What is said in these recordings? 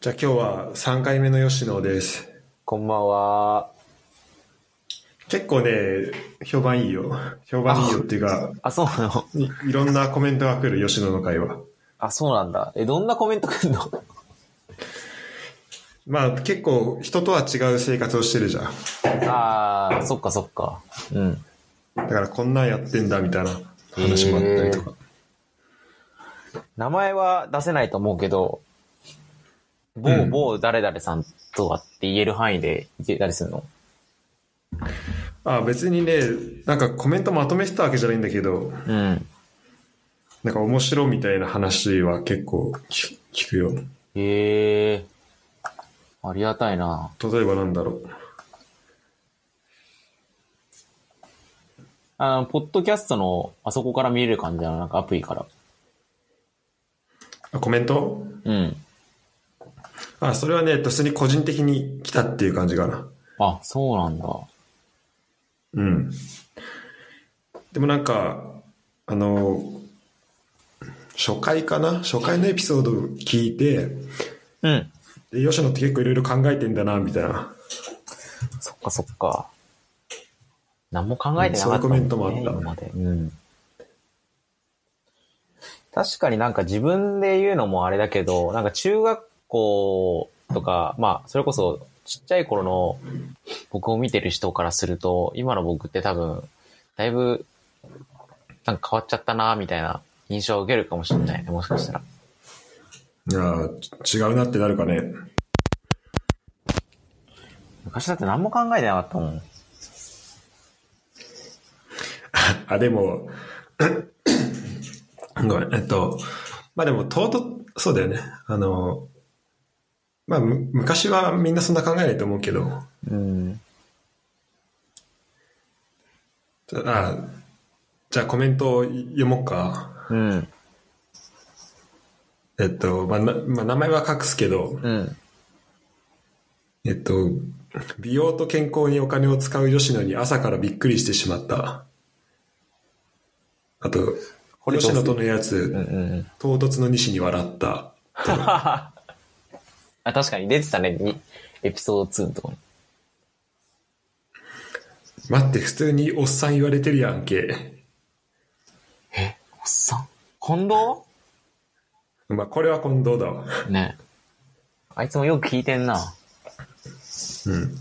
じゃあ今日は3回目の吉野です。こんばんは。結構ね、評判いいよ。評判いいよっていうか、あ、そうなの？いいろんなコメントが来る吉野の会は。あ、そうなんだ。え、どんなコメント来んの？まあ結構人とは違う生活をしてるじゃん。あー、そっかそっか。うん。だからこんなんやってんだみたいな話もあったりとか。名前は出せないと思うけど、某、うん某誰々さんとかって言える範囲で言えたりするの？あ別にね、なんかコメントまとめてたわけじゃないんだけど、うん。なんか面白みたいな話は結構聞聞くよ。へえー。ありがたいな。例えばなんだろう。あの、ポッドキャストの、あそこから見れる感じなのなんかアプリから。あコメント？うん。あ、それはね、普通に個人的に来たっていう感じかな。あ、そうなんだ。うん。でもなんか、あの、初回かな？初回のエピソードを聞いて、うん。で吉野って結構いろいろ考えてんだな、みたいな。そっかそっか。何も考えてなかったね、うんそういうコメントもあった今まで。うん。確かになんか自分で言うのもあれだけど、なんか中学校とか、まあ、それこそちっちゃい頃の僕を見てる人からすると、今の僕って多分、だいぶ、なんか変わっちゃったな、みたいな印象を受けるかもしれないね、もしかしたら。いやー違うなってなるかね。昔だって何も考えてなかったもん。あ、でも、ごめん、えっと、まあでも、とうと、そうだよね。あの、まあ、む昔はみんなそんな考えないと思うけど、うん。あじゃあコメントを読もうか。うん。えっと、まあ、なまあ、名前は隠すけど、うん。えっと、美容と健康にお金を使う吉野に朝からびっくりしてしまった。あと、吉野とのやつ、うんうん。唐突の西に笑った。あ、確かに出てたね、にエピソード2のとこに。待って、普通におっさん言われてるやんけ。え、おっさん？近藤？まあ、これは近藤だわ。ねあいつもよく聞いてんな。うん。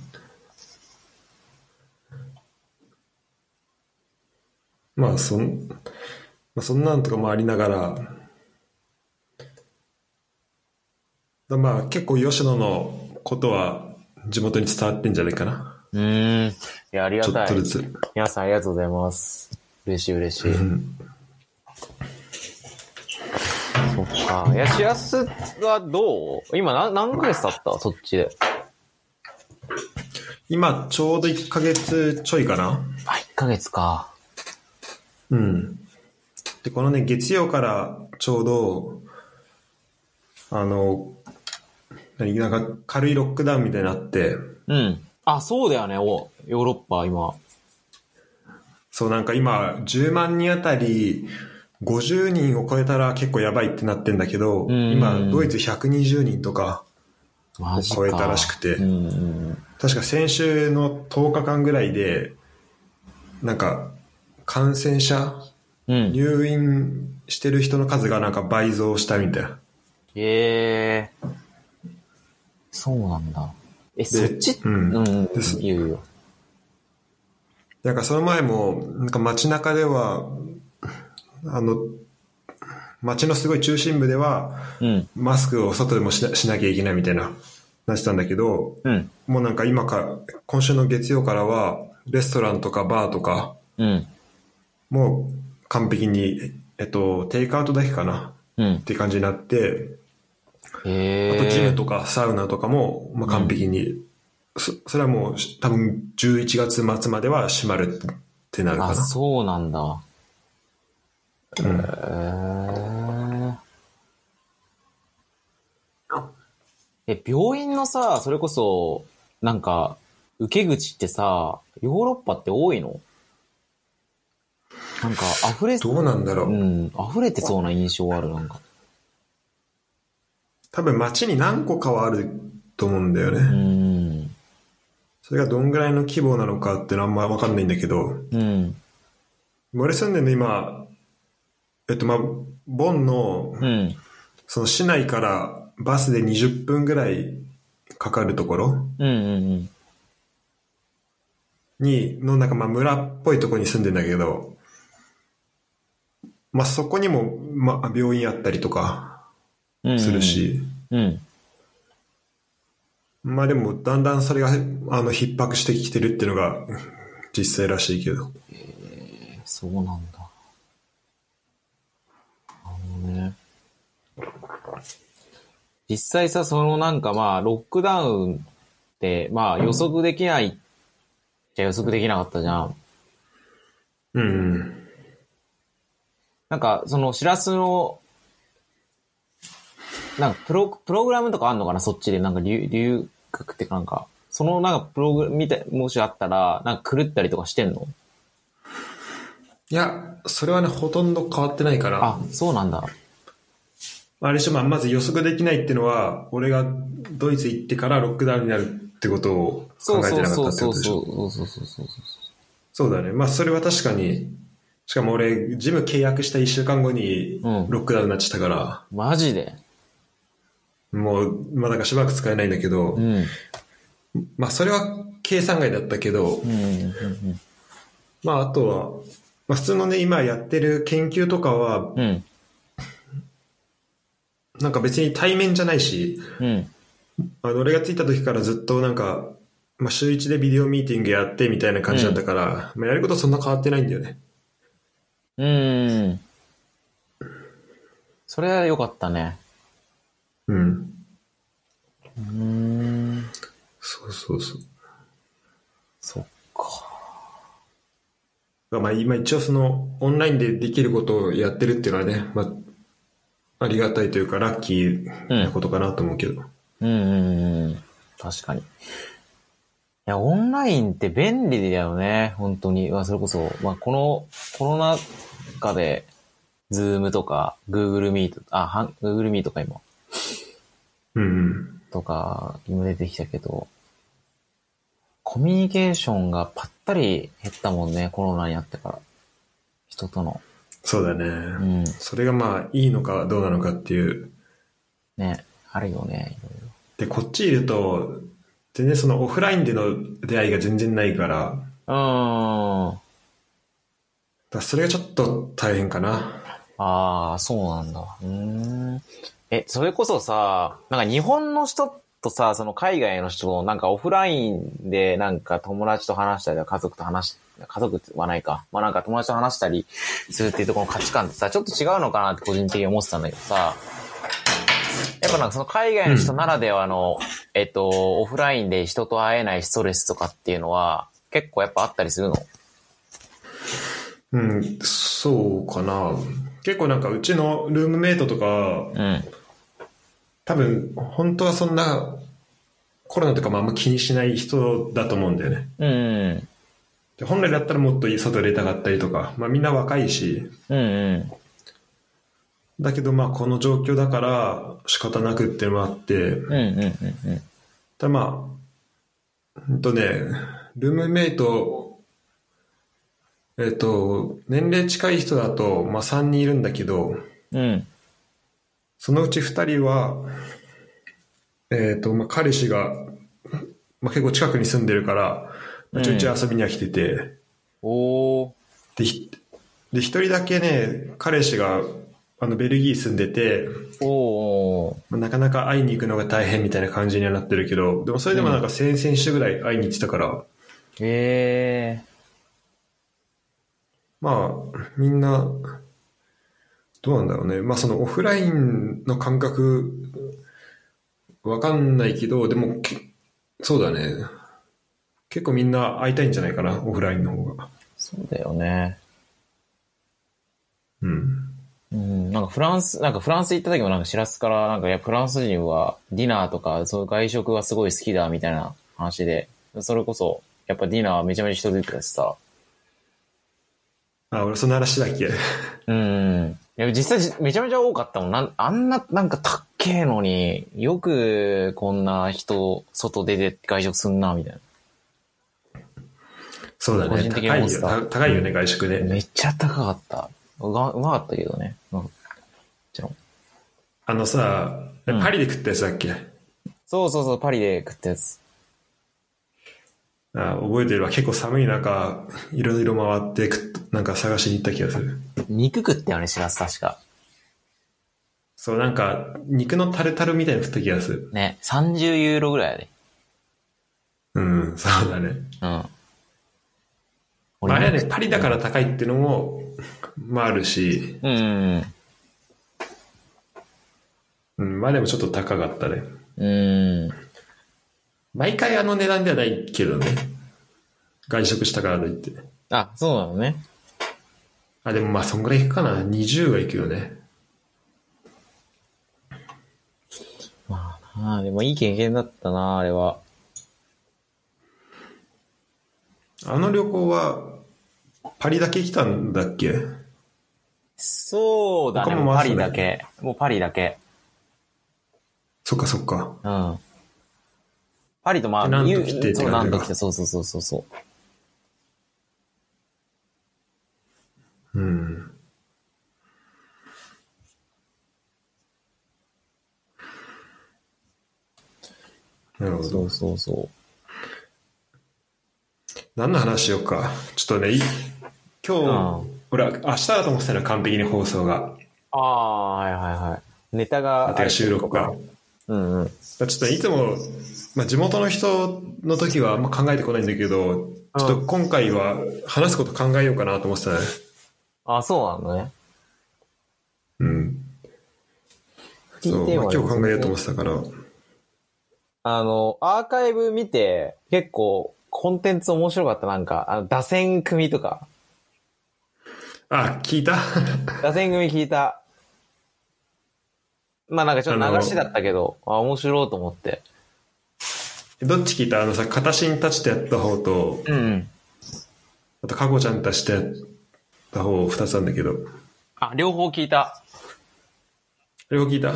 まあ、そん、まあ、そんなんとかもありながら、だまあ、結構吉野のことは地元に伝わってんじゃないかな。うーん。いや、ありがちょたい。っとずつ。皆さんありがとうございます。嬉しい嬉しい。うん。そっか。いや、しらすはどう？今何、何ヶ月経った？そっちで。今、ちょうど1ヶ月ちょいかな。あ、1ヶ月か。うん。で、このね、月曜からちょうど、あの、何、なんか軽いロックダウンみたいになって、うん。あ、そうだよね、お、ヨーロッパ、今。そうなんか今、10万人あたり、50人を超えたら結構やばいってなってんだけど、ん今、ドイツ120人とか。超えたらしくて。確か先週の10日間ぐらいで、なんか、感染者、うん。入院してる人の数がなんか倍増したみたいな。へえー。そうなんだ。え、そっち、うんうん、言うよ。なんかその前も、なんか街中では、あの、街のすごい中心部では、うん。マスクを外でもしなしなきゃいけないみたいな、なってたんだけど、うん。もうなんか今か、今週の月曜からは、レストランとかバーとか、うん。もう完璧に、えっと、テイクアウトだけかな？うんっ。ていう感じになって、へえ。あとジムとかサウナとかも、まあ、完璧に、そそれはもう多分11月末までは閉まるってなるかあ、な。そうなんだ。うんへえ。え、病院のさ、それこそ、なんか、受け口ってさ、ヨーロッパって多いの？なんか、溢れ、どうなんだろう。うん、溢れてそうな印象ある、なんか。多分街に何個かはあると思うんだよね。うん。それがどんぐらいの規模なのかってのはあんまわかんないんだけど、うん。俺住んでるの今、えっとまあ、ボンの、うん。その市内からバスで20分ぐらいかかるところうん。うん。に、のなんかまあ村っぽいところに住んでんだけど、まあそこにも、まあ病院あったりとかうん。する。し、うん。まあでもだんだんそれがあの逼迫してきてるっていうのが実際らしいけど。そうなんだ。なるほどね。実際さ、そのなんかまあ、ロックダウンって、まあ予測できないじゃ予測できなかったじゃん。うんうん。なんか、その、しらすの、なんか、プロ、プログラムとかあんのかな？そっちで。なんか留、留学ってなんか、そのなんか、プログラムみたい、もしあったら、なんか狂ったりとかしてんの？いや、それはね、ほとんど変わってないから。あ、そうなんだ。あれでしょ、まあ、まず予測できないっていうのは、俺がドイツ行ってからロックダウンになるってことをそうそう考えてなかったそうってそうことでしょ。そうそうそうそうそう。そうだね。まあ、それは確かに、しかも俺、ジム契約した1週間後にうんロックダウンになっちゃったから、マジで？もう、まあ、なんかしばらく使えないんだけど、うん。まあ、それは計算外だったけど、うん。うん。まあ、あとは、まあ、普通のね、今やってる研究とかは、うん。なんか別に対面じゃないし、うん。あの、俺が着いた時からずっとなんか、まあ、週一でビデオミーティングやってみたいな感じだったから、まあ、やることそんな変わってないんだよね。うん。それは良かったね。うん。うん。そうそうそう。そっか。まあ、今一応その、オンラインでできることをやってるっていうのはね、まあ、ありがたいというか、ラッキーなことかなと思うけど。うんうんうん。確かに。いや、オンラインって便利だよね。本当に。まあ、それこそ、まあ、このコロナ禍で、ズームとか、Google Meet、あ、はん Google Meet とか今、うんうん。とか、今出てきたけど、コミュニケーションがぱったり減ったもんね、コロナになってから。人との。そうだね。うん。それがまあ、いいのかどうなのかっていう。ね、あるよね、いろいろ。で、こっちいると、全然そのオフラインでの出会いが全然ないから、うーん。らそれがちょっと大変かな。ああ、そうなんだ。うーん。え、それこそさ、なんか日本の人とさ、その海外の人となんかオフラインでなんか友達と話したり家族と話し、家族はないか。まあなんか友達と話したりするっていうところの価値観ってさ、ちょっと違うのかなって個人的に思ってたんだけどさ、やっぱなんかその海外の人ならではの、えっと、オフラインで人と会えないストレスとかっていうのは結構やっぱあったりするの？うん、そうかな。結構なんかうちのルームメイトとか、うん。多分、本当はそんなコロナとかもあんま気にしない人だと思うんだよね。うん。で本来だったらもっと外出たかったりとか、まあみんな若いし、うんうん。だけどまあこの状況だから仕方なくっていうのもあって、うんうんうんうん。ただまあ、ほんとね、ルームメイト、えっ、と、年齢近い人だと、まあ3人いるんだけど、うん。そのうち2人は、えっ、と、まあ彼氏が、まあ結構近くに住んでるから、まあちょいちょい遊びには来てて、おー。で、ひで、一人だけね、彼氏が、あの、ベルギー住んでて、おー。まあなかなか会いに行くのが大変みたいな感じにはなってるけど、でもそれでもなんか先々週ぐらい会いに行ってたから、えまあ、みんな、どうなんだろうね。まあそのオフラインの感覚、わかんないけど、でも、けそうだね。結構みんな会いたいんじゃないかな、オフラインの方が。ー。そうだよね。うん。うん。なんかフランス、なんかフランス行った時もなんかしらすから、なんかいや、フランス人はディナーとか、そういう外食がすごい好きだみたいな話で、それこそ、やっぱディナーはめちゃめちゃ人出てたしさ。あ、俺その話だっけうん。いや、実際めちゃめちゃ多かったもん。なんあんな、なんかた、けえのに、よくこんな人、外出て外食すんな、みたい個そうだね。高いよ高いよね、外食な。ね。めっちゃ高かった。うがうまかったけどね。うん。あのさ、うんパリで食ったやつだっけ、そうそうそう、パリで食ったやつ。あ覚えてるわ。結構寒い中、いろいろ回って食っなんか探しに行った気がする。肉食ったよね、しらす確か。そう、なんか、肉のタルタルみたいに食った気がする。ね、30ユーロぐらいやで。うん、そうだね。うん。まあ、あれはね、パリだから高いっていうのも、まああるし、うんうんうん、まあでもちょっと高かったね。うん。うん。毎回あの値段ではないけどね。外食したからといって。あ、そうなのね。あ、でもまあそんぐらいいくかな。20はいくよね。まあなあ、でもいい経験だったな、あれは。あの旅行は、パリだけ来たんだっけ？そうだねパリだけ。もうパリだけ。そっかそっか。うん。パリとまあ、来てってそう、感じか何度来て、そうそうそうそうそう。うん。なるほどそう。そうそう。何の話しようか。ちょっとね、い今日、うん俺は明日だと思ってたの、完璧に放送が。ああ、はいはいはい。ネタが。収録が。うんうん。ちょっといつも、まあ、地元の人の時はあんま考えてこないんだけど、ちょっと今回は話すこと考えようかなと思ってたね。あそうなのね。うん。そう、まあ、今日考えようと思ってたから。あの、アーカイブ見て、結構、コンテンツ面白かった。なんか、あの、打線組とか。あ、聞いた？打線組聞いた。まあなんかちょっと流しだったけど、あ面白いと思って。どっち聞いた？あのさ、片新たちとやった方と、うんうん。あと、かこちゃんたちとやった方、二つなんだけど。あ、両方聞いた。両方聞いた？う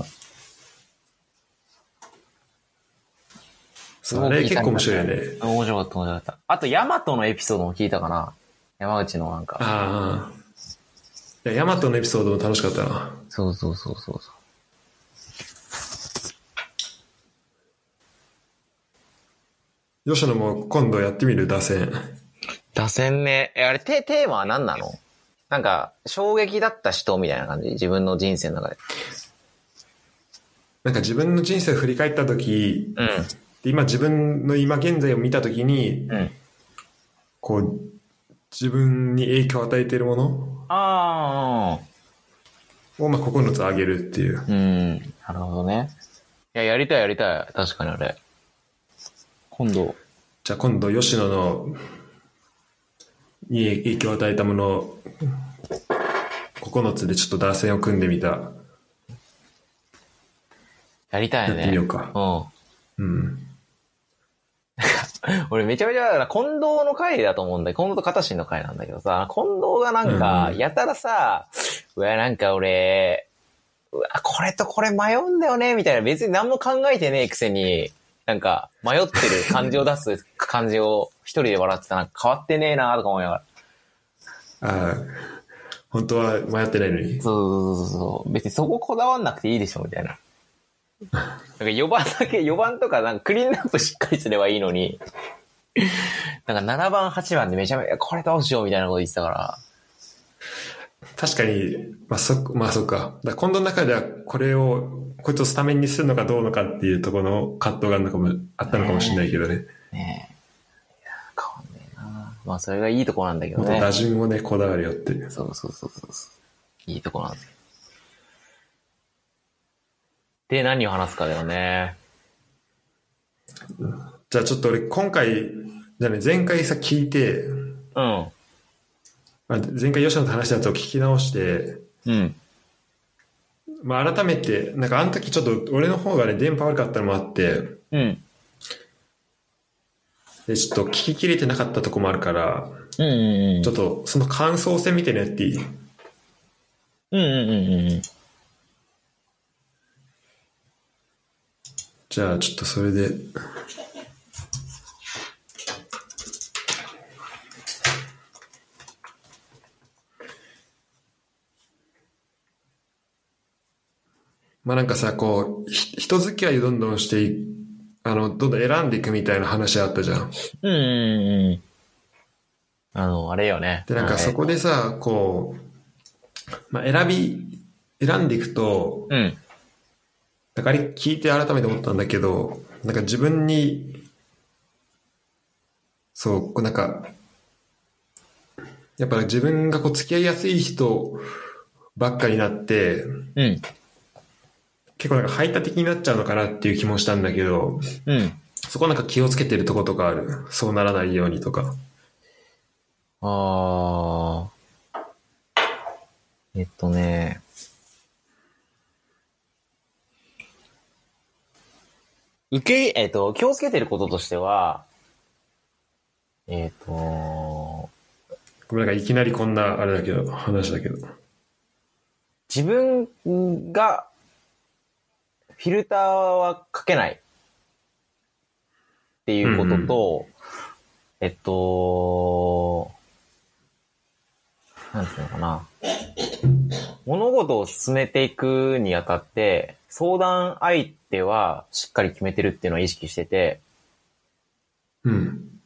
ん。それ結構面白いよね。面白かった、面白かった。あと、ヤマトのエピソードも聞いたかな。山内のなんか。ああ。ヤマトのエピソードも楽しかったな。そうそうそうそうそう。吉野も今度やってみる？打線。打線ね。え、あれ、テテーマは何なの？なんか、衝撃だった人みたいな感じ？自分の人生の中で。なんか自分の人生を振り返った時、うん。で今自分の今現在を見た時に、うん。こう、自分に影響を与えているもの？ああ。を、まあ、9つあげるっていう。うん。なるほどね。いや、やりたいやりたい。確かにあれ。今度。じゃあ今度、吉野の、に影響を与えたものを、9つでちょっと打線を組んでみた。やりたいね。やってみようか。うん。うん。俺めちゃめちゃ、近藤の回だと思うんだよ。近藤と片新の回なんだけどさ、近藤がなんかう、んやたらさ、うわ、なんか俺、うわ、これとこれ迷うんだよね、みたいな。別に何も考えてねえくせに、なんか、迷ってる感じを出す感じを一人で笑ってたなんか変わってねえなとか思いながら。ああ、本当は迷ってないのに。そうそうそうそう。別にそここだわんなくていいでしょ、みたいな。なんか4番だけ、4番とかなんかクリーンアップしっかりすればいいのに、なんか7番、8番でめちゃめちゃ、これどうしようみたいなこと言ってたから。確かに、まあそ、まあそっか。だ今度の中ではこれを、こいつをスタメンにするのかどうのかっていうところの葛藤があるのかも、あったのかもしれないけどね。ねえ。いや、変わんねえな。まあそれがいいとこなんだけどね。もっと打順をね、こだわるよっていう。そうそうそうそう。いいとこなんだよ。で、何を話すかだよね。じゃあちょっと俺今回、じゃあね、前回さ聞いて、うん。まあ、前回吉野と話したやつを聞き直して、うん。まあ、改めて、なんかあの時ちょっと俺の方がね、電波悪かったのもあって、うん。で、ちょっと聞ききれてなかったとこもあるから、うんうんうん、ちょっとその感想戦みたいなやっていいうんうんうんうん。じゃあ、ちょっとそれで。まあなんかさ、こう、ひ人付き合いをどんどんしていあの、どんどん選んでいくみたいな話あったじゃん。うんうんうん。あの、あれよね。で、なんかそこでさ、こう、まあ選び、選んでいくと、うん。なんかあれ聞いて改めて思ったんだけど、なんか自分に、そう、こうなんか、やっぱ自分がこう付き合いやすい人ばっかになって、うん。結構なんか排他的になっちゃうのかなっていう気もしたんだけど、うん。そこなんか気をつけてるとことかある？そうならないようにとか。あー。えっとね。受け、えっと、気をつけてることとしては、えっと、ごめんなんかいきなりこんなあれだけど、話だけど。自分が、フィルターはかけない。っていうことと、えっと、なんていうのかな。物事を進めていくにあたって、相談相手はしっかり決めてるっていうのは意識してて、うん。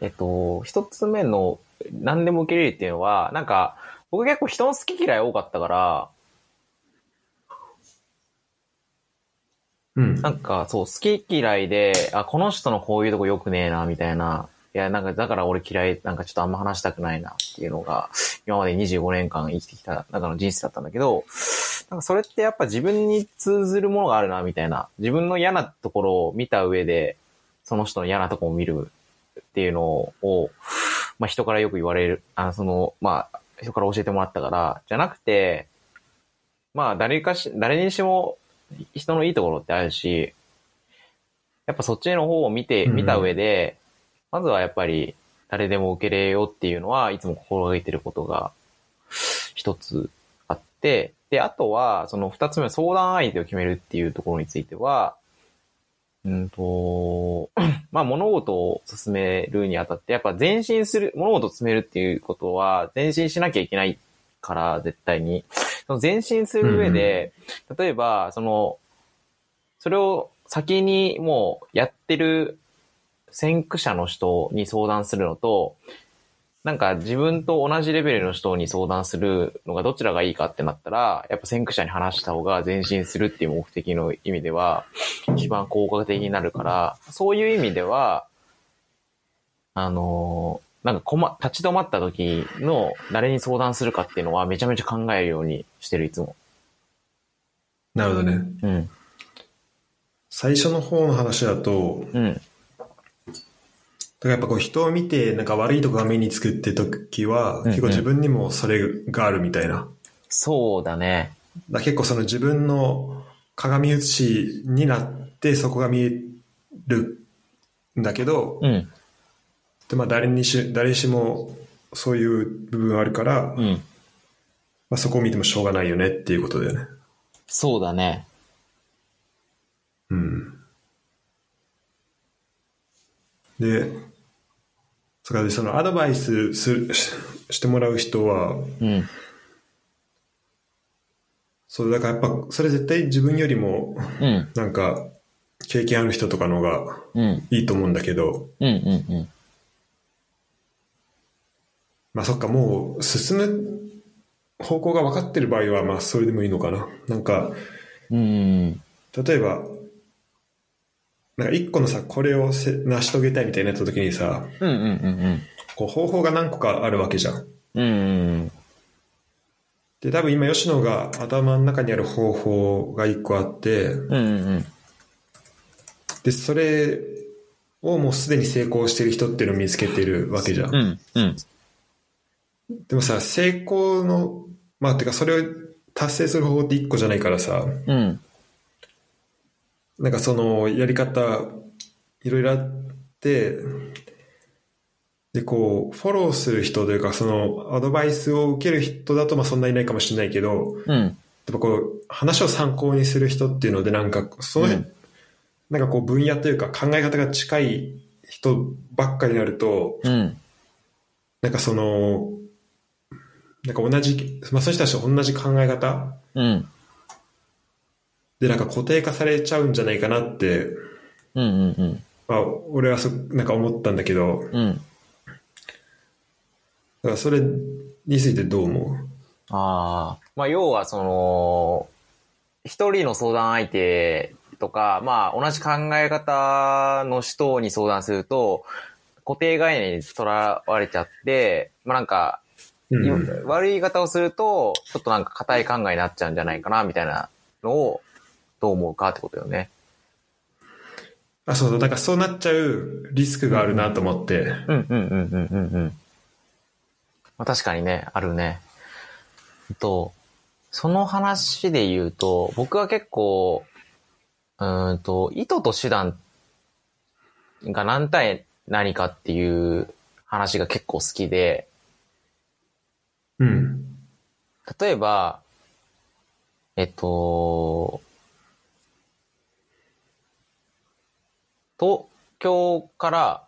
えっと、一つ目の何でも受け入れるっていうのは、なんか、僕結構人の好き嫌い多かったから、なんか、そう、好き嫌いで、あ、この人のこういうとこ良くねえな、みたいな。いや、なんか、だから俺嫌い、なんかちょっとあんま話したくないな、っていうのが、今まで25年間生きてきた中の人生だったんだけど、なんかそれってやっぱ自分に通ずるものがあるな、みたいな。自分の嫌なところを見た上で、その人の嫌なところを見るっていうのを、まあ人からよく言われる、あの、その、まあ、人から教えてもらったから、じゃなくて、まあ誰かし、誰にしても人のいいところってあるし、やっぱそっちの方を見て、うん見た上で、まずはやっぱり誰でも受け入れようっていうのはいつも心がけてることが一つあって、で、あとは、その二つ目の相談相手を決めるっていうところについては、うんと、まあ物事を進めるにあたって、やっぱ前進する、物事を進めるっていうことは前進しなきゃいけないから、絶対に。その前進する上で、例えば、その、それを先にもうやってる先駆者の人に相談するのと、なんか自分と同じレベルの人に相談するのがどちらがいいかってなったら、やっぱ先駆者に話した方が前進するっていう目的の意味では、一番効果的になるから、そういう意味では、あのーなんかこま、立ち止まった時の誰に相談するかっていうのはめちゃめちゃ考えるようにしてる、いつも。なるほどね。うん。最初の方の話だと、うん。だからやっぱこう人を見てなんか悪いとこが目につくって時は、ん結構自分にもそれがあるみたいな。そうだね。ら結構その自分の鏡写しになってそこが見えるんだけど、うん。でまあ誰にし、誰しもそういう部分あるから、うん。まあ、そこを見てもしょうがないよねっていうことだよね。そうだね。うん。で、そっかでそのアドバイスするししてもらう人は、うん。そう、だからやっぱ、それ絶対自分よりも、うん。なんか、経験ある人とかの方がうん。いいと思うんだけど、うん。うん。うん。まあそっか、もう進む方向が分かってる場合は、まあそれでもいいのかな。なんか、うん。例えば、なんか一個のさ、これをせ成し遂げたいみたいになった時にさ、うん。うん。うん。こう方法が何個かあるわけじゃん。うん。で、多分今吉野が頭の中にある方法が一個あって、うん。うん。で、それをもうすでに成功してる人っていうのを見つけてるわけじゃん。うん。うん。でもさ、成功の、まあ、てかそれを達成する方法って一個じゃないからさ、うん。なんかそのやり方、いろいろあって、で、こう、フォローする人というか、そのアドバイスを受ける人だとまあそんなにいないかもしれないけど、うん。やっぱこう、話を参考にする人っていうので、なんか、その、うんなんかこう分野というか考え方が近い人ばっかりになると、うん。なんかその、なんか同じ、まあそういう人たちと同じ考え方うん。でなんか固定化されちゃうんじゃないかなって、うんうんうん。まあ俺はそなんか思ったんだけど、だうん。からそれについてどう思う？ああ。まあ、要はその、一人の相談相手とか、まあ、同じ考え方の人に相談すると、固定概念にとらわれちゃって、まあなんか、うん。悪い言い方をすると、ちょっとなんか硬い考えになっちゃうんじゃないかな、みたいなのを、どう思うかってことよね。あ、そうそう、なんかそうなっちゃうリスクがあるなと思って、うんうんうんうんうんうん。まあ、確かにね、あるね。と、その話で言うと、僕は結構、うーんと、意図と手段が何対何かっていう話が結構好きで、うん。例えば、えっと、東京から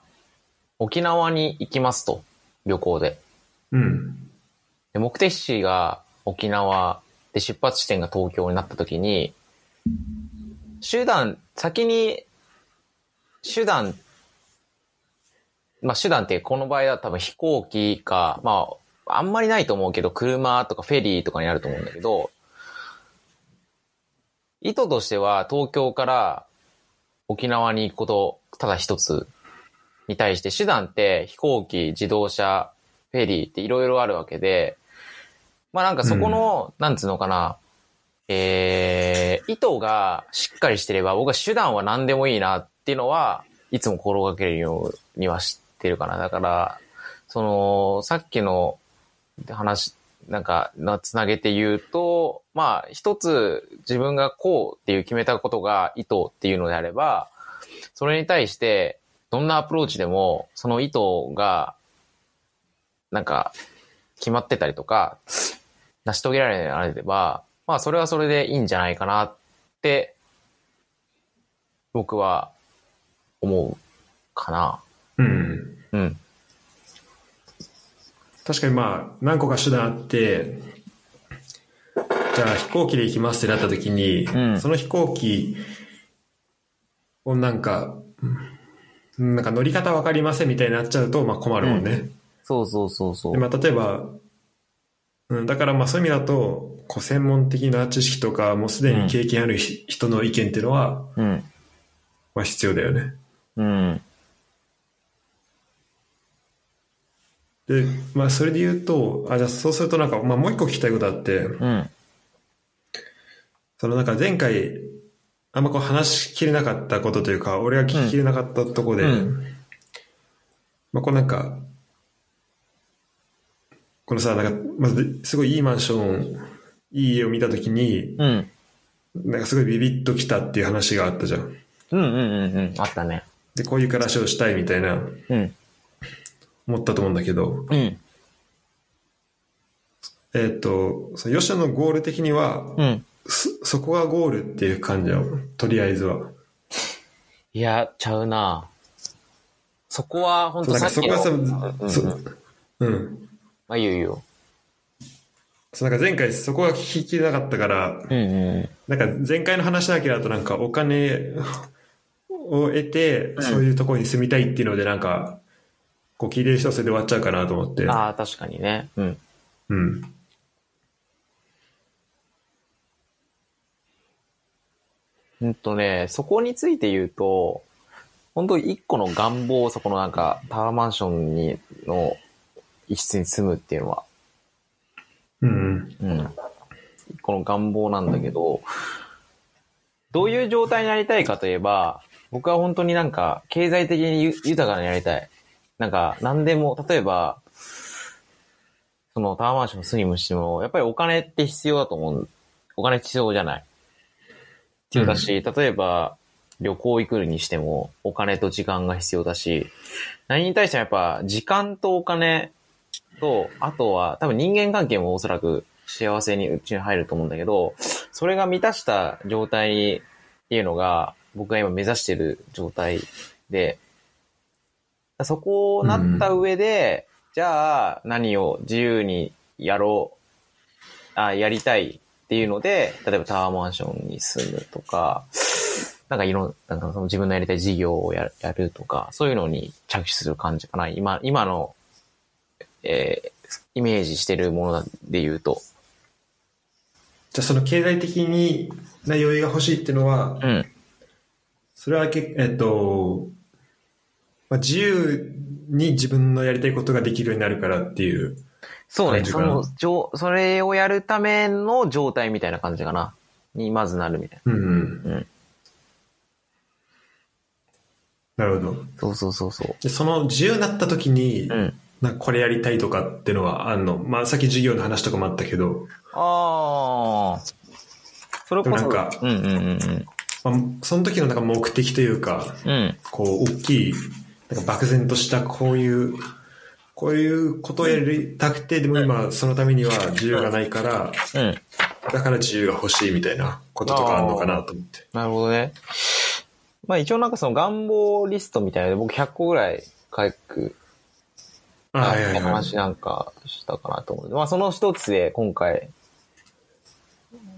沖縄に行きますと、旅行で。うん。で目的地が沖縄で出発地点が東京になった時に、手段、先に、手段、まあ手段ってこの場合は多分飛行機か、まあ、あんまりないと思うけど、車とかフェリーとかになると思うんだけど、意図としては東京から沖縄に行くこと、ただ一つに対して手段って飛行機、自動車、フェリーっていろいろあるわけで、まあなんかそこの、なんつうのかな、えー、意図がしっかりしてれば僕は手段は何でもいいなっていうのは、いつも心がけるようには知ってるかな。だから、その、さっきの話、なんか、なつなげて言うと、まあ、一つ自分がこうっていう決めたことが意図っていうのであれば、それに対して、どんなアプローチでも、その意図が、なんか、決まってたりとか、成し遂げられなれば、まあ、それはそれでいいんじゃないかなって、僕は思うかな。うん。うん。確かにまあ、何個か手段あって、じゃあ飛行機で行きますってなった時に、うんその飛行機をなんか、うんなんか乗り方わかりませんみたいになっちゃうと、まあ困るもんね。そうそうそうそう。でまあ、例えば、うん、だからまあそういう意味だと、こう専門的な知識とか、もうすでに経験あるひ人の意見っていうのは、うん。まあ必要だよね。うん。で、まあそれで言うと、あ、じゃあそうするとなんか、まあもう一個聞きたいことあって、うん。そのなんか前回、あんまこう話しきれなかったことというか、俺が聞ききれなかったところで、うんまあこうなんか、このさ、なんか、まずすごいいいマンション、いい家を見たときに、うん。なんかすごいビビッときたっていう話があったじゃん。うんうんうんうん。あったね。で、こういう暮らしをしたいみたいな、うん。思ったと思うんだけど、うん。えっ、と、その吉野のゴール的には、うん。そ、そこがゴールっていう感じよ。とりあえずは。いや、ちゃうなそこは、本当さっきの。そこはさ、うんそうんうん。まあ、言うよ。そう、なんか前回そこが聞ききれなかったから、うんうん。なんか前回の話だけだとなんかお金を得て、んそういうところに住みたいっていうのでなんか、こう聞いてる人はそれで終わっちゃうかなと思って。ああ、確かにね。うん。うん。うんとね、そこについて言うと、本当一個の願望、そこのなんか、タワーマンションに、の一室に住むっていうのは、うん。うん。一個の願望なんだけど、どういう状態になりたいかといえば、僕は本当になんか、経済的にゆ豊かになりたい。なんか、何でも、例えば、そのタワーマンション住むしても、やっぱりお金って必要だと思う。お金必要じゃない。必要だし、例えば、旅行行くにしても、お金と時間が必要だし、何に対してもやっぱ、時間とお金と、あとは、多分人間関係もおそらく幸せにうちに入ると思うんだけど、それが満たした状態っていうのが、僕が今目指してる状態で、そこをなった上で、じゃあ何を自由にやろう、あ、やりたいっていうので、例えばタワーマンションに住むとか、なんかいろんなんかその自分のやりたい事業をややるとか、そういうのに着手する感じかな。今、今の、えーイメージしてるもので言うと。じゃあその経済的にな余裕が欲しいっていうのは、うん。それはけ、えっと、まあ、自由に自分のやりたいことができるようになるからっていう。そうね。その、じょそれをやるための状態みたいな感じかな？にまずなるみたいうんうん。な。うん。なるほど。そうそうそうそでその自由になった時に、う。うん。なんかこれやりたいとかっていうのはあんの？まあさっき授業の話とかもあったけど、ああ。それこそ。なんかうんうんうんまあ、その時のなんか目的というか、うん。うん。こう大きい、なんか漠然としたこういう、こういうことをやりたくて、でも今そのためには自由がないから、うん。だから自由が欲しいみたいなこととかあるのかなと思って。なるほどね。まあ一応なんかその願望リストみたいなので僕100個ぐらい書くあはいはいはい。話なんかしたかなと思う。まあその一つで今回、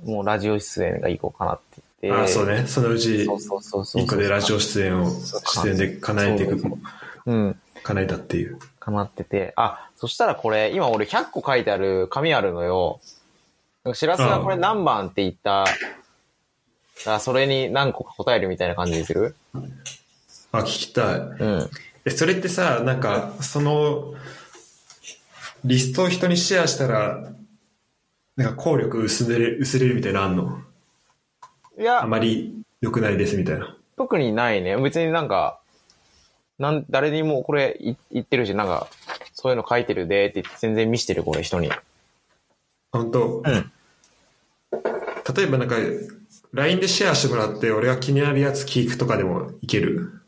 もうラジオ出演がいこうかなって言って。あそうね。そのうち。一個でラジオ出演を、出演で叶えていくそう、うん。叶えたっていう。かなってて。あ、そしたらこれ、今俺100個書いてある紙あるのよ。しらすがこれ何番って言ったら、それに何個か答えるみたいな感じにする？あ、聞きたい。うん。え、それってさ、なんか、その、リストを人にシェアしたら、なんか効力薄れる、薄れるみたいなのあんの？いやあ、まり良くないですみたいな。特にないね。別になんか、なん、誰にもこれい言ってるし、なんか、そういうの書いてるでって言って全然見してる、これ人に。本当うん。例えばなんか、LINE でシェアしてもらって、俺が気になるやつ聞くとかでもいける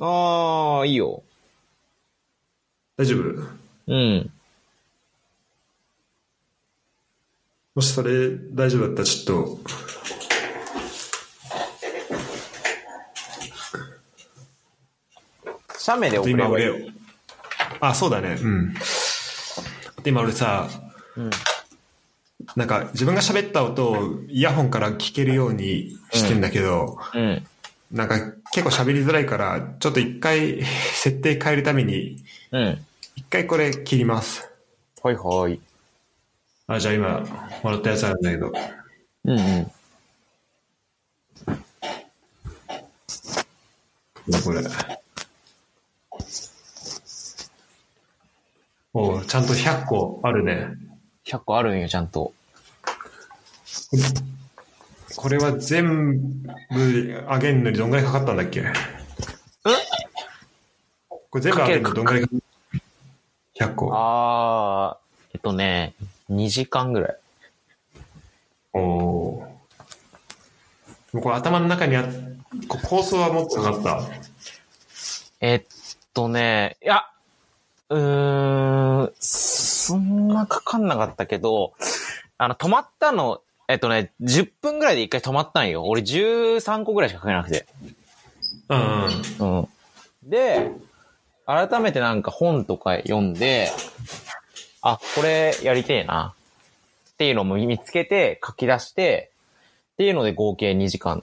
ああ、いいよ。大丈夫？うん。もしそれ大丈夫だったらちょっと、写メで送ればいい。今俺、あ、そうだね。うん。で、今俺さ、うん。なんか自分が喋った音をイヤホンから聞けるようにしてんだけど、うん。なんか結構喋りづらいから、ちょっと一回 設定変えるために、うん。一回これ切ります。はいはい。あ、じゃあ今、もらったやつあるんだけど。うんうん。これ。おうちゃんと100個あるね。100個あるんよ、ちゃんと。これは全部あげんのにどんぐらいかかったんだっけ？これ全部あげんのにどんぐらいかかった？100個。あー、えっとね、2時間ぐらい。おおー。もうこれ頭の中にあ構想はもっとかかった？えっとね、いや、うーん、そんなかかんなかったけど、あの、止まったの、えっとね、10分ぐらいで一回止まったんよ。俺13個ぐらいしか書けなくて。うんうん。うん。で、改めてなんか本とか読んで、あ、これやりてえな。っていうのも見つけて書き出して、っていうので合計2時間。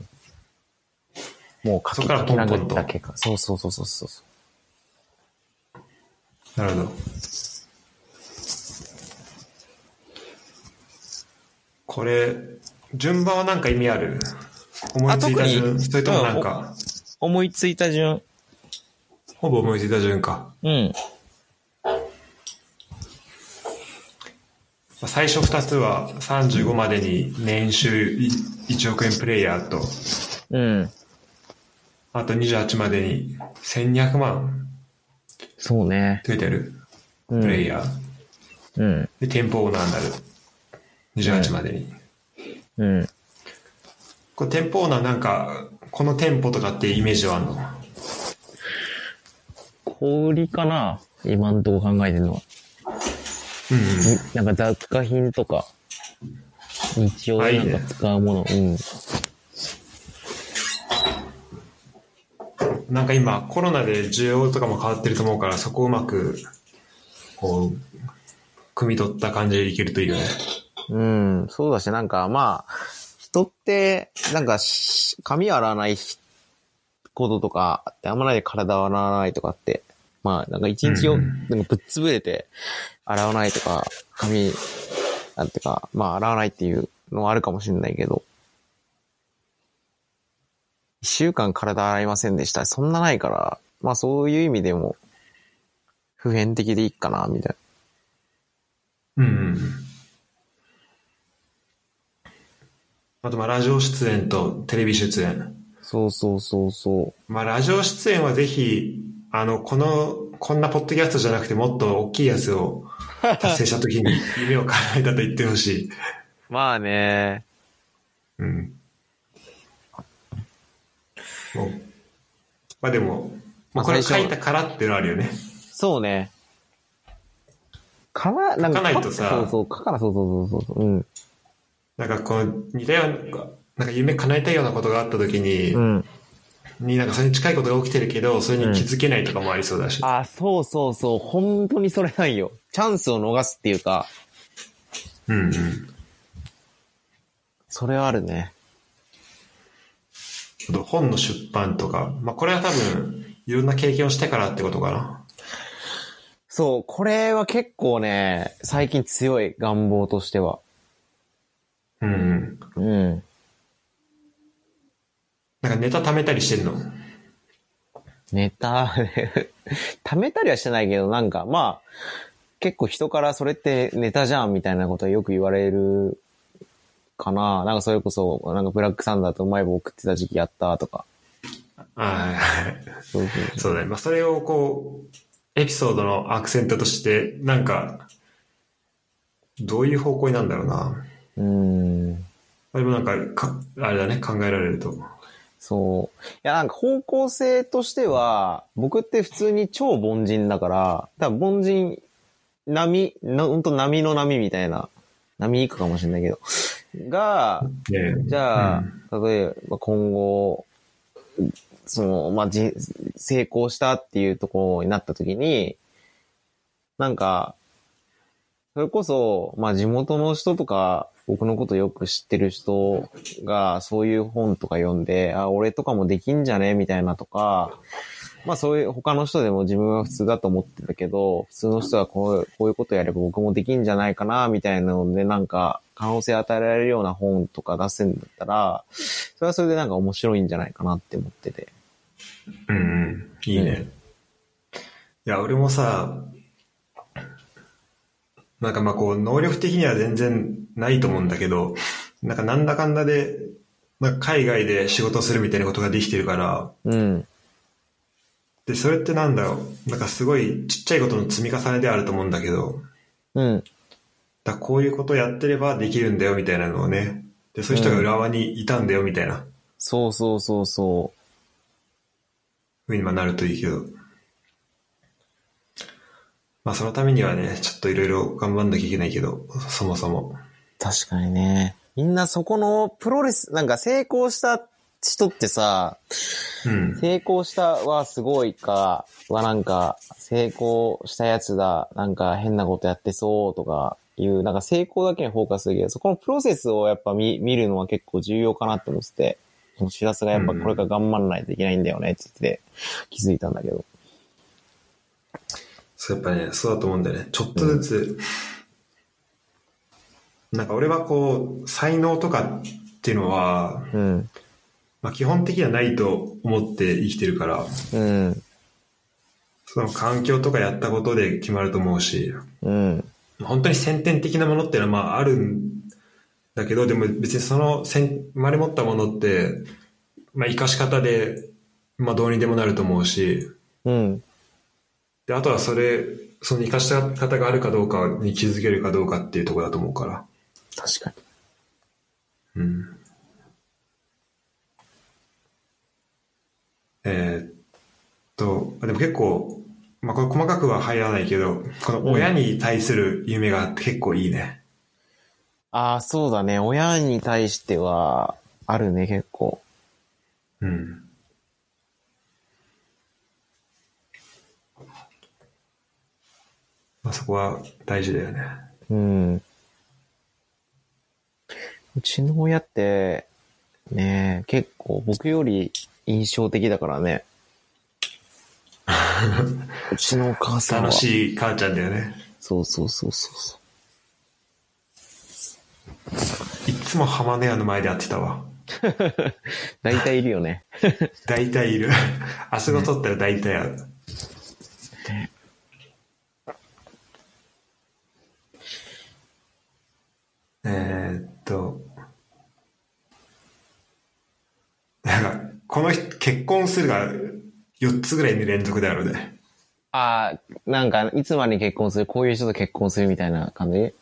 もう書き書き殴った結果。そうそうそうそうそう。なるほど。これ、順番はなんか意味ある？思いついた順、にそれともなんか、思いついた順。ほぼ思いついた順か。うん。まあ最初2つは35までに年収い1億円プレイヤーと、うん。あと28までに1200万そうね。増えてる？うんプレイヤー？うん。で、店舗オーナーになる。28までに。うん。これ店舗オーナーなんか、この店舗とかってイメージはあるの？小売りかな？今んとこ考えてるのは。うんうん。なんか雑貨品とか、日用でなんか使うもの、うん。なんか今コロナで需要とかも変わってると思うから、そこをうまく、こう、汲み取った感じでいけるといいよね。うん、そうだし、なんかまあ、人って、なんかし、髪洗わないこととかあんまないで体洗わないとかって、まあ、なんか一日を、うんなんかぶっ潰れて洗わないとか、髪、なんていうか、まあ洗わないっていうのはあるかもしれないけど、一週間体洗いませんでした。そんなないから、まあそういう意味でも、普遍的でいいかな、みたいな。うんうん。あと、まあ、ラジオ出演とテレビ出演。そうそうそうそう。まあ、ラジオ出演はぜひ、あの、この、こんなポッドキャストじゃなくてもっと大きいやつを達成したときに 夢を叶えたと言ってほしい。まあね、うん。まあでも、まあこれ書いたからっていうのはあるよね。そうね。かな、なん書かないとさそうそう、書かな、そうそうそうそう。うん。なんかこう、似たような、なんか夢叶えたいようなことがあったときに、うん。になんかそれに近いことが起きてるけど、それに気づけないとかもありそうだし。あ、そうそうそう。本当にそれなんよ。チャンスを逃すっていうか、うんうん。それはあるね。あと本の出版とか、まあこれは多分、いろんな経験をしてからってことかな。そう、これは結構ね、最近強い願望としては。うんうん。うん。なんかネタ貯めたりしてんの？ネタ、貯めたりはしてないけど、なんか、まあ、結構人からそれってネタじゃんみたいなことはよく言われるかな。なんかそれこそ、なんかブラックサンダーとうまい棒送ってた時期やったとか。はいはい。そうそうだね。まあそれをこう、エピソードのアクセントとして、なんか、どういう方向になんだろうな。う。うん。まあでもなんかか、あれだね、考えられると。そう。いや、なんか方向性としては、僕って普通に超凡人だから、多分凡人、波、な、ほんと波の波みたいな、波行くかもしれないけど、が、ね。じゃあ、例えば今後、その、まあ、じ、成功したっていうところになった時に、なんか、それこそ、まあ、地元の人とか、僕のことよく知ってる人が、そういう本とか読んで、あ、俺とかもできんじゃねみたいなとか、まあそういう他の人でも自分は普通だと思ってたけど、普通の人はこうこういうことやれば僕もできんじゃないかな、みたいなので、なんか可能性与えられるような本とか出せんだったら、それはそれでなんか面白いんじゃないかなって思ってて。うんうん。いいね。いや、俺もさ、なんかまあこう、能力的には全然ないと思うんだけど、なんかなんだかんだで、まあ海外で仕事するみたいなことができてるから、うん。で、それってなんだろう？なんかすごいちっちゃいことの積み重ねではあると思うんだけど、うん。だこういうことをやってればできるんだよみたいなのをね。で、そういう人が浦和にいたんだよみたいなそうそうそうそふうにまあなるといいけど。まあそのためにはね、ちょっといろいろ頑張んなきゃいけないけど、そもそも。う。確かにね。みんなそこのプロレス、なんか成功した人ってさ、うん。成功したはすごいか、はなんか、成功したやつだ、なんか変なことやってそうとかいう、なんか成功だけにフォーカスするけど、そこのプロセスをやっぱ見見るのは結構重要かなって思ってて、その知らせがやっぱこれから頑張らないといけないんだよねって言ってて気づいたんだけど。そうやっぱね、そうだと思うんだよね。ちょっとずつ、なんか俺はこう、才能とかっていうのは、うん。まあ基本的にはないと思って生きてるから、うん。その環境とかやったことで決まると思うし、うん。本当に先天的なものっていうのはまああるんだけど、でも別にその先生まれ持ったものって、まあ生かし方で、まあどうにでもなると思うし、うん。で、あとはそれ、その生かした方があるかどうかに気づけるかどうかっていうところだと思うから。確かに。うん。えー、っと、でも結構、まあ、これ細かくは入らないけど、この親に対する夢が結構いいね。ああ、そうだね。親に対しては、あるね、結構。うん。まあ、そこは大事だよね。うん。うちの親って、ね、結構僕より印象的だからね。うちのお母さんは。楽しい母ちゃんだよね。そうそうそうそうそいっつも浜根屋の前で会ってたわ。う。大体いるよね。大体いる。あそこ取ったら大体ある。えーっと。なんか、この人、結婚するが4つぐらいに連続であるね。ああ、なんか、いつまでに結婚する、こういう人と結婚するみたいな感じ？うん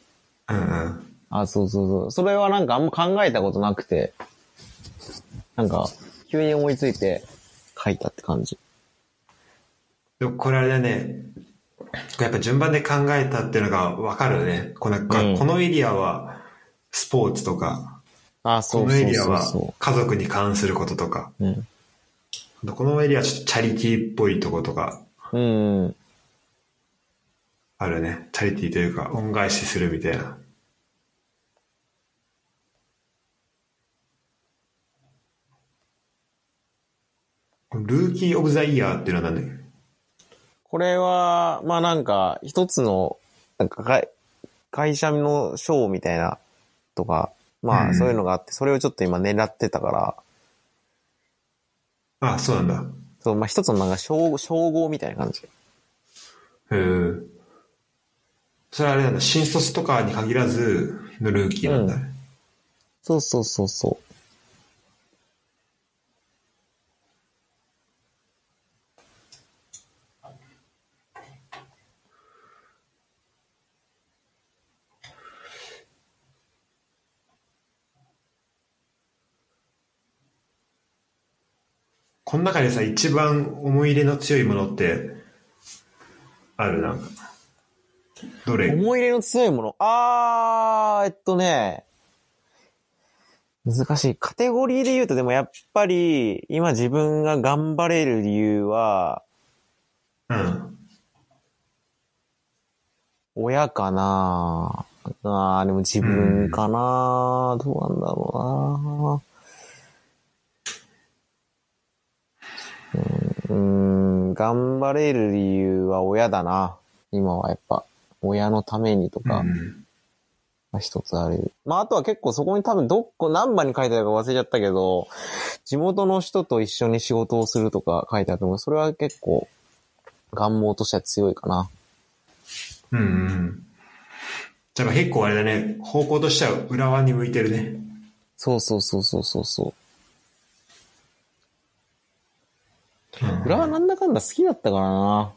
うん。あそうそうそう。それはなんかあんま考えたことなくて、なんか、急に思いついて書いたって感じ。でもこれあれだね。やっぱ順番で考えたっていうのがわかるね。この、うんこのエリアはスポーツとか、あそこのエリアは家族に関することとか、う。うん。このエリアはちょっとチャリティーっぽいとことかうん。あるね。チャリティーというか恩返しするみたいな。ルーキー・オブ・ザ・イヤーっていうのは何？これは、まあなんか、一つの、なんか会、会社の賞みたいな、とか、まうんあそういうのがあって、それをちょっと今狙ってたから、あ、そうなんだ。そう、まあ一つのなんか称称号みたいな感じ。へえ。それはあれなんだ。新卒とかに限らずのルーキーなんだね。そうそうそうそこの中でさ、一番思い入れの強いものって、ある？なんか。どう。れ？思い入れの強いもの？あー、えっとね、難しい。カテゴリーで言うと、でもやっぱり、今自分が頑張れる理由は、うん。親かな？あー、でも自分かな、どうなんだろうなうーん、頑張れる理由は親だな。今はやっぱ、親のためにとか、一つある。まああとは結構そこに多分どっこ、何番に書いてあるか忘れちゃったけど、地元の人と一緒に仕事をするとか書いてあるけど、それは結構、願望としては強いかな。うんうん。じゃあ結構あれだね、方向としては浦和に向いてるね。そうそうそうそうそうそう。うん浦和なんだかんだ好きだったからな。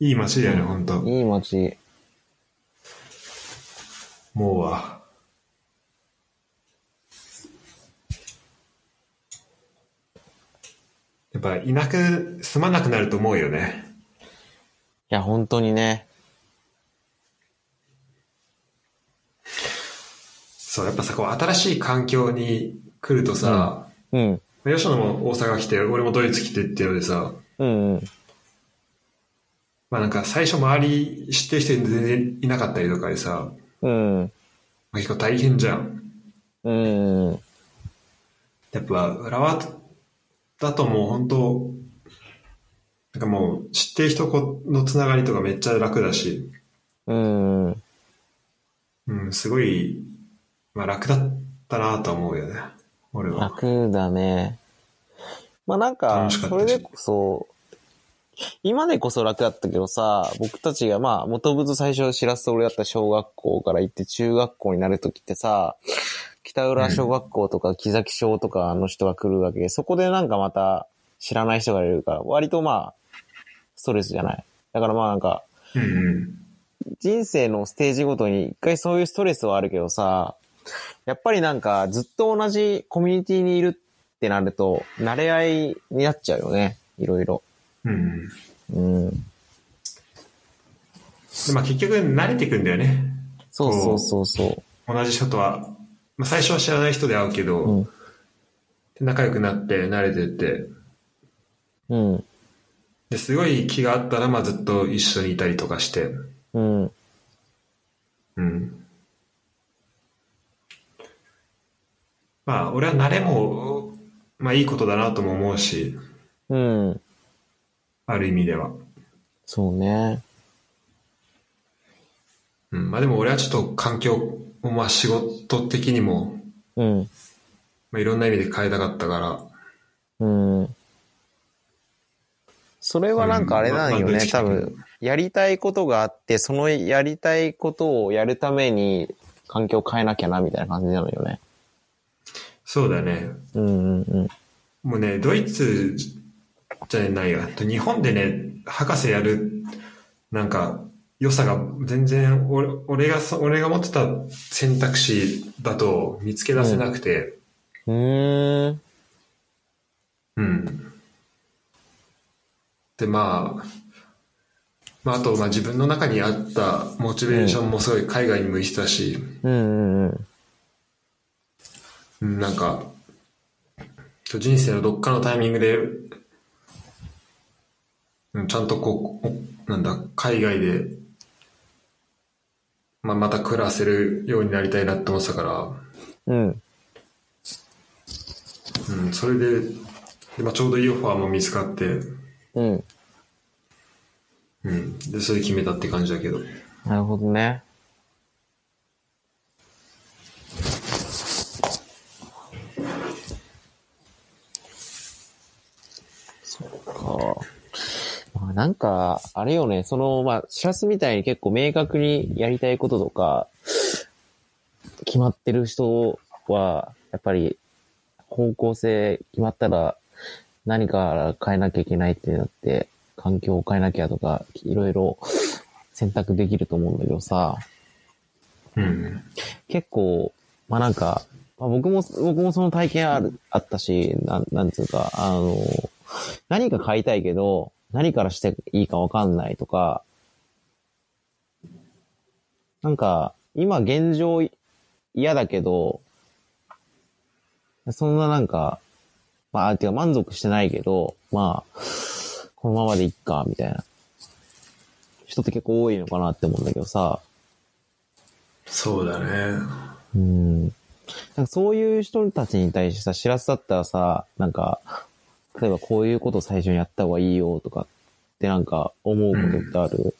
いい街だよね、ほんと。いい街。もうは。やっぱいなく、住まなくなると思うよね。いや、本当にね。そう、やっぱさ、こう新しい環境に来るとさ、うん。吉野も大阪来て、俺もドイツ来てっていうのでさ、うんうん。まあなんか最初周り知ってる人全然いなかったりとかでさ、うん。まあ、結構大変じゃん。うん。やっぱ浦和だともう本当なんかもう知ってる人のつながりとかめっちゃ楽だし、うん。うん、すごい、まあ楽だったなとは思うよね。俺は。楽だね。まあなんか、それでこそ、今でこそ楽だったけどさ、僕たちがまあ、元々最初知らせて俺だった小学校から行って中学校になるときってさ、北浦小学校とか木崎小とかの人が来るわけで、そこでなんかまた知らない人がいるから、割とまあ、ストレスじゃない。だからまあなんか、うんうん。人生のステージごとに一回そういうストレスはあるけどさ、やっぱりなんかずっと同じコミュニティにいるってなると、慣れ合いになっちゃうよね。いろいろ。うんうん。でまあ結局慣れていくんだよね。そうそうそうそ同じ人とは。まあ最初は知らない人で会うけど、う。うん。で仲良くなって慣れてって、うん。で、すごい気があったら、まあずっと一緒にいたりとかして、うん。うん。まあ、俺は慣れも、まあいいことだなとも思うし、うん。ある意味では。そうね。うん。まあでも俺はちょっと環境を、まあ仕事的にも、うん。まあいろんな意味で変えたかったから、うん。それはなんかあれなんよね。多分、やりたいことがあって、そのやりたいことをやるために環境を変えなきゃな、みたいな感じなのよね。そうだね。うんうんうん。もうね、ドイツじゃないや、日本でね、博士やる、なんか、良さが全然俺、俺がそ、俺が持ってた選択肢だと見つけ出せなくて、うーん。うん。で、まあ、まあ、あと、まあ自分の中にあったモチベーションもすごい海外に向いてたし、うんうんうん。うんなんか、人生のどっかのタイミングで、うんちゃんとこう、おなんだ、海外で、まあ、また暮らせるようになりたいなって思ってたから、うん。うん、それで、でまあ、ちょうどいいオファーも見つかって、うん。うん、で、それで決めたって感じだけど。なるほどね。そっか。まあなんか、あれよね、その、まあ、シラスみたいに結構明確にやりたいこととか、決まってる人は、やっぱり、方向性決まったら、何か変えなきゃいけないってなって、環境を変えなきゃとか、いろいろ選択できると思うんだけどさ、うん。結構、まあなんか、まあ、僕も、僕もその体験ある、あったし、なん、なんつうか、あの、何か買いたいけど、何からしていいかわかんないとか、なんか、今現状嫌だけど、そんななんか、まあ、てか満足してないけど、まあ、このままでいっか、みたいな。人って結構多いのかなって思うんだけどさ、そうだね。うん。なんかそういう人たちに対してさ、知らせだったらさ、なんか、例えばこういうこと最初にやった方がいいよとかってなんか思うことってある、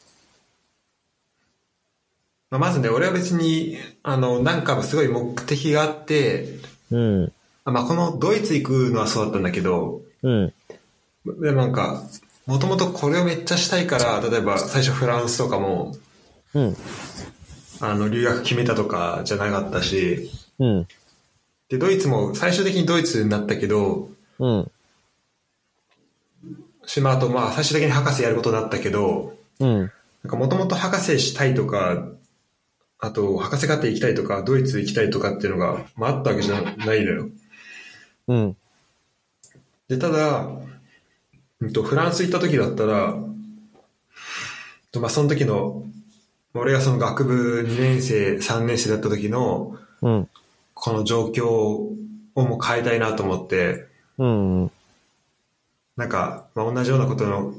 まあ、まずね、俺は別に、あの、なんかすごい目的があって、うん、あまあ、このドイツ行くのはそうだったんだけど、うん、でもなんか、もともとこれをめっちゃしたいから、例えば最初フランスとかも、うん、あの、留学決めたとかじゃなかったし、うん、で、ドイツも最終的にドイツになったけど、うん、しまあ、あとまあ、最終的に博士やることになったけど、うん、なんかもともと博士したいとか、あと、博士課程行きたいとか、ドイツ行きたいとかっていうのが、まあ、あったわけじゃないのよ。うん、で、ただ、うんと、フランス行った時だったら、とまあ、その時の、俺がその学部2年生、3年生だった時の、うん、この状況をもう変えたいなと思って、うん、なんか、まあ、同じようなことの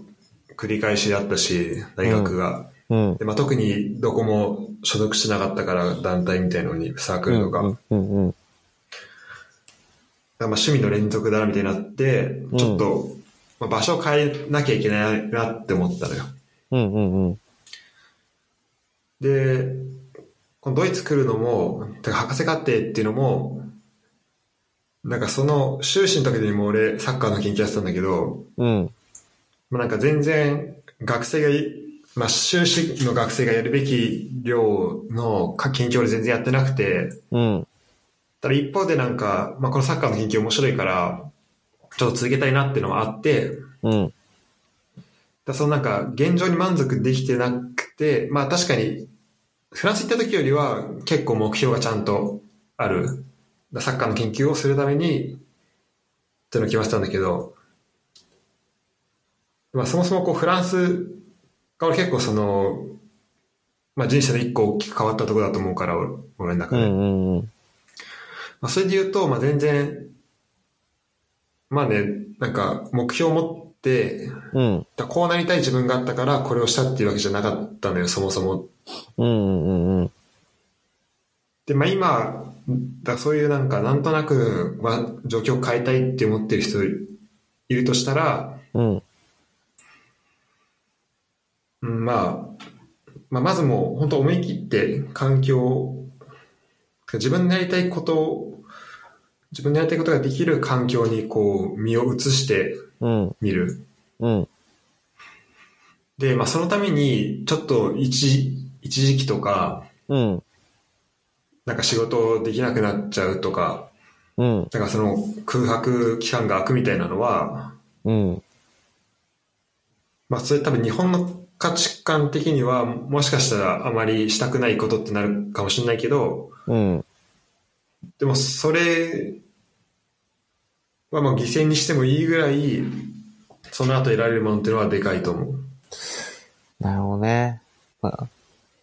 繰り返しだったし、大学が。うん、でまあ、特にどこも所属してなかったから、団体みたいのに、サークルとか。だかうん、うん、らまあ趣味の連続だなみたいになって、ちょっと、まあ、場所を変えなきゃいけないなって思ったのよ。うん、うん、うん、で、このドイツ来るのも、てか博士課程っていうのも、なんかその修士の時にも俺サッカーの研究やってたんだけど、うん、まあ、なんか全然学生がい、まあ修士の学生がやるべき量の研究俺全然やってなくて、うん、ただ一方でなんか、まあこのサッカーの研究面白いから、ちょっと続けたいなっていうのもあって、うん、だそのなんか現状に満足できてなくて、まあ確かにフランス行った時よりは結構目標がちゃんとある。だサッカーの研究をするためにっていうのを決まってたんだけど、まあそもそもこうフランスが俺結構その、まあ人生の一個大きく変わったところだと思うから、俺俺の中で。まあそれで言うと、まあ全然、まあね、なんか目標を持って、うん。だこうなりたい自分があったからこれをしたっていうわけじゃなかったのよ、そもそも。うんうんうん。で、まあ今、だそういうなんかなんとなく、まあ、状況を変えたいって思ってる人いるとしたら、うん。うんまあ、まあ、まずもう本当思い切って環境を自分のやりたいことを自分のやりたいことができる環境にこう身を移してうん。みる。うん。で、まあそのためにちょっと一一時期とか、うん。なんか仕事できなくなっちゃうとか、うん。なんかその空白期間が空くみたいなのは、うん。まあそれ多分日本の価値観的にはもしかしたらあまりしたくないことってなるかもしれないけど、うん。でもそれはまあ犠牲にしてもいいぐらい、その後得られるものっていうのはでかいと思う。なるほどね。まあ、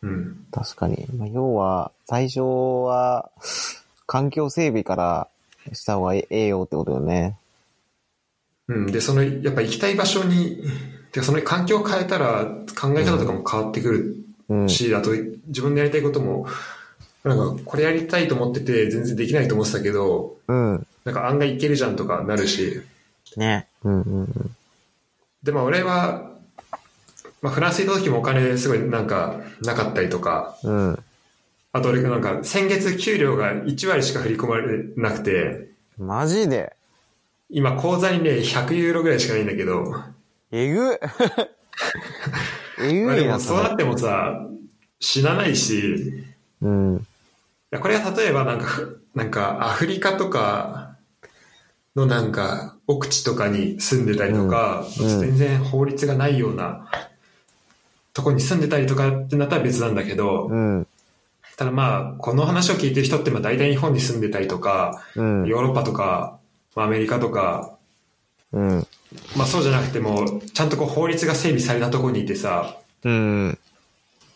うん。確かに。まあ、要は、最初は、環境整備からした方がええよってことよね。うん。で、その、やっぱ行きたい場所に、てかその環境を変えたら考え方とかも変わってくるうん。し、あと自分でやりたいことも、なんかこれやりたいと思ってて全然できないと思ってたけど、うん。なんか案外いけるじゃんとかなるし、ね。うんうんうん。で、まあ俺は、まあフランス行った時もお金すごいなんかなかったりとか、うん。あと俺なんか先月給料が1割しか振り込まれなくて、マジで？今口座にね、100ユーロぐらいしかないんだけど、えぐえまあでもぐいな、れ。そうなってもさ、死なないし、いうん。やこれは例えばなんか、なんかアフリカとかのなんか奥地とかに住んでたりとか、うん。うん全然法律がないようなとこに住んでたりとかってなったら別なんだけど、うん。ただまあ、この話を聞いてる人ってまあ大体日本に住んでたりとか、うん。ヨーロッパとか、まあアメリカとか、うん。まあそうじゃなくても、ちゃんとこう法律が整備されたところにいてさ、うん。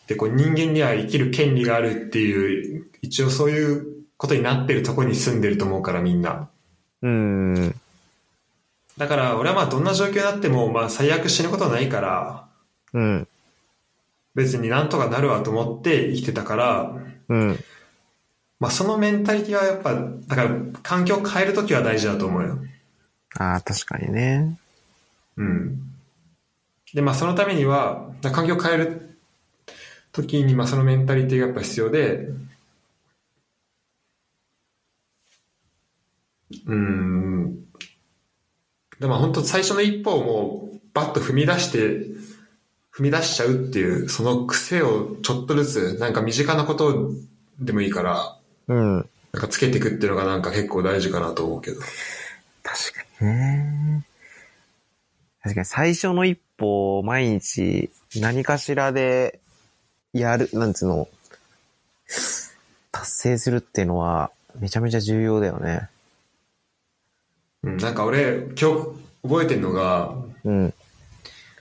で、こう人間には生きる権利があるっていう、一応そういうことになってるところに住んでると思うからみんな。うん。だから俺はまあどんな状況になっても、まあ最悪死ぬことはないから、うん。別になんとかなるわと思って生きてたから、うん。まあそのメンタリティはやっぱ、だから環境を変えるときは大事だと思うよ。ああ、確かにね。うん。で、まあそのためには、環境を変えるときに、まあそのメンタリティがやっぱ必要で、うん。でも本当最初の一歩をもうバッと踏み出して、踏み出しちゃうっていう、その癖をちょっとずつ、なんか身近なことでもいいから、うん。なんかつけていくっていうのがなんか結構大事かなと思うけど。確かにね。確かに最初の一歩を毎日何かしらでやる、なんつうの、達成するっていうのはめちゃめちゃ重要だよね。うん、なんか俺、今日覚えてるのが、うん。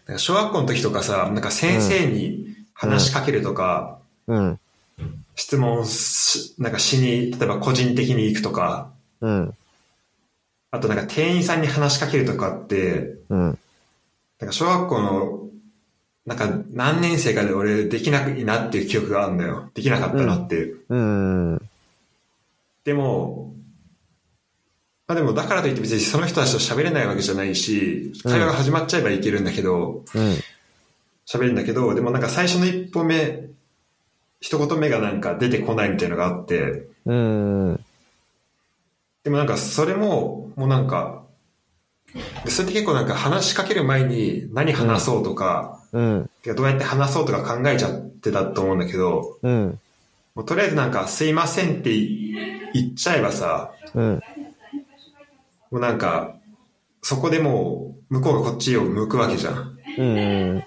なんか小学校の時とかさ、なんか先生に話しかけるとか、うん。質問し、なんかしに、例えば個人的に行くとか、うん。あとなんか店員さんに話しかけるとかって、うん。なんか小学校の、なんか何年生かで俺できないなっていう記憶があるんだよ。できなかったなっていう。うん。でも、まあでもだからといって別にその人たちと喋れないわけじゃないし、会話が始まっちゃえばいけるんだけど、うん。喋るんだけど、でもなんか最初の一歩目、一言目がなんか出てこないみたいなのがあって、うん。でもなんかそれも、もうなんか、でそれって結構なんか話しかける前に何話そうとか、うん。どうやって話そうとか考えちゃってたと思うんだけど、うん。もうとりあえずなんかすいませんって言っちゃえばさ、うん。もうなんか、そこでもう向こうがこっちを向くわけじゃん。うん。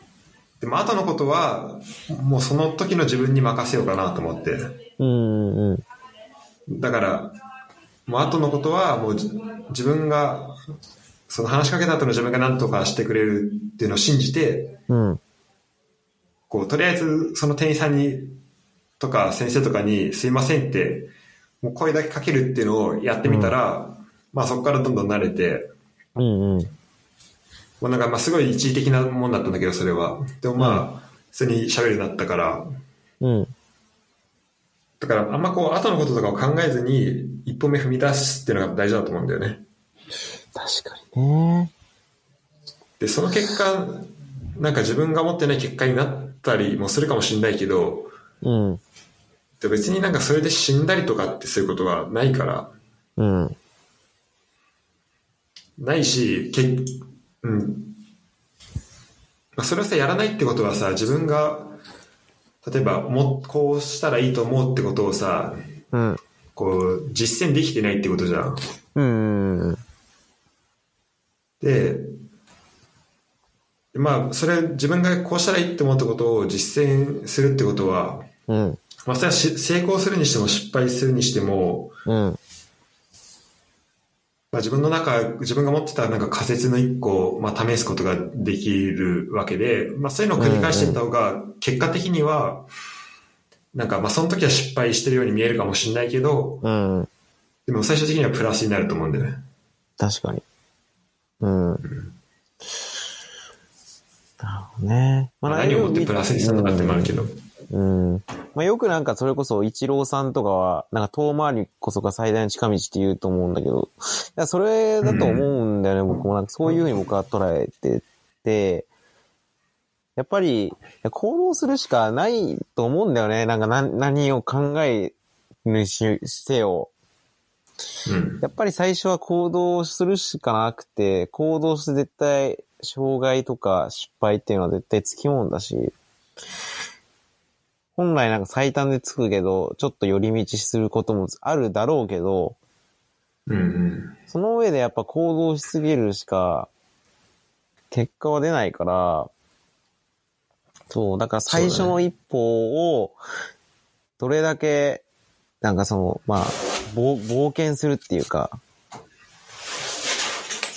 でも後のことは、もうその時の自分に任せようかなと思って。うん。うん。だから、もう後のことはもうじ自分が、その話しかけた後の自分が何とかしてくれるっていうのを信じて、うん。こう、とりあえずその店員さんに、とか先生とかにすいませんって、もう声だけかけるっていうのをやってみたら、まあそこからどんどん慣れて、うん。うん。まあなんかまあすごい一時的なもんだったんだけど、それは。でもまあ、普通に喋るようになったから、うん。だからあんまこう、後のこととかを考えずに、一歩目踏み出すっていうのが大事だと思うんだよね。確かにね。で、その結果、なんか自分が思ってない結果になったりもするかもしれないけど、うん。で別になんかそれで死んだりとかってそういうことはないから、うん。ないし、けうん。まあ、それをさ、やらないってことはさ、自分が、例えば、も、こうしたらいいと思うってことをさ、うん。こう、実践できてないってことじゃん。うん。で、まあ、それ、自分がこうしたらいいって思ったことを実践するってことは、うん。まあ、それはし成功するにしても失敗するにしても、うん。まあ、自分の中、自分が持ってたなんか仮説の一個を、まあ、試すことができるわけで、まあ、そういうのを繰り返していった方が、結果的には、なんか、まあ、その時は失敗してるように見えるかもしれないけど、うん。でも最終的にはプラスになると思うんだよね。確かに。うん。なるほどね。まあ、何をもってプラスにしたのかってのもあるけど。うん。まあ、よくなんかそれこそ、イチローさんとかは、なんか遠回りこそが最大の近道って言うと思うんだけど、いやそれだと思うんだよね、僕もなんかそういうふうに僕は捉えてて、やっぱり、行動するしかないと思うんだよね。なんか何何を考えるしせよ。うん。やっぱり最初は行動するしかなくて、行動して絶対、障害とか失敗っていうのは絶対つきもんだし、本来なんか最短でつくけど、ちょっと寄り道することもあるだろうけど、うんうん。その上でやっぱ行動しすぎるしか、結果は出ないから、そう、だから最初の一歩を、どれだけ、なんかその、まあ、冒冒険するっていうか、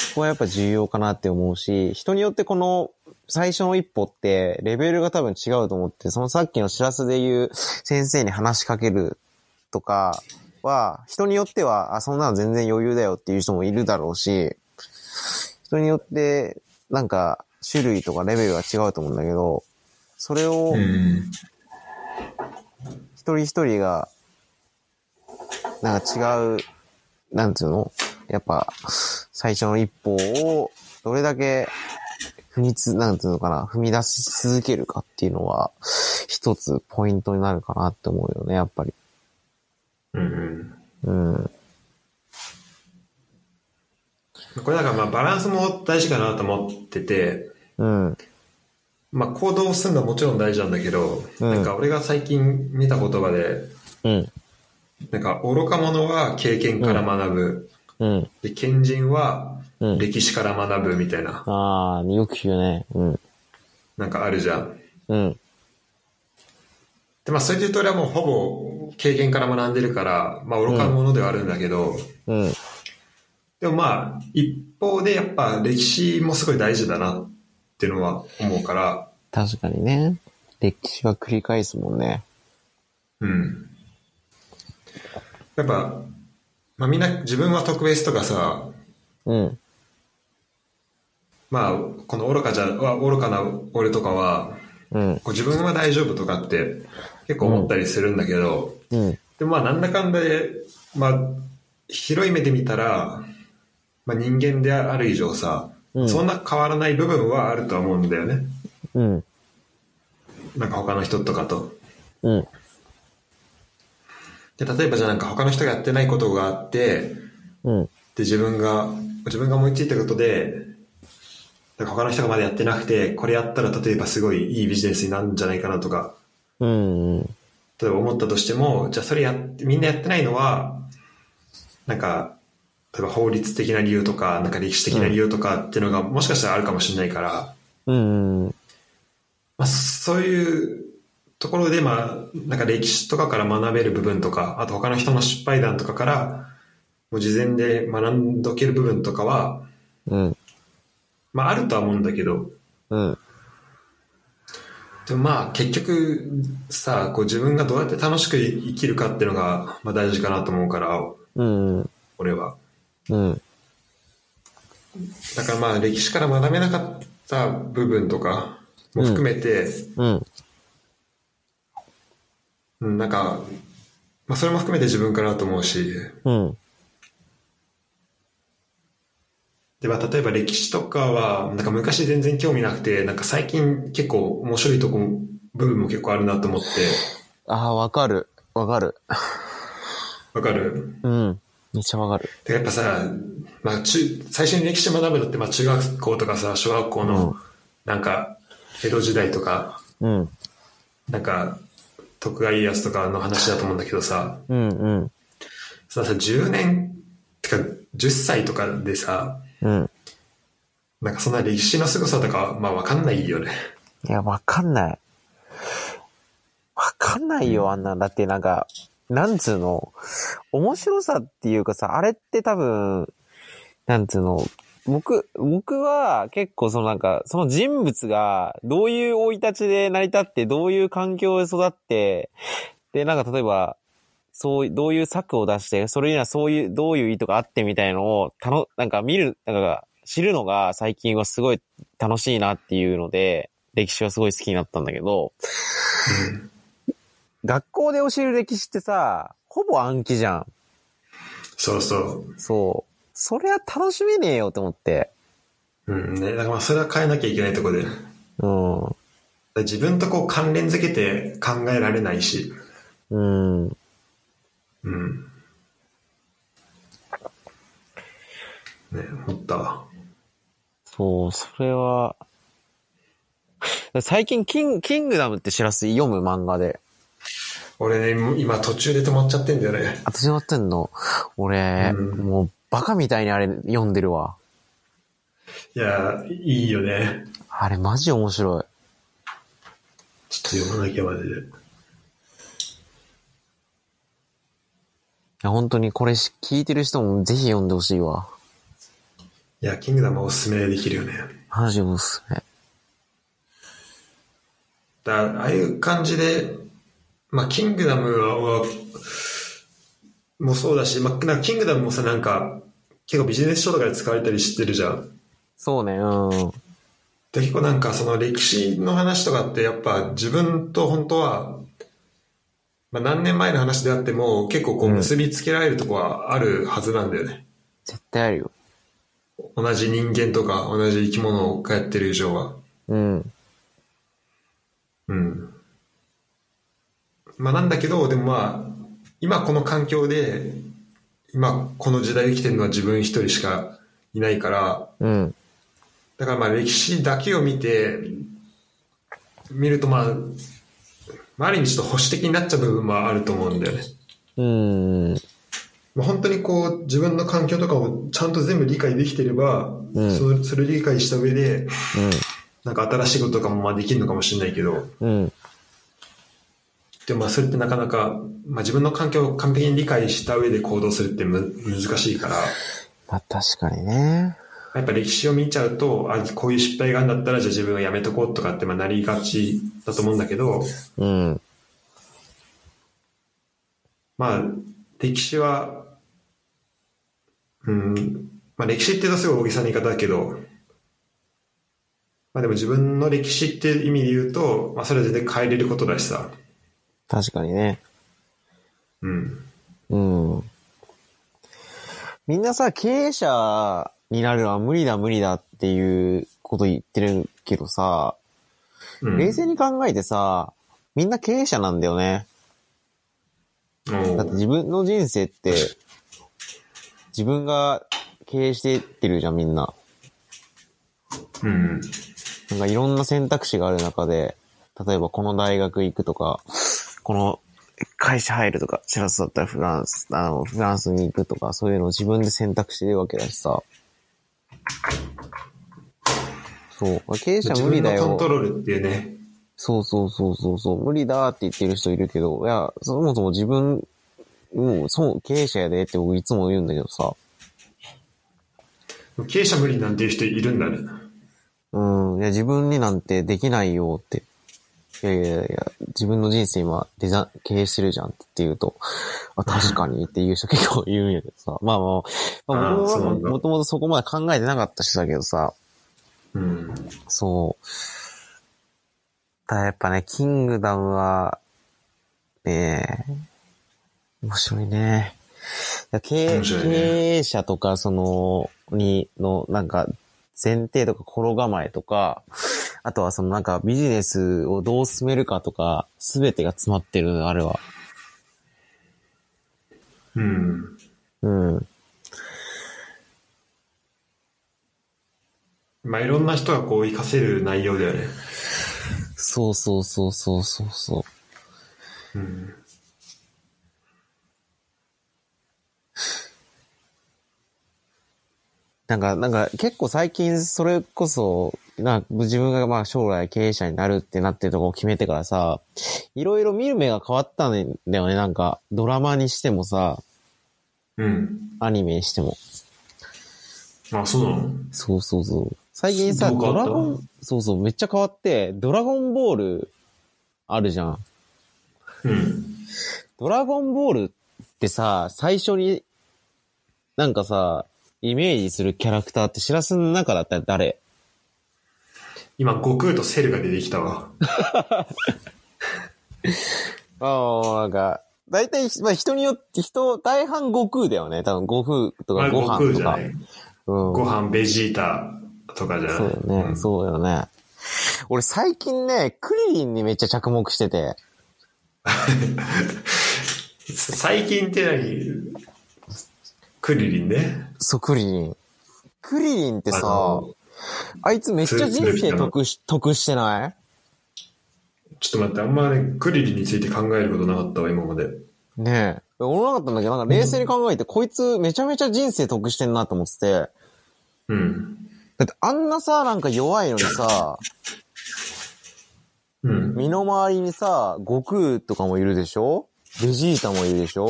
そこはやっぱ重要かなって思うし、人によってこの最初の一歩ってレベルが多分違うと思って、そのさっきの知らせで言う先生に話しかけるとかは、人によっては、あ、そんなの全然余裕だよっていう人もいるだろうし、人によってなんか種類とかレベルが違うと思うんだけど、それを。一人一人が、なんか違う、なんつうの？やっぱ、最初の一歩を、どれだけ、踏みつ、なんつうのかな、踏み出し続けるかっていうのは、一つポイントになるかなって思うよね、やっぱり。うんうん。うん。これなんかまあバランスも大事かなと思ってて、うん。まあ行動するのはもちろん大事なんだけど、うんなんか俺が最近見た言葉で、うん。なんか愚か者は経験から学ぶ、うん。で、賢人はうん。歴史から学ぶみたいな、ああ、よく言うね。うん。なんかあるじゃん。うん。で、まあそれで言うと俺はもうほぼ経験から学んでるから、まあ愚か者ではあるんだけど、うん。でもまあ一方でやっぱ歴史もすごい大事だなっていうのは思うから、確かにね。歴史は繰り返すもんね。うん。やっぱ、まあみんな自分は特別とかさ、うん。まあこの愚かじゃ、は愚かな俺とかは、うん。こう自分は大丈夫とかって結構思ったりするんだけど、うん。でもまあなんだかんだで、まあ広い目で見たら、まあ人間である以上さ、うんそんな変わらない部分はあるとは思うんだよね。うん。なんか他の人とかと。うん。で、例えばじゃあなんか他の人がやってないことがあって、うん。で、自分が、自分が思いついたことで、なんか他の人がまだやってなくて、これやったら例えばすごいいいビジネスになるんじゃないかなとか、うん。例えば思ったとしても、じゃあそれやって、みんなやってないのは、なんか、例えば法律的な理由とか、なんか歴史的な理由とかっていうのがもしかしたらあるかもしれないから、うん。まあそういうところで、まあ、なんか歴史とかから学べる部分とか、あと他の人の失敗談とかから、もう事前で学んどける部分とかは、うん。まああるとは思うんだけど、うん。でもまあ結局さ、こう自分がどうやって楽しく生きるかっていうのが、まあ大事かなと思うから、うん。俺は。うん。だからまあ歴史から学べなかった部分とかも含めて、うん。うん、なんか、まあそれも含めて自分かなと思うし、うん。で、まあ例えば歴史とかは、なんか昔全然興味なくて、なんか最近結構面白いとこ、部分も結構あるなと思って、ああ、わかる。わかる。わかる？うん。めっちゃわかる。で、やっぱさ、まあ中、最初に歴史学ぶのって、まあ中学校とかさ、小学校うんの、なんか、江戸時代とか、うん。なんか、徳川家康とかの話だと思うんだけどさ、うんうん。さ、さ、10年、てか、10歳とかでさ、うん。なんかそんな歴史の凄さとか、まあわかんないよね。いや、わかんない。わかんないよ、あんな。だってなんか、なんつうの、面白さっていうかさ、あれって多分、なんつうの、僕、僕は結構そのなんか、その人物がどういう生い立ちで成り立って、どういう環境で育って、で、なんか例えば、そう、どういう策を出して、それにはそういう、どういう意図があってみたいのを、たの、なんか見る、なんか知るのが最近はすごい楽しいなっていうので、歴史はすごい好きになったんだけど、学校で教える歴史ってさ、ほぼ暗記じゃん。そうそう。そう。それは楽しめねえよと思って。うんね。だからまあそれは変えなきゃいけないところで。うん。自分とこう関連づけて考えられないし。うん。うん。ね、思ったわ。そう、それは、最近、キング、キングダムって知らす読む漫画で。俺ね、今途中で止まっちゃってんだよね。あ、始まってんの？俺、うんもう、バカみたいにあれ読んでるわ。いや、いいよね。あれマジ面白い。ちょっと読まなきゃマジで。いや、本当にこれし聞いてる人もぜひ読んでほしいわ。いや、キングダムおすすめできるよね。マジおすすめ。だああいう感じで、まあ、キングダムは、もそうだし、まあ、なんかキングダムもさ、なんか、結構ビジネス書とかで使われたりしてるじゃん。そうね、うん。で、結構なんかその歴史の話とかってやっぱ自分と本当は、まあ、何年前の話であっても結構こううん結びつけられるとこはあるはずなんだよね。絶対あるよ。同じ人間とか同じ生き物がやってる以上は。うん。うん。まあなんだけど、でもまあ、今この環境で、今この時代を生きてるのは自分一人しかいないから、うん。だからまあ歴史だけを見て、見るとまあ、まあ、ある意味ちょっと保守的になっちゃう部分もあると思うんだよね。うん。まあ、本当にこう自分の環境とかをちゃんと全部理解できてれば、うんそそれを理解した上で、なんか新しいこととかもまあできるのかもしれないけど、うん。うん。でもまあそれってなかなか、まあ、自分の環境を完璧に理解した上で行動するってむ難しいから、まあ確かにね。やっぱ歴史を見ちゃうと、あ、こういう失敗があるんだったらじゃあ自分はやめとこうとかってまあなりがちだと思うんだけど、うん。まあ、歴史は、うん、まあ歴史って言うとすごい大げさな言い方だけど、まあでも自分の歴史っていう意味で言うと、まあそれは全然変えれることだしさ、確かにね。うん。うん。みんなさ、経営者になるのは無理だ無理だっていうこと言ってるけどさ、うん、冷静に考えてさ、みんな経営者なんだよね。だって自分の人生って、自分が経営していってるじゃん、みんな。うん。なんかいろんな選択肢がある中で、例えばこの大学行くとか、この会社入るとか、シラスだったらフランス、あの、フランスに行くとか、そういうのを自分で選択してるわけだしさ。そう。経営者自無理だよコント。ロールっていうね、そうそうそうそうそう。無理だって言ってる人いるけど、いや、そもそも自分、もう、そう、経営者やでって僕いつも言うんだけどさ。経営者無理なんていう人いるんだね。うん。いや、自分になんてできないよって。いやいやいや、自分の人生今デザ経営してるじゃんって言うと、あ、確かにっていう人結構言うんやけどさ。まあまあ、まあ、僕そうなんだももともとそこまで考えてなかった人だけどさ、うん。そう。ただやっぱね、キングダムは、ねえ、面白いね。経営ね経営者とか、その、に、の、なんか、前提とか心構えとか、あとはそのなんかビジネスをどう進めるかとか、すべてが詰まってる、あれは。うん。うん。まあ、いろんな人がこう、活かせる内容だよね。そうそうそうそうそうそう。うん。なんか、なんか結構最近それこそ、な自分がまあ将来経営者になるってなってるとこを決めてからさ、いろいろ見る目が変わったんだよね。なんかドラマにしてもさ、うん。アニメにしても。あ、そうなの？そうそうそう。最近さ、ドラゴン、そうそう、めっちゃ変わって、ドラゴンボールあるじゃん。うん。ドラゴンボールってさ、最初に、なんかさ、イメージするキャラクターってシラスの中だったら誰？今、悟空とセルが出てきたわ。ああ、なんか、大体、まあ人によって、人、大半悟空だよね。多分悟空とまあ、かご飯とか。ん。ご飯、ベジータとかじゃない。そうだよね、んそうだよね。俺最近ね、クリリンにめっちゃ着目してて。最近って何？クリリンね。そう、クリリン。クリリンってあさの、あいつめっちゃ人生得し、得してない？ちょっと待って、あんまね、クリリンについて考えることなかったわ、今まで。ねえ。俺なかったんだけど、なんか冷静に考えて、こいつめちゃめちゃ人生得してんなと思ってて。うん。だってあんなさ、なんか弱いのにさ、うん。身の回りにさ、悟空とかもいるでしょ？ベジータもいるでしょ？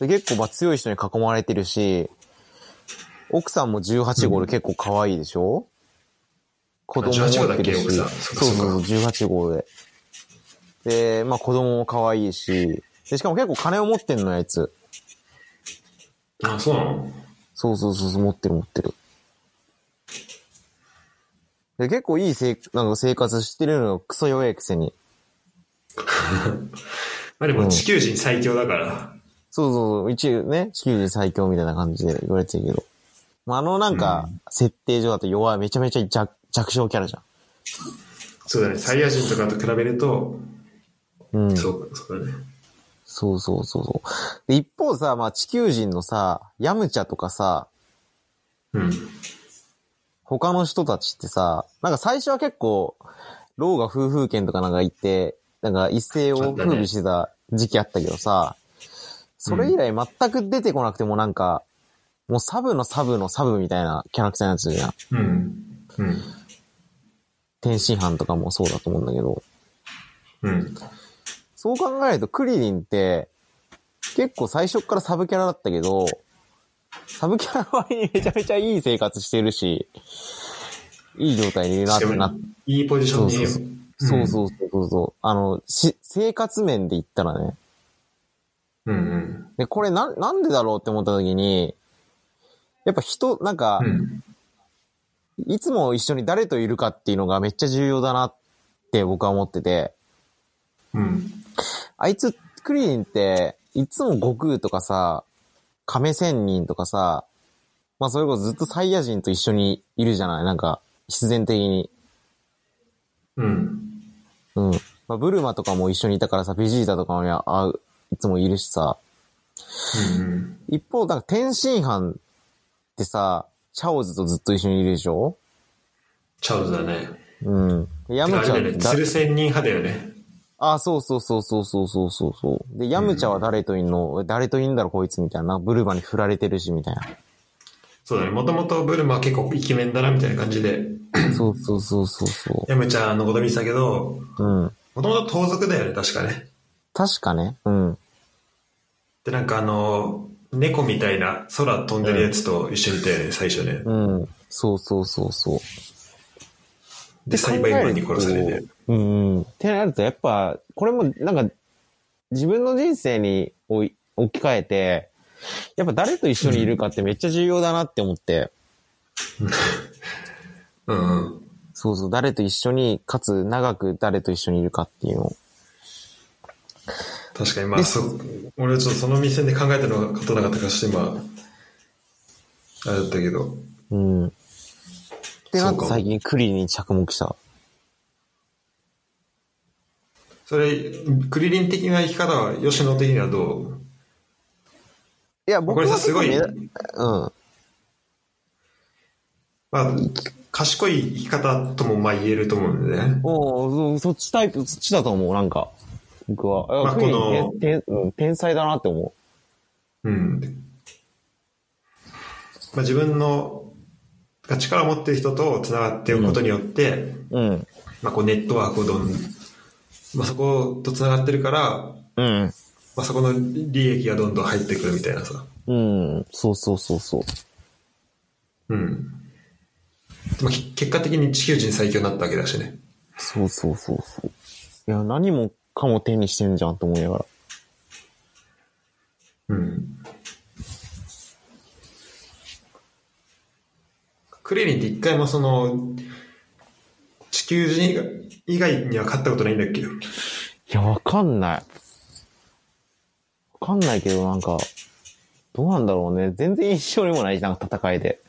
で結構まあ強い人に囲まれてるし、奥さんも18号で結構可愛いでしょ、子供も18号だっけ持ってるし。そうそうそう、そっか18号で。で、まあ子供も可愛いし、で、しかも結構金を持ってんのよ、あいつ。あ、そうなの？そうそうそうそう、持ってる持ってる。で、結構いいせいなんか生活してるのよ、クソ弱いくせに。まあでも地球人最強だから。そうそうそう、一応ね、地球人最強みたいな感じで言われてるけど。まあ、あのなんか、設定上だと弱い、めちゃめちゃ弱弱小キャラじゃそうだね、サイヤ人とかと比べると、ん。うん。そう、そうだね。そうそうそうそう。で一方さ、まあ地球人のさ、ヤムチャとかさ、うん。他の人たちってさ、なんか最初は結構、老が夫婦権とかなんか言って、なんか一世を風靡してた時期あったけどさ、それ以来全く出てこなくてもなんか、もうサブのサブのサブみたいなキャラクターになってるじゃん。うん。うん。天津飯とかもそうだと思うんだけど。うん。そう考えるとクリリンって、結構最初っからサブキャラだったけど、サブキャラの割にめちゃめちゃいい生活してるし、いい状態にいるなってなっいいポジションに。そうそうそうそうそう。あの、し、生活面で言ったらね。うんうん。で、これな、なんでだろうって思った時に、やっぱ人、なんかう、ん。いつも一緒に誰といるかっていうのがめっちゃ重要だなって僕は思ってて、うん。あいつ、クリリンって、いつも悟空とかさ、亀仙人とかさ、まあそれこそずっとサイヤ人と一緒にいるじゃない？なんか、必然的に。うん。うん。まあブルマとかも一緒にいたからさ、ベジータとかには会う、いつもいるしさ。一方、だから天津飯ってさ、チャオズとずっと一緒にいるでしょ？チャオズだね。うん。ヤムチャは、ね。鶴仙人派だよね。あ、そうそうそうそうそうそうそう。で、ヤムチャは誰といんの、うん、誰といんだろこいつみたいな。ブルマに振られてるしみたいな。そうだね。もともとブルマ結構イケメンだなみたいな感じで。そうそうそうそうそう。ヤムチャのこと見てたけど、うん。もともと盗賊だよね、確かね。確かね。うん。で、なんかあの、猫みたいな空飛んでるやつと一緒にいたよね、最初ね。うん。そうそうそうそう。で、裁判員に殺されて。うんうん。ってなると、やっぱ、これも、なんか、自分の人生に置き換えて、やっぱ誰と一緒にいるかってめっちゃ重要だなって思って、うんうん。そうそう、誰と一緒に、かつ長く誰と一緒にいるかっていうのを。確かに、まあ、そ、俺はちょっとその目線で考えたのがことなかったからして、まあ、あれだったけど。うん。で、なんか最近クリに着目した。それ、クリリン的な生き方は、吉野的にはどう？いや、これさ、すごい、うん。まあ、賢い生き方ともまあ言えると思うんでね。おうそそっちタイプ、そっちだと思う、なんか。僕は。まあこの天天うん天才だなって思うん。まあ、自分のが力を持っている人と繋がっておくことによって、う。うん。まあ、こうネットワークをどん、まあ、そこと繋がってるから、うん。まあ、そこの利益がどんどん入ってくるみたいなさ。うん。そうそうそうそう。うん。まあ、き結果的に地球人最強になったわけだしね。そうそうそうそう。いや、何もかも手にしてんじゃんと思いながら。うん。クリリンって一回もその、地球人以外には勝ったことないんだっけいや、わかんない。わかんないけど、なんか、どうなんだろうね。全然印象にもないじゃん、戦いで。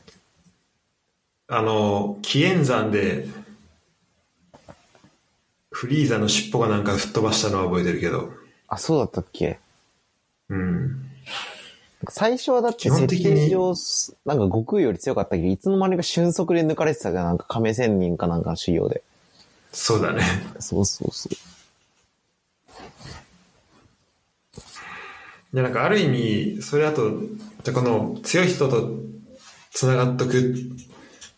あの、紀元山で、フリーザの尻尾がなんか吹っ飛ばしたのは覚えてるけど、あ、そうだったっけ？うん。最初はだって設定上、なんか悟空より強かったけど、いつの間にか瞬足で抜かれてたじゃん。なんか亀仙人かなんかの修行で。そうだね。そうそうそう。で、なんかある意味、それだと、じゃあこの強い人と繋がっとく。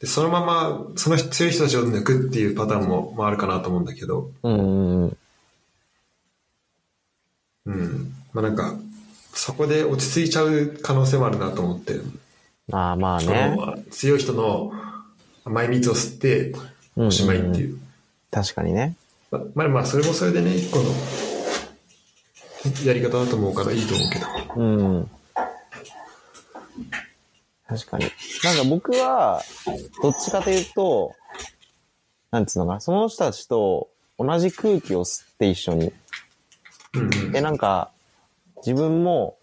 で、そのまま、その強い人たちを抜くっていうパターンも、まあ、あるかなと思うんだけど、うんうんうん。うん。まあなんか、そこで落ち着いちゃう可能性もあるなと思って、ああ、まあそね。の強い人の前蜜を吸って、おしまいっていう。確かにね。ままあまあ、それもそれでね、一個のやり方だと思うからいいと思うけど。うん。確かに。なんか僕は、どっちかというと、なんつうのかな、その人たちと同じ空気を吸って一緒に。で、なんか、自分も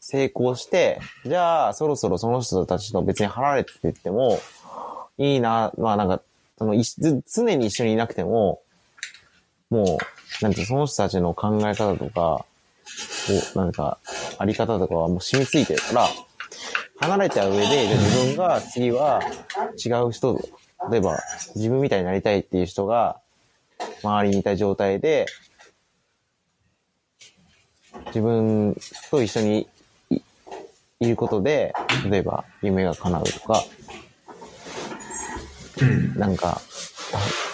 成功して、じゃあ、そろそろその人たちと別に離れてってっても、いいな、まあなんか、その、いず常に一緒にいなくても、もう、なんてその人たちの考え方とか、おなんか、あり方とかはもう染みついてるから、離れた上で、じゃあ自分が次は違う人、例えば自分みたいになりたいっていう人が周りにいた状態で、自分と一緒にいいることで、例えば夢が叶うとか、なんか、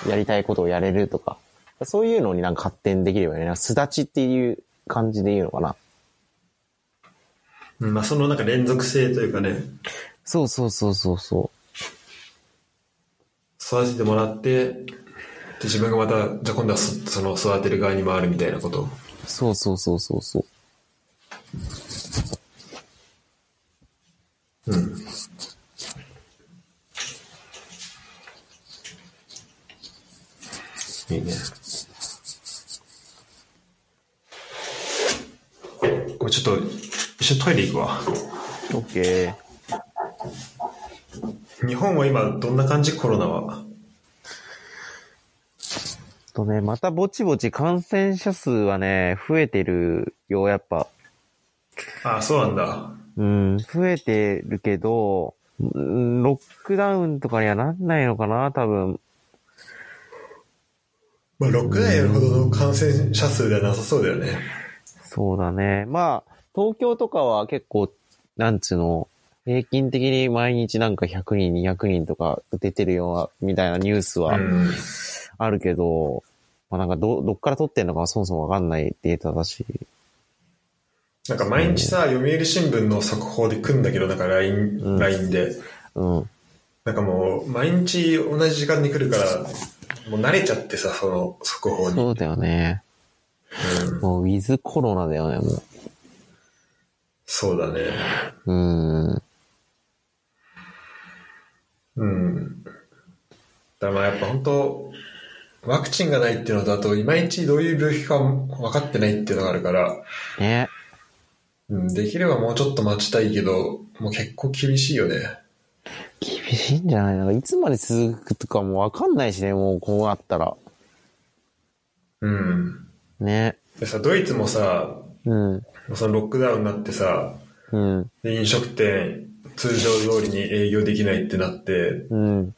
あやりたいことをやれるとか、そういうのになんか発展できればいいな。すだちっていう感じで言うのかな。うんまあ、そのなんか連続性というかね、そうそうそうそうそ育ててもらって、で自分がまた、じゃあ今度はそその育てる側に回るみたいなこと。う。そうそうそうそうそう。うん。いいね。これちょっと、一緒にトイレ行くわ。オッケー。日本は今どんな感じ？コロナは。とね、またぼちぼち感染者数はね、増えてるよ、やっぱ。ああ、そうなんだ。うん、増えてるけど、うんロックダウンとかにはなんないのかな、多分。まあ、6代ほどの感染者数ではなさそうだよね。そうだね。まあ、東京とかは結構、なんつうの、平均的に毎日なんか100人、200人とか出てるような、みたいなニュースはうん。あるけど、まあなんかど、どっから取ってんのかそもそもわかんないデータだし。なんか毎日さ、読売新聞の速報で来るんだけど、なんか LINE、うん LINE で。うん。なんかもう、毎日同じ時間に来るから、もう慣れちゃってさ、その速報に。そうだよね。うん、もう、ウィズコロナだよね、もそうだね。う。うん。うん。だからまあやっぱ本当、ワクチンがないっていうのと、あと、いまいちどういう病気か分かってないっていうのがあるから、ね。うん、できればもうちょっと待ちたいけど、もう結構厳しいよね。厳しいんじゃないなんかいつまで続くとかもわかんないしね、もうこうなったら。うん。ね。でさ、ドイツもさ、うん。そのロックダウンになってさ、うん。で飲食店通常通りに営業できないってなって、うん。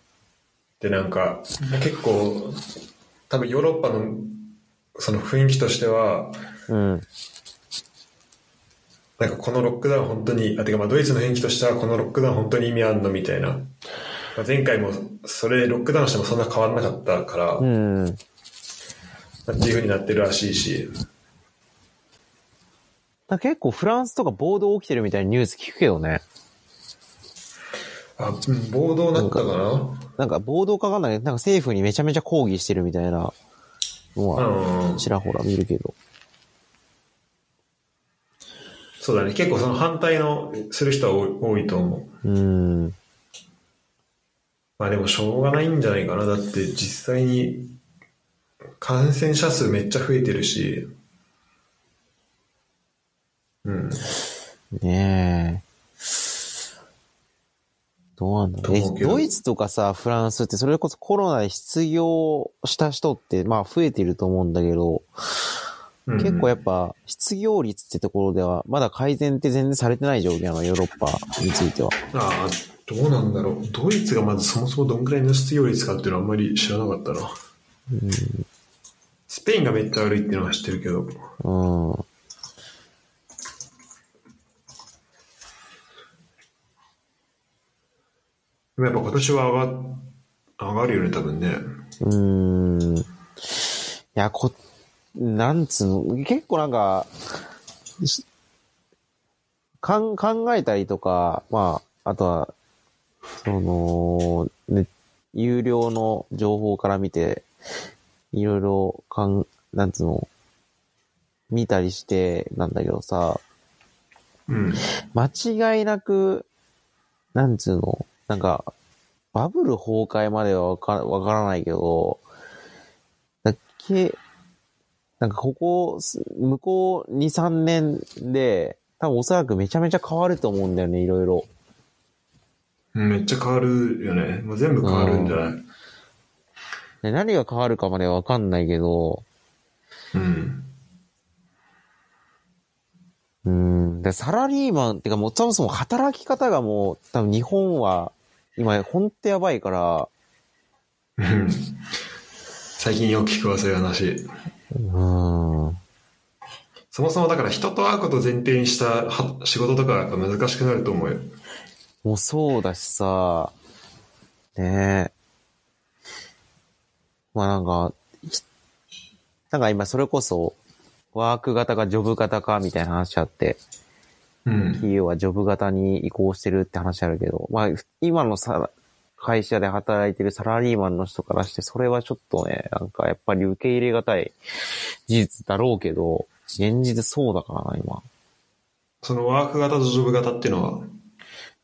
でなんか、結構、多分ヨーロッパのその雰囲気としては、うん。なんかこのロックダウン本当に、あ、てかまあドイツの雰囲気としてはこのロックダウン本当に意味あんのみたいな。まあ、前回もそれロックダウンしてもそんな変わんなかったから、うん。っていう風になってるらしいし、だ結構フランスとか暴動起きてるみたいなニュース聞くけどね。あ、うん暴動なったかな？なんか暴動かわかんないけど、なんか政府にめちゃめちゃ抗議してるみたいなのは、うんちらほら見るけど。そうだね。結構その反対のする人は多い多いと思う。うん。まあでもしょうがないんじゃないかな。だって実際に感染者数めっちゃ増えてるし、うん。ねえ。どうなんだろう。ドイツとかさ、フランスってそれこそコロナで失業した人って、まあ増えてると思うんだけど、うん結構やっぱ失業率ってところでは、まだ改善って全然されてない状況なの、ヨーロッパについては。ああ、どうなんだろう。ドイツがまずそもそもどんくらいの失業率かっていうのはあんまり知らなかったな。スペインがめっちゃ悪いっていうのは知ってるけど。うん。うん。でもやっぱ今年は上が上がるよね、多分ね。うーん。いや、こ、なんつうの、結構なんか、しかん考えたりとか、まあ、あとは、その、ね、有料の情報から見て、いろいろ、かん、なんつうの、見たりして、なんだけどさ、うん。間違いなく、なんつうの、なんか、バブル崩壊まではわかわからないけど、だっけ、なんかここ、す向こう2、3年で、多分おそらくめちゃめちゃ変わると思うんだよね、いろいろ。うんめっちゃ変わるよね。もう全部変わるんじゃない？で何が変わるかまではわかんないけど、うん。うん、で、サラリーマンってかもうそもそも働き方がもう、多分日本は、今、ほんとやばいから、うん最近よく聞くわ、そういう話。うん、そもそもだから人と会うことを前提にしたは仕事とかはやっぱ難しくなると思うよ。もうそうだしさ、ねえ。まあなんか、ひなんか今それこそ、ワーク型かジョブ型かみたいな話あって、うん。企業はジョブ型に移行してるって話あるけど、まあ今のさ、会社で働いてるサラリーマンの人からして、それはちょっとね、なんかやっぱり受け入れがたい事実だろうけど、現実そうだからな、今。そのワーク型とジョブ型っていうのは、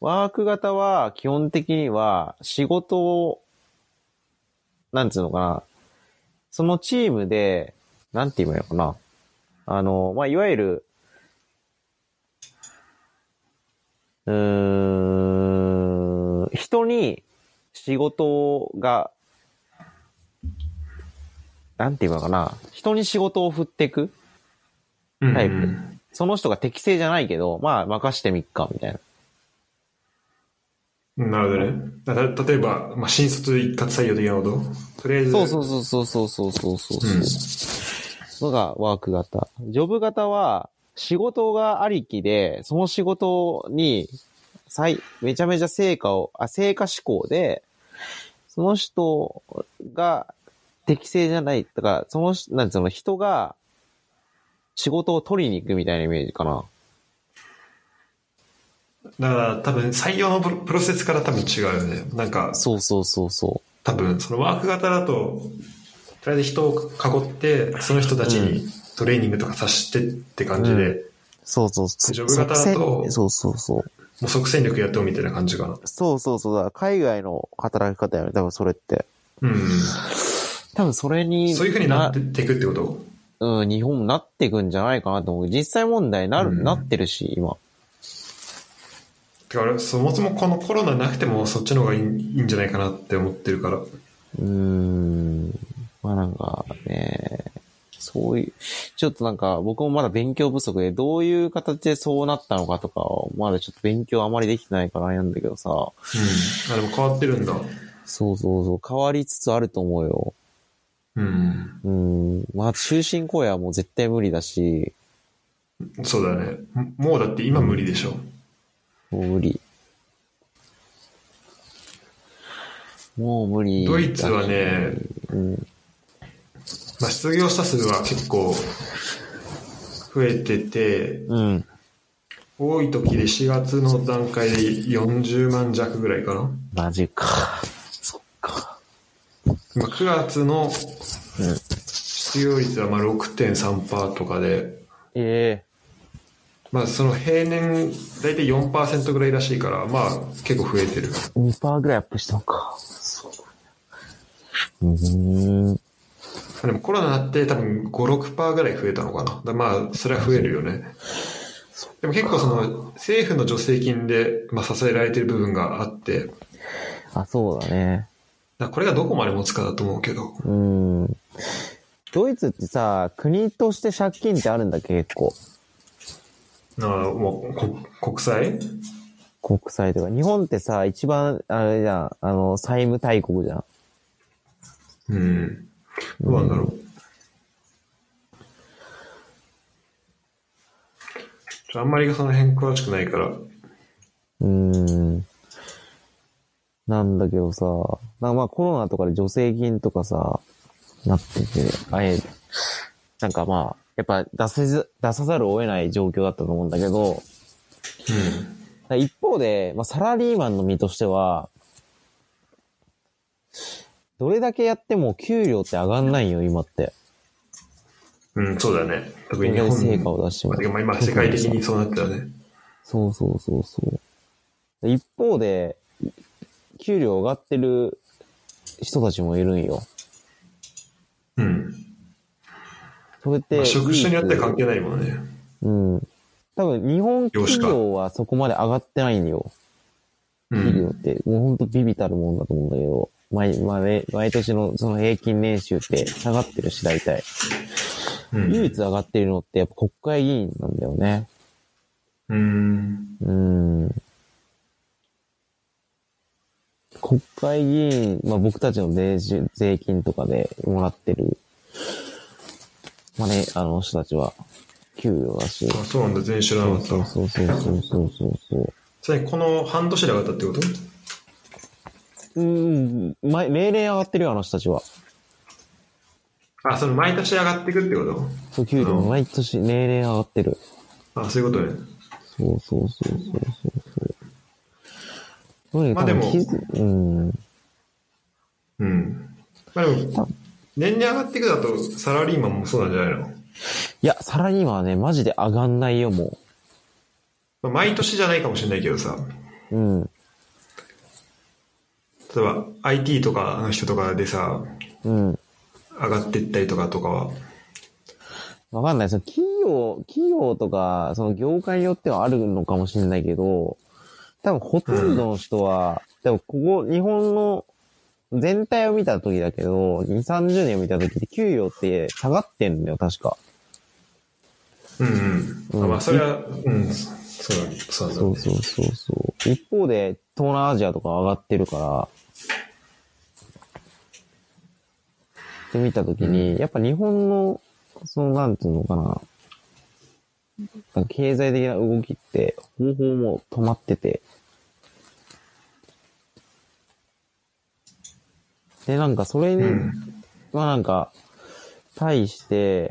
ワーク型は基本的には仕事を、なんつうのかな。そのチームで、なんて言えばいいのかな。あの、まあ、いわゆる、うーん、人に仕事が、なんて言えばいいのかな。人に仕事を振っていくタイプうんその人が適正じゃないけど、まあ、任してみっか、みたいな。うんなるほどね。例えば、まあ、新卒一括採用的なこと？とりあえず、そうそうそうそうそうそうそうそう。のがワーク型。ジョブ型は仕事がありきで、その仕事に最、めちゃめちゃ成果を、あ、成果志向で、その人が適正じゃない、だから、その人、なんつうの、人が仕事を取りに行くみたいなイメージかな。だから多分採用のプロプロセスから多分違うよね。なんか、そうそうそうそ多分そのワーク型だと、とりあえず人を囲って、その人たちにトレーニングとかさしてって感じで、う。そうそうそう。ジョブ型だとそうそうそう。もう即戦力やってもみたいな感じかな。そうそうそう。だから海外の働き方やね。多分それって。うん。多分それに。そういう風になっていくってこと？うん、日本もなっていくんじゃないかなと思う。実際問題なる、うんなってるし、今。てか俺、そもそもこのコロナなくてもそっちの方がいいいいんじゃないかなって思ってるから。うーん。まあなんかね、そういう、ちょっとなんか僕もまだ勉強不足で、どういう形でそうなったのかとかを、まだちょっと勉強あまりできてないから悩んだけどさ、うん。あ、でも変わってるんだ。そうそうそう、変わりつつあると思うよ。うん。うん。まあ終身公演はもう絶対無理だし、そうだね。もうだって今無理でしょ。もう無理。もう無理だし。ドイツはね、うん。まあ、失業者数は結構増えてて、うん。多い時で4月の段階で40万弱ぐらいかな。マジか。そっか。今9月のうん。失業率はまあ6.3%とかで、えまあその平年大体4%ぐらいらしいから、まあ結構増えてる。え2%ぐらいアップしたのか。そう。ん。でもコロナになって多分5、6%ぐらい増えたのかな。だまあそれは増えるよね。でも結構その政府の助成金でまあ支えられてる部分があって、あ、そうだね。らこれがどこまで持つかだと思うけど。うーん。ドイツってさ、国として借金ってあるんだっけ、結構。ああ、もうこ国債？国債とか。日本ってさ、一番、あれじゃん、あの、債務大国じゃん。うん。どうなんだろう。ちょあんまりその辺詳しくないから。うーん。なんだけどさ、なんかまあコロナとかで助成金とかさ、なってて、あえ、なんかまあ、やっぱ出せず、出さざるを得ない状況だったと思うんだけど、うん。一方で、まあ、サラリーマンの身としては、どれだけやっても給料って上がんないよ、今って。うん、そうだね。特に日本成果を出しても。まあ、今世界的にそうなったよね。そうそうそうそう。で一方で、給料上がってる人たちもいるんよ。うん。それって、まあ、職種によって関係ないもんね。うん。多分、日本企業はそこまで上がってないんよ。う企業っん。て。もうほんとビビたるもんだと思うんだけど。毎、まあね、毎年のその平均年収って下がってるし、大体。うん。唯一上がってるのってやっぱ国会議員なんだよね。うん。うん。国会議員、まあ僕たちの税収税金とかでもらってる、まあね、あの人たちは、給与だし。あ、そうなんだ。全知らなかった。そうそうそうそうそうそうそう。それこの半年で上がったってこと？うん、ま、命令上がってるよ、あの人たちは。あ、その毎年上がってくってことそう、給料毎年命令上がってる。あ、そういうことね。そうそうそうそうそうそう。まあでもうん。うん。まあでも、年々上がっていくだとサラリーマンもそうなんじゃないのいや、サラリーマンはね、マジで上がんないよ、もまあ毎年じゃないかもしれないけどさ、うん。例えば IT とかの人とかでさ、うん。上がっていったりとかとかは、わかんない。その企業、企業とか、その業界によってはあるのかもしれないけど、多分ほとんどの人は、でもここ、日本の全体を見た時だけど、2、30年を見た時って給与って下がってんだよ、確か。うんうん。うんあまあそれは、うん。そうだね。そうそうそうそう。一方で、東南アジアとか上がってるから、って見たときに、やっぱ日本の、その、なんていうのかな、か経済的な動きって、方法も止まってて、で、なんかそれに、うん。まあなんか、対して、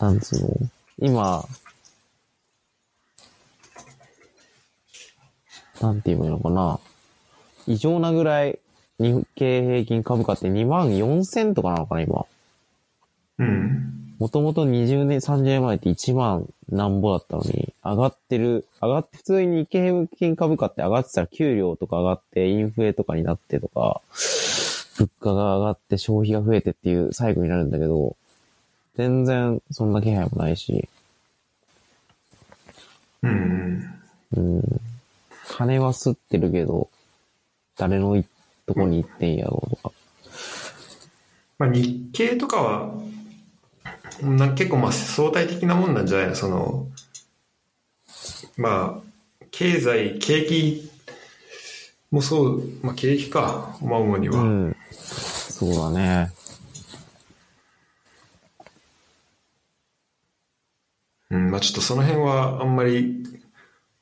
なんつうの？今、なんて言えばいいのかな。異常なぐらい日経平均株価って2万4000とかなのかな、今。うん。もともと20年、30年前って1万なんぼだったのに、上がってる、上がって、普通に日経平均株価って上がってたら給料とか上がって、インフレとかになってとか、物価が上がって消費が増えてっていう最後になるんだけど、全然そんな気配もないし、うん。うん。金は吸ってるけど、誰のいとこに行ってんやろうとか。まあ、日経とかは、な結構まあ相対的なもんなんじゃないの？その、まあ、経済、景気もそう、まあ景気か、まあ主には。うん。そうだね。うん、まあちょっとその辺はあんまり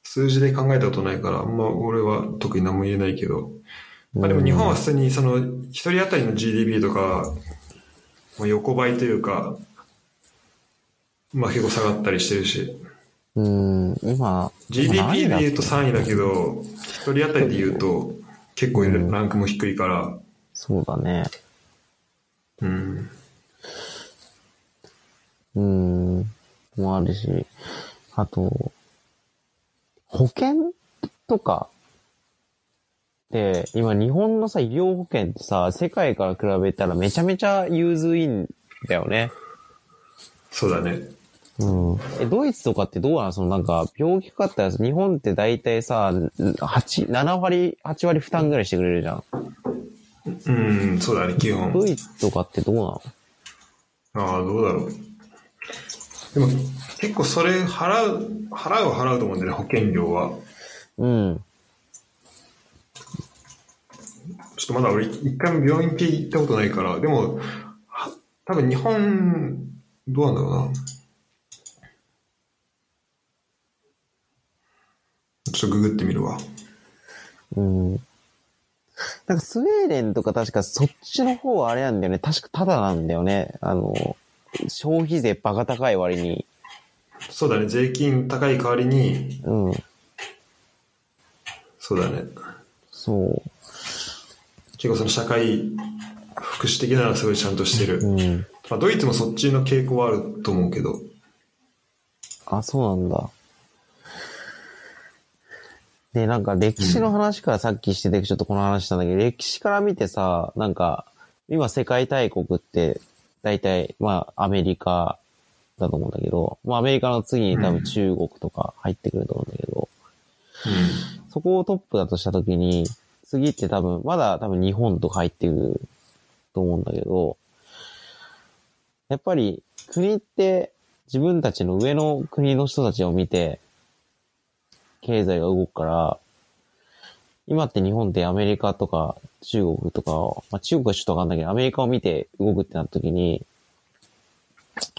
数字で考えたことないから、あんま俺は特に何も言えないけど、まあでも日本は普通にその一人当たりの GDP とか、まあ、横ばいというか、まあ結構下がったりしてるし、うん、今、GDP で言うと何だっ3位だけど、一人当たりで言うと結構ランクも低いから、そうだね。うん、うん、もあるし、あと、保険とかで、今日本のさ、医療保険ってさ、世界から比べたらめちゃめちゃ融通いいんだよね。そうだね。うん。え、ドイツとかってどうなの？そのなんか、病気かかったら、日本って大体さ、8、7割、8割負担ぐらいしてくれるじゃん。うん、そうだね、基本。ドイツとかってどうなの？ああ、どうだろう。でも、結構それ払う、払うは払うと思うんだよね、保険料は。うん。ちょっとまだ俺、一回も病院系行ったことないから、でも、は多分日本、どうなんだろうな。ちょっとググってみるわ。うん。なんかスウェーデンとか確かそっちの方はあれなんだよね。確かタダなんだよね。あの、消費税バカ高い割に。そうだね、税金高い代わりに、うん。そうだね。そ結構その社会、福祉的なのはすごいちゃんとしてる。う。うん。まあ、ドイツもそっちの傾向はあると思うけど。あ、そうなんだ。で、なんか歴史の話からさっきしてて、ちょっとこの話したんだけど、歴史から見てさ、なんか、今世界大国って、大体、まあ、アメリカだと思うんだけど、まあ、アメリカの次に多分中国とか入ってくると思うんだけど、うん。そこをトップだとしたときに、次って多分、まだ多分日本とか入ってくると思うんだけど、やっぱり国って自分たちの上の国の人たちを見て、経済が動くから、今って日本ってアメリカとか中国とかを、まあ中国はちょっとわかんないけど、アメリカを見て動くってなった時に、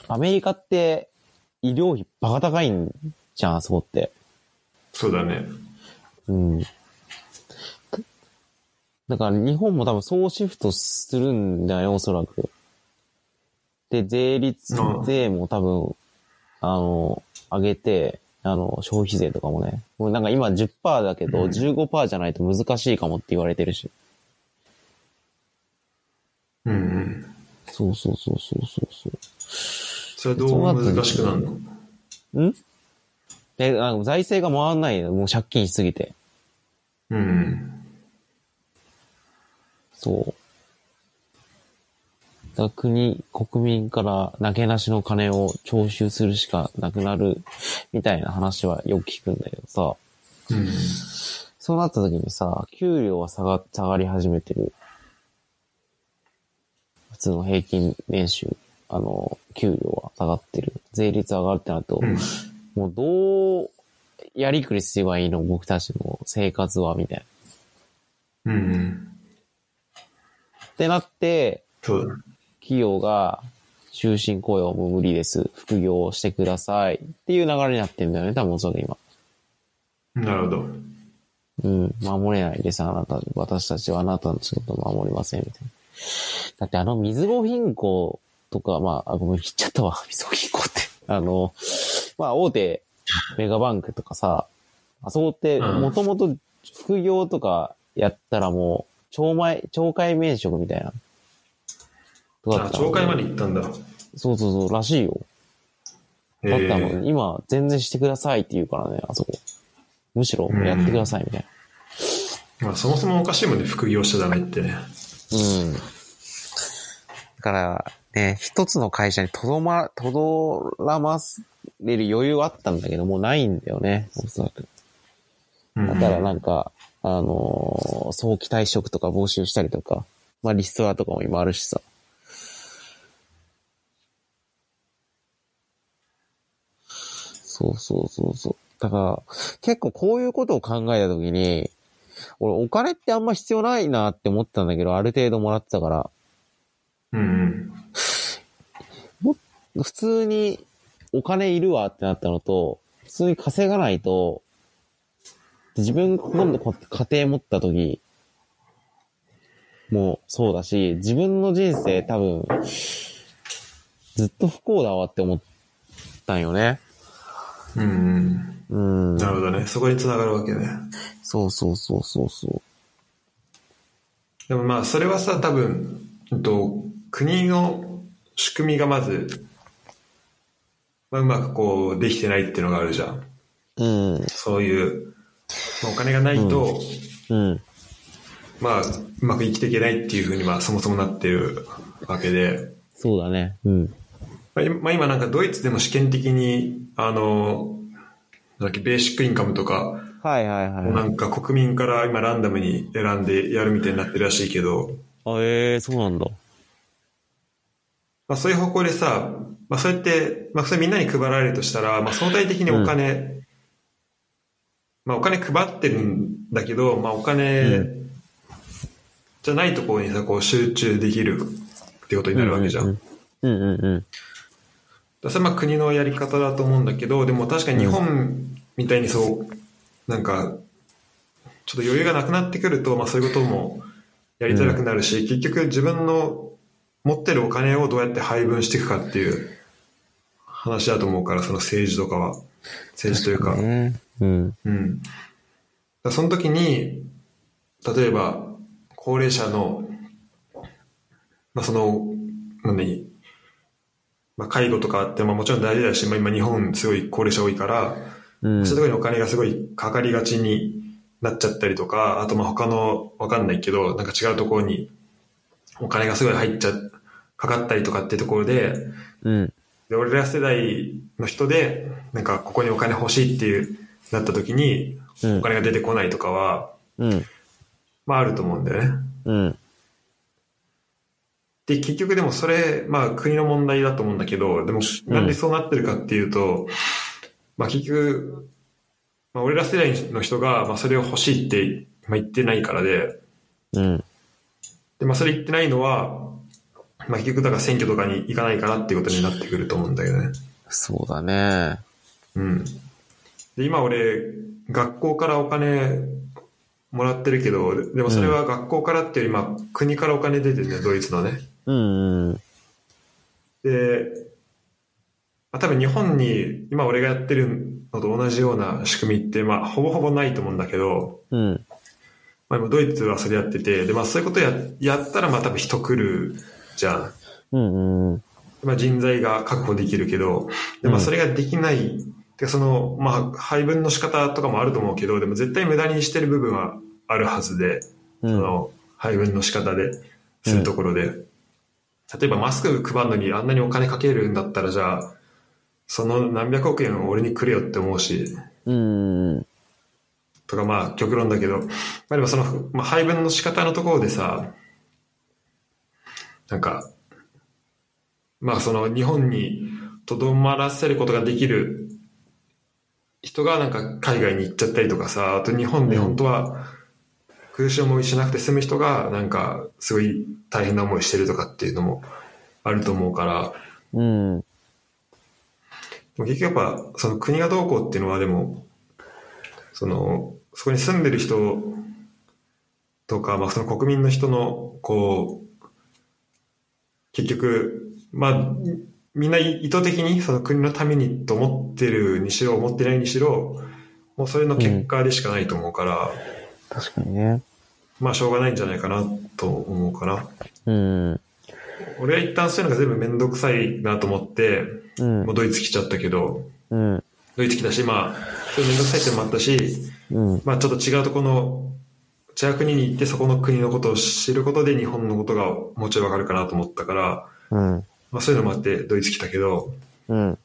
アメリカって医療費バカ高いんじゃん、あそこって。そうだね。うん。だから日本も多分そうシフトするんだよ、おそらく。で、税率う、ん税も多分、あの、上げて、あの、消費税とかもね。もうなんか今10%だけど、うん15%じゃないと難しいかもって言われてるし。うんうん。そうそうそうそうそうそう。それはどう難しくなるの？ん？で、あの財政が回んないの。もう借金しすぎて。うん。そう。だから国、国民から投げなしの金を徴収するしかなくなるみたいな話はよく聞くんだけどさ、うん。そうなった時にさ、給料は下が、下がり始めてる。普通の平均年収、あの、給料は下がってる。税率上がるってなると、うん。もうどうやりくりすればいいの？僕たちの生活は、みたいな。うん。ってなって。企業が終身雇用も無理です。副業をしてください。っていう流れになってんだよね、多分それ今。なるほど。うん。守れないです、あなた。私たちはあなたの仕事を守りません、みたいな。だってあの、水後銀行とか、まあ、あごめん、言っちゃったわ。水後銀行って。あの、まあ、大手メガバンクとかさ、あそこって、うんもともと副業とかやったらもう、懲戒、懲戒免職みたいな。あ、懲戒まで行ったんだ。そうそうそう、らしいよ。えだったのに、今、全然してくださいって言うからね、あそこ。むしろ、やってくださいみたいまあ、そもそもおかしいもんね、副業しちゃダメって。うん。だから、ね、一つの会社にとどま、とどらまれる余裕はあったんだけど、もうないんだよね、おそらく。うんだからなんか、あのー早期退職とか募集したりとか、まあリストラとかも今あるしさ。そうそうそうそう。だから、結構こういうことを考えたときに、俺お金ってあんま必要ないなって思ってたんだけど、ある程度もらってたから、うんうん。普通にお金いるわってなったのと、普通に稼がないと、自分今度こ家庭持った時もそうだし、自分の人生多分、ずっと不幸だわって思ったんよね。うんうん。うん。なるほどね。そこに繋がるわけね。そうそうそうそうそでもまあ、それはさ、多分、うんと、国の仕組みがまず、まあ、うまくこう、できてないっていうのがあるじゃん。う。うん。そういう、まあ、お金がないと、うん。まあ、うまく生きていけないっていうふうに、まあ、そもそもなってるわけで、そうだね。うん。まあ、今まあ今なんかドイツでも試験的に、あの、なんだっけ、ベーシックインカムとか、はいはいはい。なんか国民から今ランダムに選んでやるみたいになってるらしいけど、あ、ええそうなんだ。まあそういう方向でさ、まあそうやって、まあそれみんなに配られるとしたら、まあ相対的にお金、まあお金配ってるんだけど、まあお金うじゃないところにさ、こう集中できるってことになるわけじゃん。うんうんうん。だそれはまあ国のやり方だと思うんだけど、でも確かに日本みたいにそう、なんか、ちょっと余裕がなくなってくると、まあそういうこともやりづらくなるし、結局自分の持ってるお金をどうやって配分していくかっていう話だと思うから、その政治とかは。政治というか。ね。うん。うん。その時に、例えば、高齢者の、まあ、その、何、まあ、介護とかあって、まあ、もちろん大事だし、まあ、今日本すごい高齢者多いから、うん。そういうところにお金がすごいかかりがちになっちゃったりとか、あとまあ他のわかんないけど、なんか違うところにお金がすごい入っちゃ、かかったりとかっていうところで、うん。で、俺ら世代の人で、なんかここにお金欲しいっていう、なった時に、うんお金が出てこないとかは、うん。まああると思うんだよね。うん。で、結局でもそれ、まあ国の問題だと思うんだけど、でもなんでそうなってるかっていうと、まあ結局、まあ俺ら世代の人が、まあそれを欲しいって、まあ言ってないからで、うん。で、まあそれ言ってないのは、まあ結局だから選挙とかに行かないかなっていうことになってくると思うんだけどね。そうだね。うん。で、今俺、学校からお金もらってるけど、でもそれは学校からっていうより、まあ国からお金出てるね、ドイツのね。うん。うん。で、まあ、多分日本に今俺がやってるのと同じような仕組みって、まあほぼほぼないと思うんだけど、うん。まあ今ドイツはそれやってて、で、まあそういうことややったらまあ多分人来るじゃん。うん。うん。まあ人材が確保できるけど、で、まあそれができない、てかその、まあ配分の仕方とかもあると思うけど、でも絶対無駄にしてる部分はあるはずで、うん。その配分の仕方でするところで、例えばマスク配るのにあんなにお金かけるんだったらじゃあ、その何百億円を俺にくれよって思うし、うん。とかまあ極論だけど、まあでもその、まあ、配分の仕方のところでさ、なんか、まあその日本にとどまらせることができる人がなんか海外に行っちゃったりとかさ、あと日本で本当は苦しい思いしなくて済む人がなんかすごい大変な思いしてるとかっていうのもあると思うから、うん。でも結局やっぱその国がどうこうっていうのはでも、その、そこに住んでる人とか、まあその国民の人の、こう、結局、まあ、みんな意図的にその国のためにと思ってるにしろ、思ってないにしろ、もうそれの結果でしかないと思うから、確かにね。まあしょうがないんじゃないかなと思うかな。うん。俺は一旦そういうのが全部めんどくさいなと思って、うんもう。ドイツ来ちゃったけど、うん。ドイツ来たし、まあ、それめんどくさいってのもあったし、うん。まあちょっと違うとこの、違う国に行ってそこの国のことを知ることで日本のことがもうちょいわかるかなと思ったから、うん。まあそういうのもあってドイツ来たけど、うん。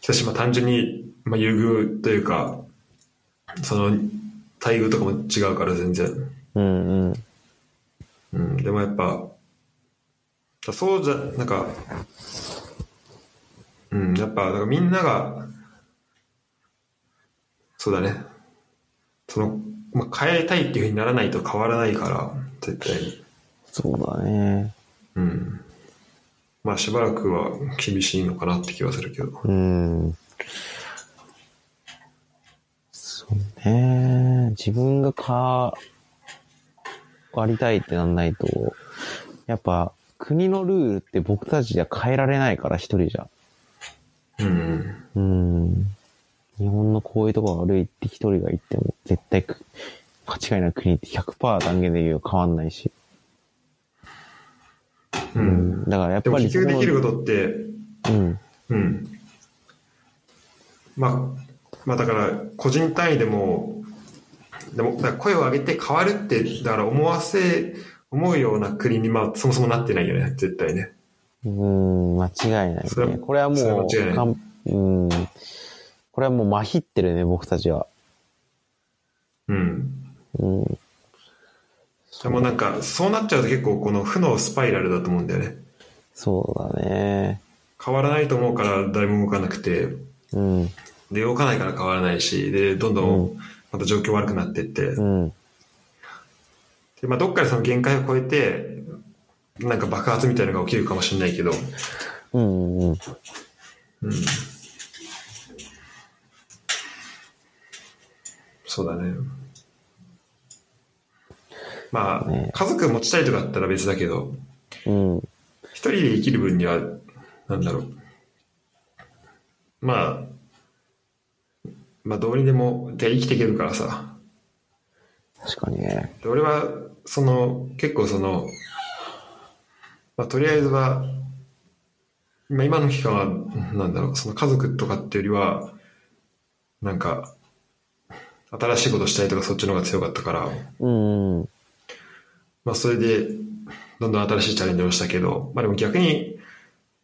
来たし、まあ単純に、まあ優遇というか、その、待遇とかも違うから全然。うん。うん。うん、でもやっぱ、そうじゃ、なんか、うん、やっぱ、なんかみんなが、そうだね。その、まあ、変えたいっていうふうにならないと変わらないから、絶対に。そうだね。うん。まあしばらくは厳しいのかなって気はするけど。うん。そうね。自分が変わりたいってなんないと、やっぱ国のルールって僕たちじゃ変えられないから一人じゃ。うん。うん。日本のこういうとこが悪いって一人が言っても絶対く間違いなく国って100%断言で言う変わんないし。う。うんん。だからやっでもぱり結局できるこことって、うん。うん。まあ、まあだから、個人単位でも、でも、声を上げて変わるって、だから思わせ、思うような国に、まあ、そもそもなってないよね、絶対ね。うん、間違いないね。これはもう間違いないうん。これはもうまひってるね、僕たちは。うん。うん。でもなんか、そうなっちゃうと結構この負のスパイラルだと思うんだよね。そうだね。変わらないと思うから誰も動かなくて、うん。で、動かないから変わらないし、で、どんどんまた状況悪くなってって、うん。でまあ、どっかでその限界を超えて、なんか爆発みたいなのが起きるかもしれないけど、うん。うん。うん。そうだね。まあ、ね家族持ちたいとかだったら別だけど、うん。一人で生きる分には、なんだろう。まあ、まあどうにでも、で生きていけるからさ。確かにね。で俺は、その、結構その、まあとりあえずは、今今の期間は、なんだろう、その家族とかっていうよりは、なんか、新しいことしたいとかそっちの方が強かったから、うん。まあそれで、どんどん新しいチャレンジをしたけど、まあでも逆に、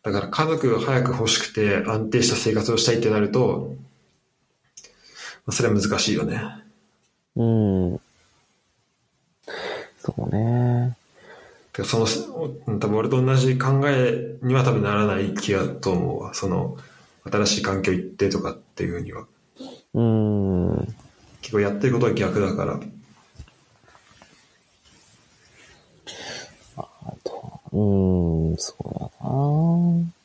だから家族が早く欲しくて安定した生活をしたいってなると、まあそれは難しいよね。うん。そうね。その、多分俺と同じ考えには多分ならない気がと思うわ。その、新しい環境行ってとかっていうふうには。うん。結構やってることは逆だから。あと、うん、そうだな。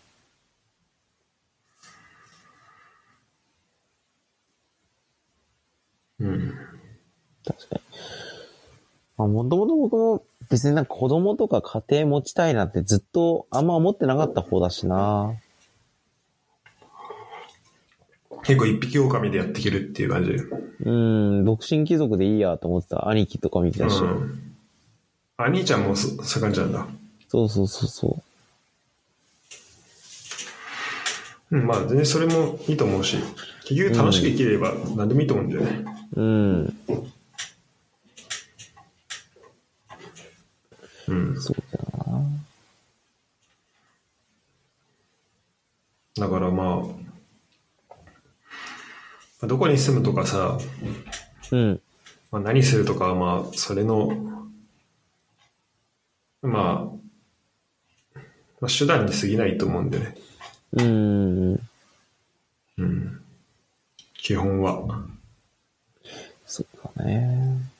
うん。確かに。まあ、もともと僕も別になんか子供とか家庭持ちたいなってずっとあんま思ってなかった方だしな。結構一匹狼でやっていけるっていう感じ。うん、独身貴族でいいやと思ってた兄貴とか見てたし。うん。あ、兄ちゃんもそそういう感じなんだ。そうそうそうそうん、まあ全然それもいいと思うし、結局楽しく生きれば何でもいいと思うんだよね。う。うん。うん。そうだな。だからまあ、どこに住むとかさ、うん。まあ、何するとかはまあ、それの、まあ、まあ、手段に過ぎないと思うんでね。うん。うん。基本は。そうだね。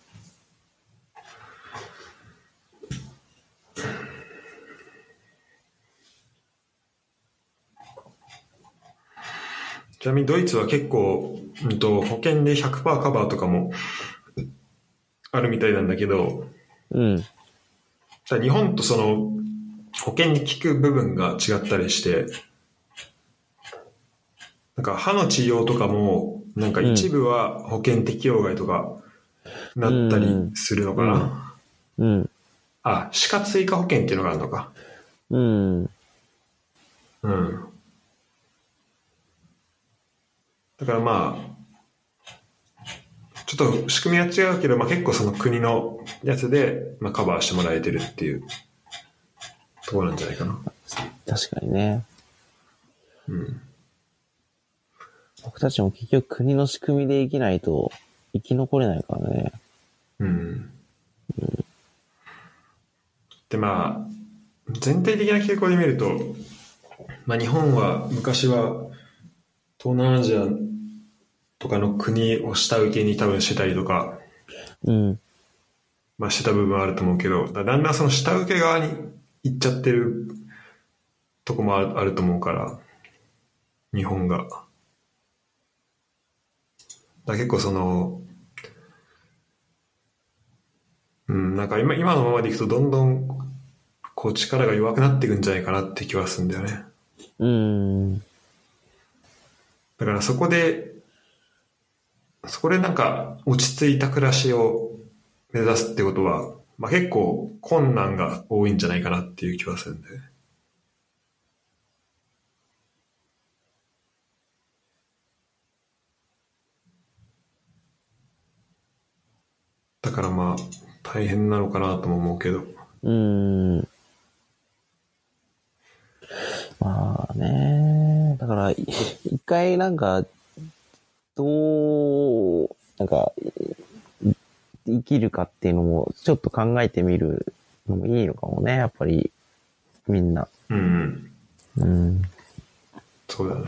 ちなみにドイツは結構、うんと、保険で100%カバーとかもあるみたいなんだけど、うん。日本とその保険に効く部分が違ったりして、なんか歯の治療とかも、なんか一部は保険適用外とかなったりするのかな。うん。あ、歯科追加保険っていうのがあるのか。うん。うん。だからまあ、ちょっと仕組みは違うけど、まあ結構その国のやつで、まあカバーしてもらえてるっていうところなんじゃないかな。確かにね。うん。僕たちも結局国の仕組みで生きないと生き残れないからね。うん。でまあ、全体的な傾向で見ると、まあ日本は昔は東南アジアとかの国を下請けに多分してたりとか、うん。まあしてた部分はあると思うけど、だだんだんその下請け側に行っちゃってるとこもあると思うから、日本が。だ結構その、うん、なんか今今のままでいくとどんどんこう力が弱くなっていくんじゃないかなって気はするんだよね。うん。だからそこで、そこでなんか落ち着いた暮らしを目指すってことは、まあ結構困難が多いんじゃないかなっていう気はするんで。だからまあ大変なのかなとも思うけど。うん。まあね。だから、一回なんか、どう、なんか、い生きるかっていうのも、ちょっと考えてみるのもいいのかもね、やっぱり、みんな。うん。うん。そうだね。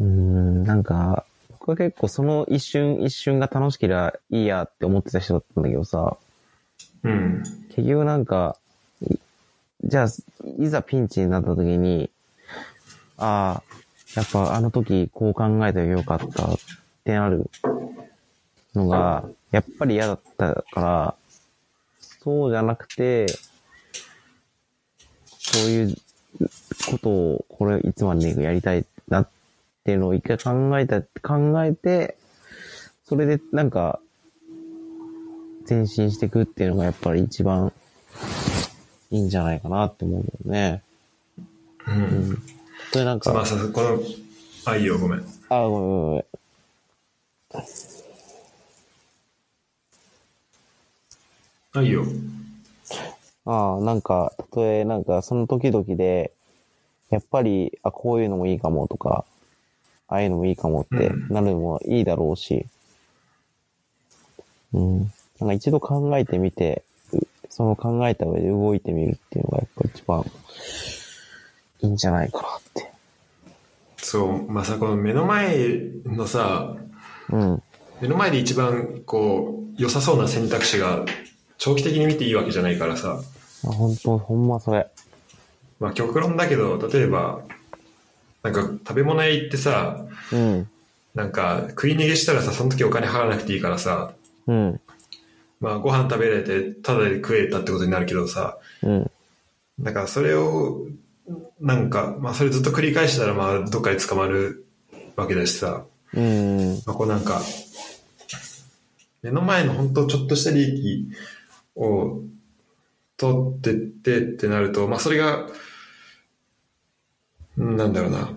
うん、なんか、僕は結構その一瞬一瞬が楽しければいいやって思ってた人だったんだけどさ、うん。結局なんか、いじゃあ、いざピンチになった時に、ああ、やっぱあの時こう考えたらよかったってなるのが、やっぱり嫌だったから、そうじゃなくて、そういうことを、これいつまでにやりたいなっていうのを一回考えた、考えて、それでなんか、前進していくっていうのがやっぱり一番いいんじゃないかなって思うんだよね。う。うんん。それなんか、まあさ、この、あ、いいよ、ごめん。あ、ごめんごめんごめん。あ、いいよ。ああ、なんか、たとえ、なんか、その時々で、やっぱり、あ、こういうのもいいかもとか、ああいうのもいいかもってうんなるのもいいだろうし、うん。なんか一度考えてみて、うその考えた上で動いてみるっていうのがやっぱ一番いいんじゃないかなって。そう、まあさ、この目の前のさ、うん。目の前で一番こう、良さそうな選択肢が長期的に見ていいわけじゃないからさ、あ本当ほんまそれ。まあ極論だけど、例えば、なんか食べ物屋行ってさ、うん。なんか食い逃げしたらさ、その時お金払わなくていいからさ、うん。まあご飯食べれて、ただで食えたってことになるけどさ、うん。だからそれを、なんか、まあそれずっと繰り返したらまあどっかで捕まるわけだしさ、うん。まあこうなんか、目の前の本当ちょっとした利益を取ってってってなると、まあそれが、うんなんだろうな。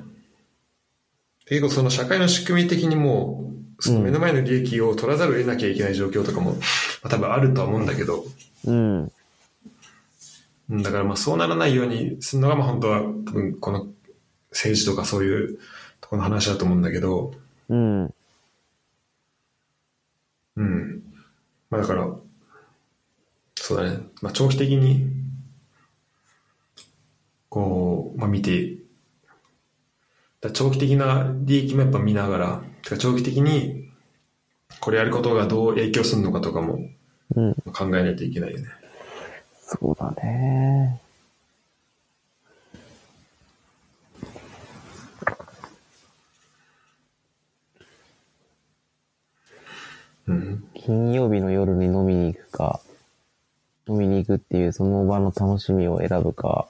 結構その社会の仕組み的にもう、その目の前の利益を取らざるを得なきゃいけない状況とかも、まあ、多分あるとは思うんだけど、うん。うんだからまあそうならないようにするのがまあ本当は多分この政治とかそういうところの話だと思うんだけど、うん。うん。まあだから、そうだね。まあ長期的に、こう、まあ見て、だ長期的な利益もやっぱ見ながら、てか長期的にこれやることがどう影響するのかとかもうん。考えないといけないよね。そうだね。うん。金曜日の夜に飲みに行くか、飲みに行くっていうその場の楽しみを選ぶか、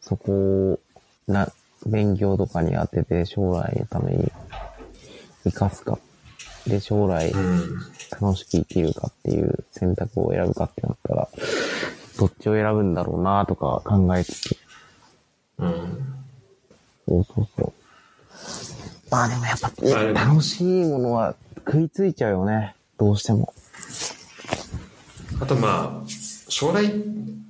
そこをな、勉強とかに当てて将来のために生かすかっで、将来うん。楽しく生きるかっていう選択を選ぶかってなったら、どっちを選ぶんだろうなとか考えつつ。うん。そうそうそう。まあでもやっぱ、楽しいものは食いついちゃうよね。どうしても。あとまあ、将来、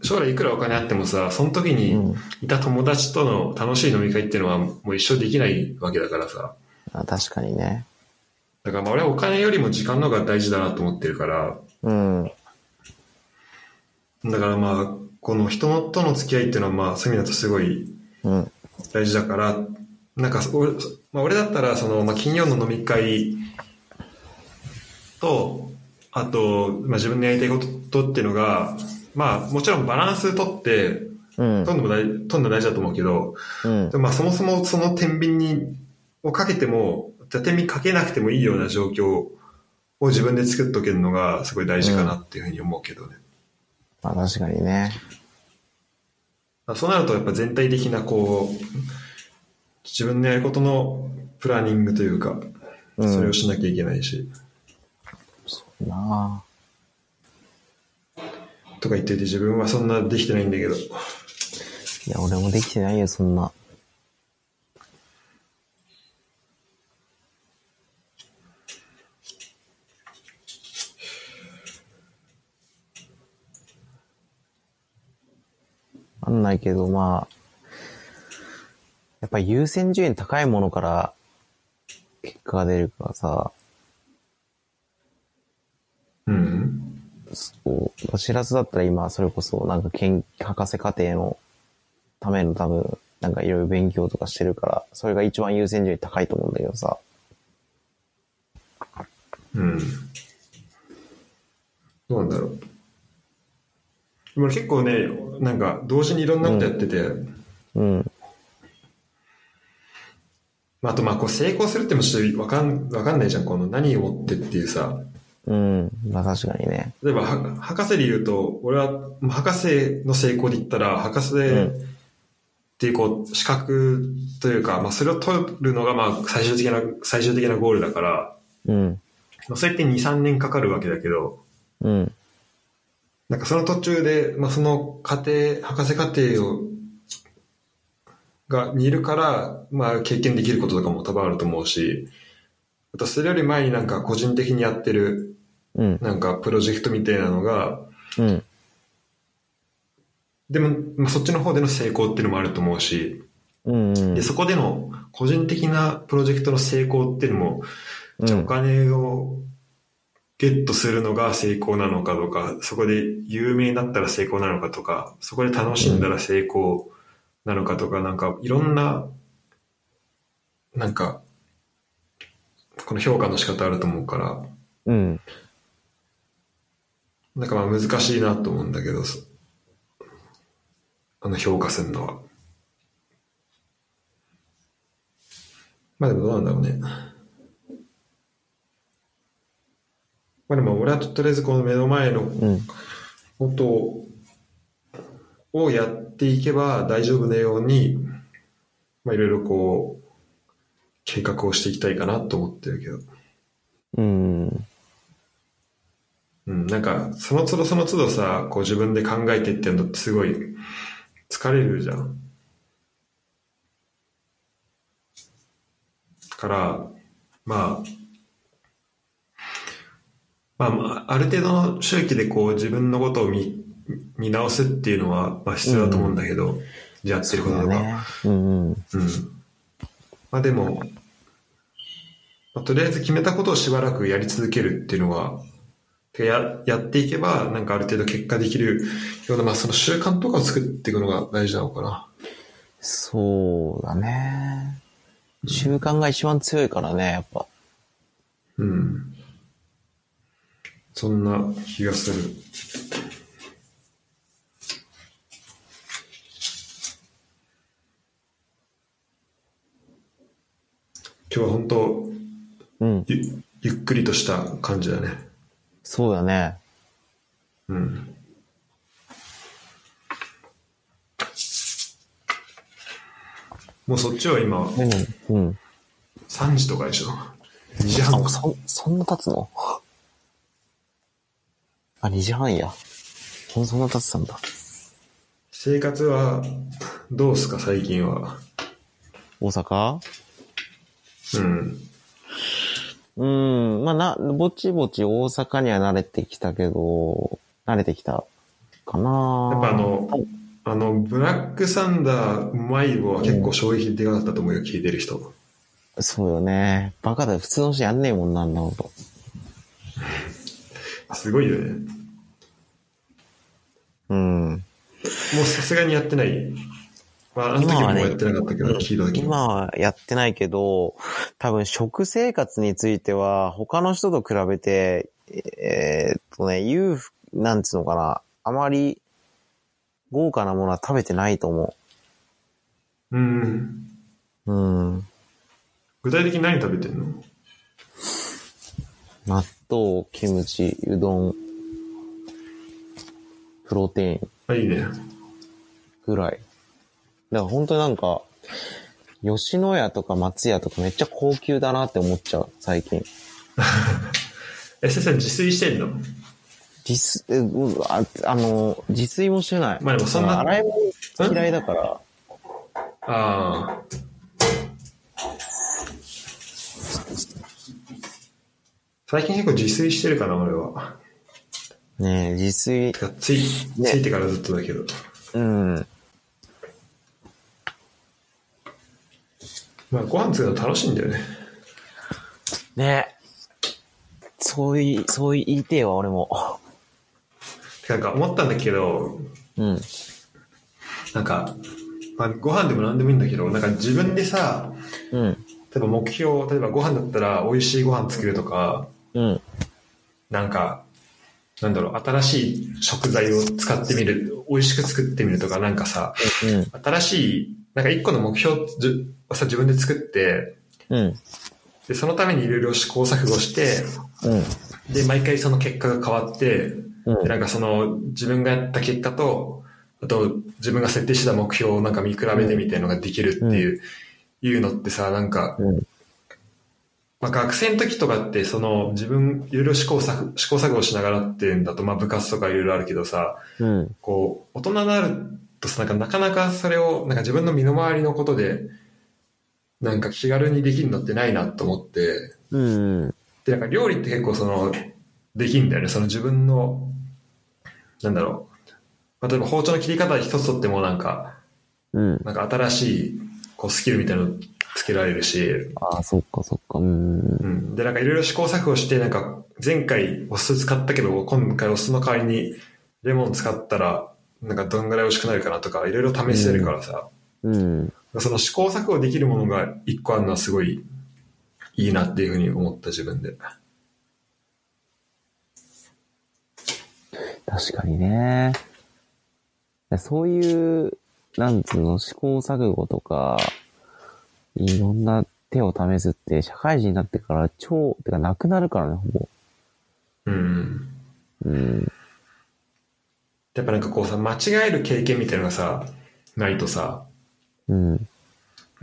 将来いくらお金あってもさ、その時うにん。いた友達との楽しい飲み会っていうのはもう一生できないわけだからさ。あ確かにね。だからまあ俺はお金よりも時間の方が大事だなと思ってるから、うん。だからまあ、この人との付き合いっていうのはまあ、そういう意味だとすごいうん。大事だから、なんか俺,、まあ、俺だったら、その、まあ、金曜の飲み会と、あと、まあ、自分でやりたいことっていうのが、まあ、もちろんバランス取って、うん。とんでも大、とんでも大事だと思うけど、うん。まあ、そもそもその天秤に、をかけても、じゃあ天秤かけなくてもいいような状況を自分で作っとけるのがすごい大事かなっていうふうに思うけどね。まあ確かにね。そうなるとやっぱ全体的なこう、自分のやることのプランニングというか、うんそれをしなきゃいけないし、なとか言ってて自分はそんなできてないんだけど、あいや、俺もできてないよ、そんな。わかんないけど、まあ、やっぱ優先順位高いものから結果が出るからさ、うん。そう、知らずだったら今、それこそなんか研、博士課程のための多分、なんかいろいろ勉強とかしてるから、それが一番優先順位高いと思うんだけどさ。うん。どうなんだろう。でも結構ね、なんか同時にいろんなことやってて、うん。まあ、あとまあこう成功するってもちょっとわかん、わかんないじゃん、この何をもってっていうさ。うん。まあ確かにね。例えば、は博士で言うと、俺は、まあ博士の成功で言ったら、博士っていう、こう、資格というか、まあ、それを取るのが、まあ、最終的な、最終的なゴールだから、うん。まあ、そうやって2、3年かかるわけだけど、うん。なんかその途中で、まあ、その過程、博士課程を、が、にいるから、まあ、経験できることとかも多分あると思うし、あと、それより前になんか個人的にやってる、うん。なんかプロジェクトみたいなのが、うん。でも、まあ、そっちの方での成功っていうのもあると思うし、うん。うんで、そこでの個人的なプロジェクトの成功っていうのも、じゃあお金をゲットするのが成功なのかとか、そこで有名になったら成功なのかとか、そこで楽しんだら成功なのかとか、なんかいろんな、なんか、この評価の仕方あると思うから、うん。なんかまあ難しいなと思うんだけど、そあの評価するのは。まあでもどうなんだろうね。まあでも俺はとりあえずこの目の前のうん。ことをやっていけば大丈夫なように、まあいろいろこう、計画をしていきたいかなと思ってるけど。うん。うん、なんか、その都度その都度さ、こう自分で考えてってんのってすごい疲れるじゃん。から、まあ、まあまあ、ある程度の周期でこう自分のことを見、見直すっていうのは、まあ必要だと思うんだけど、やってることとか。ね。うん。うん。うん。まあでも、まあ、とりあえず決めたことをしばらくやり続けるっていうのは、ややっていけば、なんかある程度結果できるような、まあその習慣とかを作っていくのが大事なのかな。そうだね。習慣が一番強いからね、やっぱ。うん。そんな気がする。今日は本当うん。ゆゆっくりとした感じだね。そうだね。うん。もうそっちは今でも、うん。3時とかでしょ？2時半あ、そ、そんな経つの？あ、2時半や。ほんそんな経ってたんだ。生活は、どうすか、最近は？大阪？うん。うん、まあな、ぼちぼち大阪には慣れてきたけど、慣れてきたかなやっぱあの、あの、ブラックサンダー、迷子は結構衝撃でかかったと思うよ、聞いてる人。そうよね。バカだよ。普通の人やんねえもんな、あんなこと。すごいよね。うん。もうさすがにやってない。まあ、あの時もやってなかったけど、聞いた時も。今はやってないけど、多分食生活については他の人と比べて、えーっとね、裕福、なんつうのかな、あまり豪華なものは食べてないと思うん。う。うん。具体的に何食べてんの？納豆、キムチ、うどん、プロテインあ、いいね。ぐらい。だから本当になんか、吉野家とか松屋とかめっちゃ高級だなって思っちゃう、最近。え、先生自炊してんの？自炊、えうああの、自炊もしてない。まあでもそんな洗い物嫌いだから、ああ。最近結構自炊してるかな、俺は。ねえ自炊て、か、つい、ねついてからずっとだけど。うん。まあ、ご飯作るの楽しいんだよね。ねえそうい、そう言いてえわ、俺も。てかなんか思ったんだけど、うん。なんか、まあ、ご飯でも何でもいいんだけど、なんか自分でさ、うん。例えば目標、例えばご飯だったら美味しいご飯作るとか、うん。なんか、なんだろう、新しい食材を使ってみる、美味しく作ってみるとか、なんかさ、うん。新しい、なんか一個の目標をさ、自分で作って、うん。で、そのためにいろいろ試行錯誤して、うん。で、毎回その結果が変わって、うんで、なんかその自分がやった結果と、あと自分が設定した目標をなんか見比べてみたいなのができるっていう、いうのってさ、なんか、うん。まあ学生の時とかってその自分いろいろ試行錯試行錯誤しながらっていうんだと、まあ部活とかいろいろあるけどさ、うん。こう、大人になるとさ、なんかなかなかそれを、なんか自分の身の回りのことで、なんか気軽にできるのってないなと思って、うん。で、なんか料理って結構その、できんだよね。その自分の、なんだろう。例えば包丁の切り方一つとってもなんか、うん。なんか新しいこうスキルみたいなのつけられるし、ああ、そっかそっか。うん。うん。で、なんかいろいろ試行錯誤して、なんか前回お酢使ったけど、今回お酢の代わりにレモン使ったら、なんかどんぐらい美味しくなるかなとか、いろいろ試せるからさ、うん。その試行錯誤できるものが一個あるのはすごいいいなっていうふうに思った自分で。確かにね。そういう、なんつうの、試行錯誤とか、いろんな手を試すって、社会人になってから超、てかなくなるからね、ほぼ。うん。うん。やっぱなんかこうさ、間違える経験みたいなのがさ、ないとさ、うん。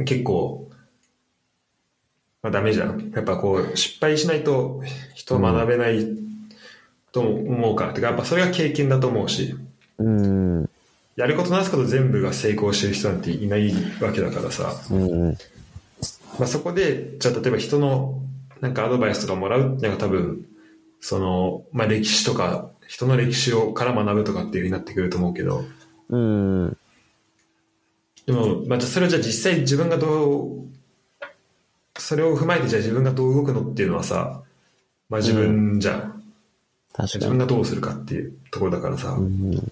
結構、まあダメじゃん。やっぱこう、失敗しないと人は学べないと思うから。てかやっぱそれが経験だと思うし、うん。やることなすこと全部が成功してる人なんていないわけだからさ。うん。まあそこで、じゃあ例えば人のなんかアドバイスとかもらうっていうのが多分、その、まあ歴史とか、人の歴史をから学ぶとかっていうふうになってくると思うけど、うん。でも、まあ、じゃあそれをじゃあ実際自分がどう、それを踏まえてじゃあ自分がどう動くのっていうのはさ、まあ自分じゃん。確かに。自分がどうするかっていうところだからさ。うん。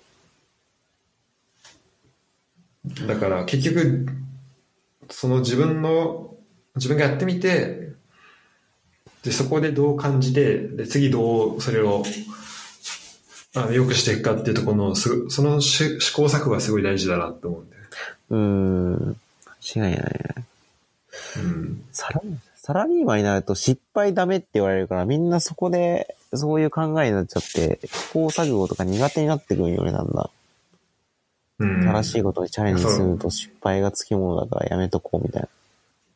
だから結局、その自分の、自分がやってみて、で、そこでどう感じて、で、次どうそれを、あの、良くしていくかっていうところの、すごそのし試行錯誤がすごい大事だなって思うんだよね。うん。間違いないね。うん。サラサラリーマンになると失敗ダメって言われるから、みんなそこで、そういう考えになっちゃって、試行錯誤とか苦手になってくるよね、なんだ。うん。新しいことにチャレンジすると失敗がつきものだからやめとこうみたいな。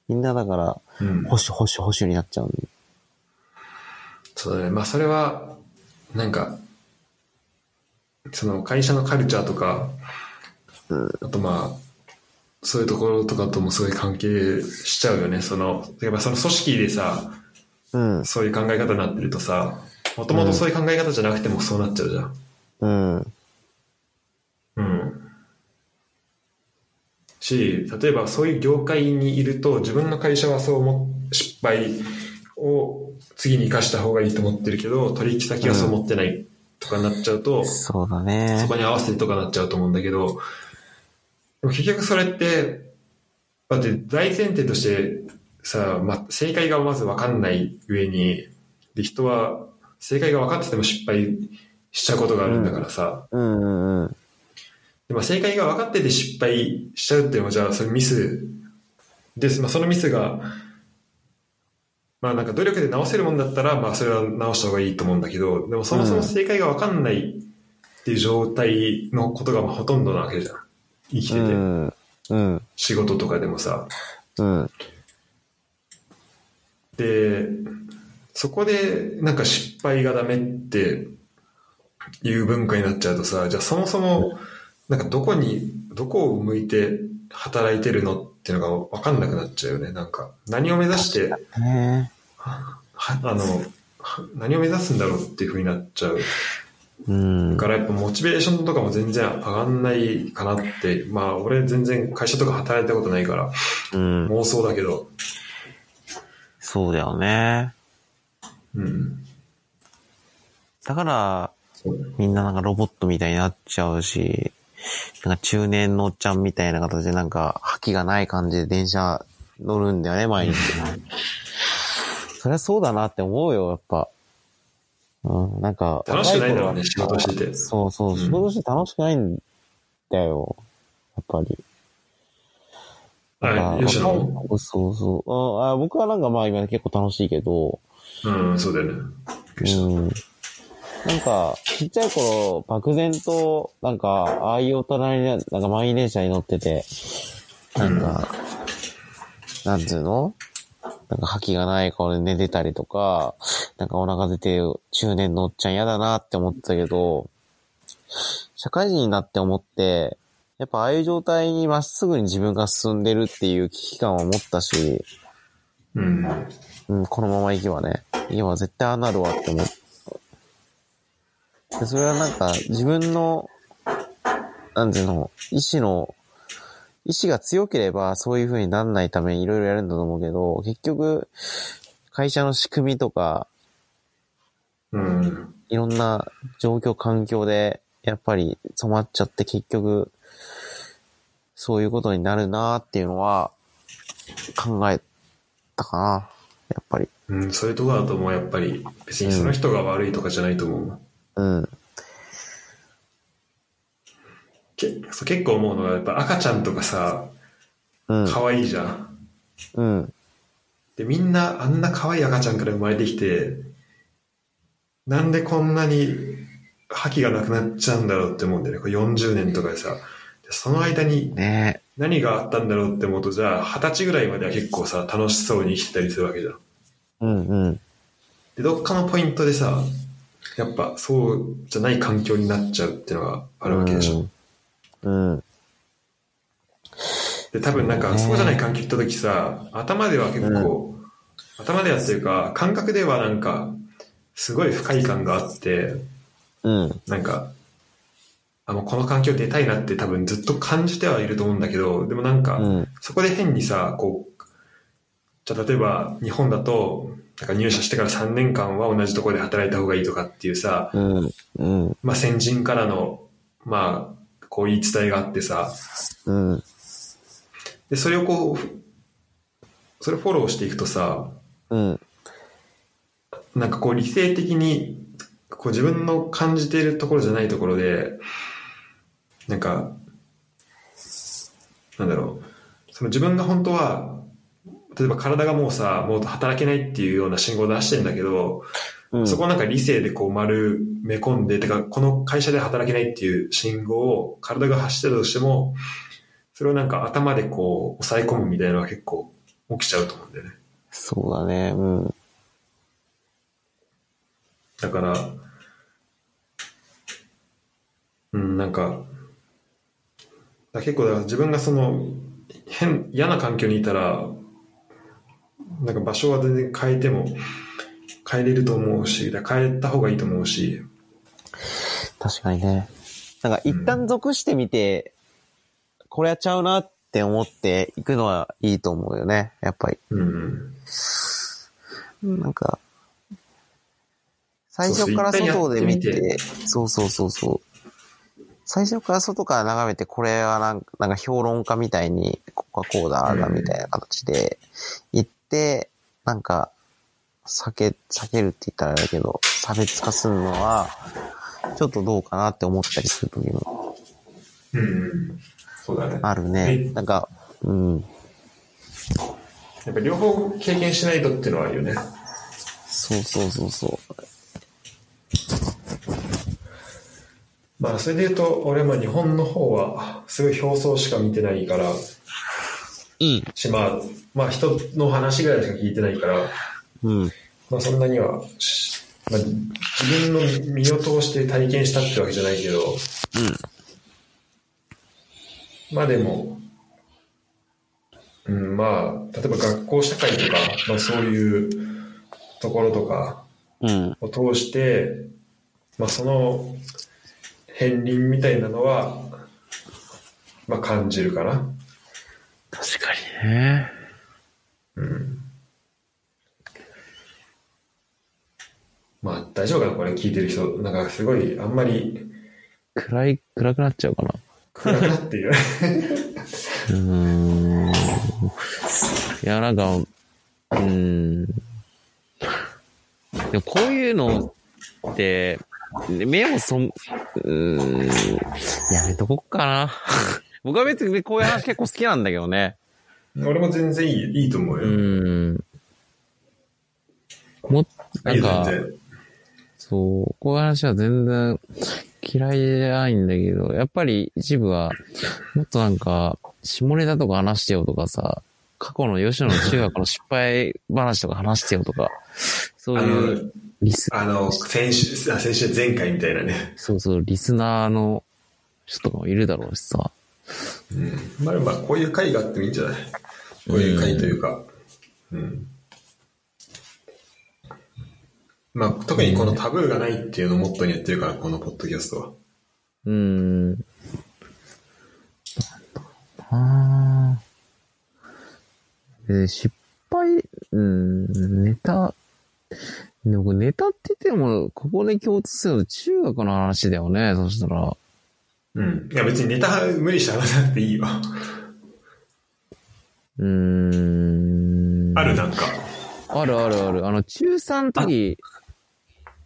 みんなだから、うん。保守保守保守になっちゃうんそうだね。まあそれは、なんか、その会社のカルチャーとか、あとまあ、そういうところとかともすごい関係しちゃうよね。その、例えばその組織でさ、うん。そういう考え方になってるとさ、もともとそういう考え方じゃなくてもそうなっちゃうじゃん。うん。し、例えばそういう業界にいると、自分の会社はそう思っ失敗を次に生かした方がいいと思ってるけど、取引先はそう思ってないとかになっちゃうと、そうだねそ。こに合わせてとかなっちゃうと思うんだけど、結局それって、だって大前提としてさ、ま、正解がまず分かんない上に、で、人は正解が分かってても失敗しちゃうことがあるんだからさ、うんうんうん。でまあ、正解が分かってて失敗しちゃうっていうのは、じゃあ、それミスです。まあ、そのミスが、まあ、なんか努力で直せるもんだったら、まあ、それは直した方がいいと思うんだけど、でもそもそも正解が分かんないっていう状態のことがまあほとんどなわけじゃん。生きてて。うん。うん。仕事とかでもさ。うん。で、そこでなんか失敗がダメっていう文化になっちゃうとさ、じゃあそもそもなんかどこに、どこを向いて働いてるのっていうのが分かんなくなっちゃうよね。なんか何を目指して、ねはあの、は何を目指すんだろうっていう風になっちゃう。うんだ。からやっぱモチベーションとかも全然上がんないかなって、まあ俺全然会社とか働いたことないからうん。妄想だけど、そうだよね。うん。だから、みんななんかロボットみたいになっちゃうし、なんか中年のおっちゃんみたいな形でなんか覇気がない感じで電車乗るんだよね、毎日。そりゃそうだなって思うよ、やっぱ。うん、なんか。楽しくないだろうね若仕事しててそうそう、うん仕事して楽しくないんだよ。やっぱり。あ、吉野も野そうそうああ。僕はなんかまあ今結構楽しいけど、うん、そうだよね。うん。なんか、ちっちゃい頃、漠然と、なんか、ああいう大人にな、なんか満員電車に乗ってて、なんか、なんつうの？なんか覇気がない顔で寝てたりとか、なんかお腹出て中年のおっちゃん嫌だなって思ってたけど、社会人になって思って、やっぱああいう状態にまっすぐに自分が進んでるっていう危機感を持ったし、うん。うん、このまま行けばね、今絶対ああなるわって思う。で、それはなんか自分の、なんていうの、意志の、意志が強ければそういう風になんないためにいろいろやるんだと思うけど、結局、会社の仕組みとか、うん。いろんな状況、環境で、やっぱり染まっちゃって結局、そういうことになるなっていうのは、考えたかな。やっぱり。うん、そういうとこだと思う、やっぱり。別にその人が悪いとかじゃないと思う。うん。けそう結構思うのが、やっぱ赤ちゃんとかさ、うん。可愛いじゃん。うん。で、みんなあんな可愛い赤ちゃんから生まれてきて、なんでこんなに覇気がなくなっちゃうんだろうって思うんだよね。これ40年とかでさ。でその間にね何があったんだろうって思うと、じゃあ二十歳ぐらいまでは結構さ、楽しそうに生きてたりするわけじゃん。うんうん。で、どっかのポイントでさ、やっぱそうじゃない環境になっちゃうっていうのがあるわけでしょ。うん。うん。で、多分なんか、そうじゃない環境行った時さ、頭では結構、頭ではっていうか、感覚ではなんか、すごい不快感があって、うん。なんか、あ、もうこの環境出たいなって多分ずっと感じてはいると思うんだけど、でもなんか、うん。そこで変にさ、こう、じゃあ例えば日本だと、なんか入社してから3年間は同じところで働いた方がいいとかっていうさ、うん。うん。まあ先人からの、まあ、こう言い伝えがあってさ、うん。で、それをこう、それフォローしていくとさ、うん。なんかこう理性的に、こう自分の感じているところじゃないところで、なんか、なんだろう、その自分が本当は、例えば体がもうさ、もう働けないっていうような信号を出してんだけど、うん。そこをなんか理性でこう丸め込んで、てかこの会社で働けないっていう信号を体が発してたとしても、それをなんか頭でこう抑え込むみたいなのが結構起きちゃうと思うんだよね。そうだね。うん。だから、うん、なんか、だ結構だから自分がその、変、嫌な環境にいたら、なんか場所は全然変えても、変えれると思うし、変えた方がいいと思うし、確かにね。なんか一旦属してみて、これやっちゃうなって思っていくのはいいと思うよね。やっぱり。うん。なんか、最初から外で見てて、そうそうそうそう。最初から外から眺めて、これはなんか、なんか評論家みたいに、ここはこうだ、だみたいな形で行って、なんか、避け、避けるって言ったらあれだけど、差別化するのは、ちょっとどうかなって思ったりする時もうんうん。そうだね。あるはねい。なんか、うん。やっぱ両方経験しないとっていうのはあるよね。そうそうそうそう。まあ、それで言うと、俺はまあ日本の方は、すごい表層しか見てないから、うん。し、まあ、まあ人の話ぐらいしか聞いてないから、うん。まあそんなには、しまあ、自分の身を通して体験したってわけじゃないけど、まあでも、うん、まあ、例えば学校社会とか、まあそういうところとかうん。を通して、まあその片鱗みたいなのは、まあ感じるかな。確かにね。うん。まあ大丈夫かなこれ聞いてる人。なんかすごい、あんまり暗い、暗くなっちゃうかな。暗くなっている。うーん。いや、なんか、うーん。でもこういうのって、目をそん、うーん、やめとこっかな。僕は別にこういう話結構好きなんだけどね。俺も全然いい、いいと思ううよ。ーん。も、ないんか。そう、こういう話は全然嫌いじゃないんだけど、やっぱり一部は、もっとなんか、下ネタとか話してよとかさ、過去の吉野の中学の失敗話とか話してよとか、そうあいうの、リス、あの、先週、あ先週前回みたいなね。そうそう、リスナーの人とかもいるだろうしさ。うん。まあまあ、こういう会があってもいいんじゃない？こういう会というか。うん。まあ、特にこのタブーがないっていうのをモットーにやってるから、このポッドキャストは。うん。あー失敗、うん、ネタ、でもネタって言っても、ここで共通するの中学の話だよね、そしたら。うん。いや、別にネタ無理して話さなくていいよ。うーん。ある、なんか。あるあるある。あの、中3の時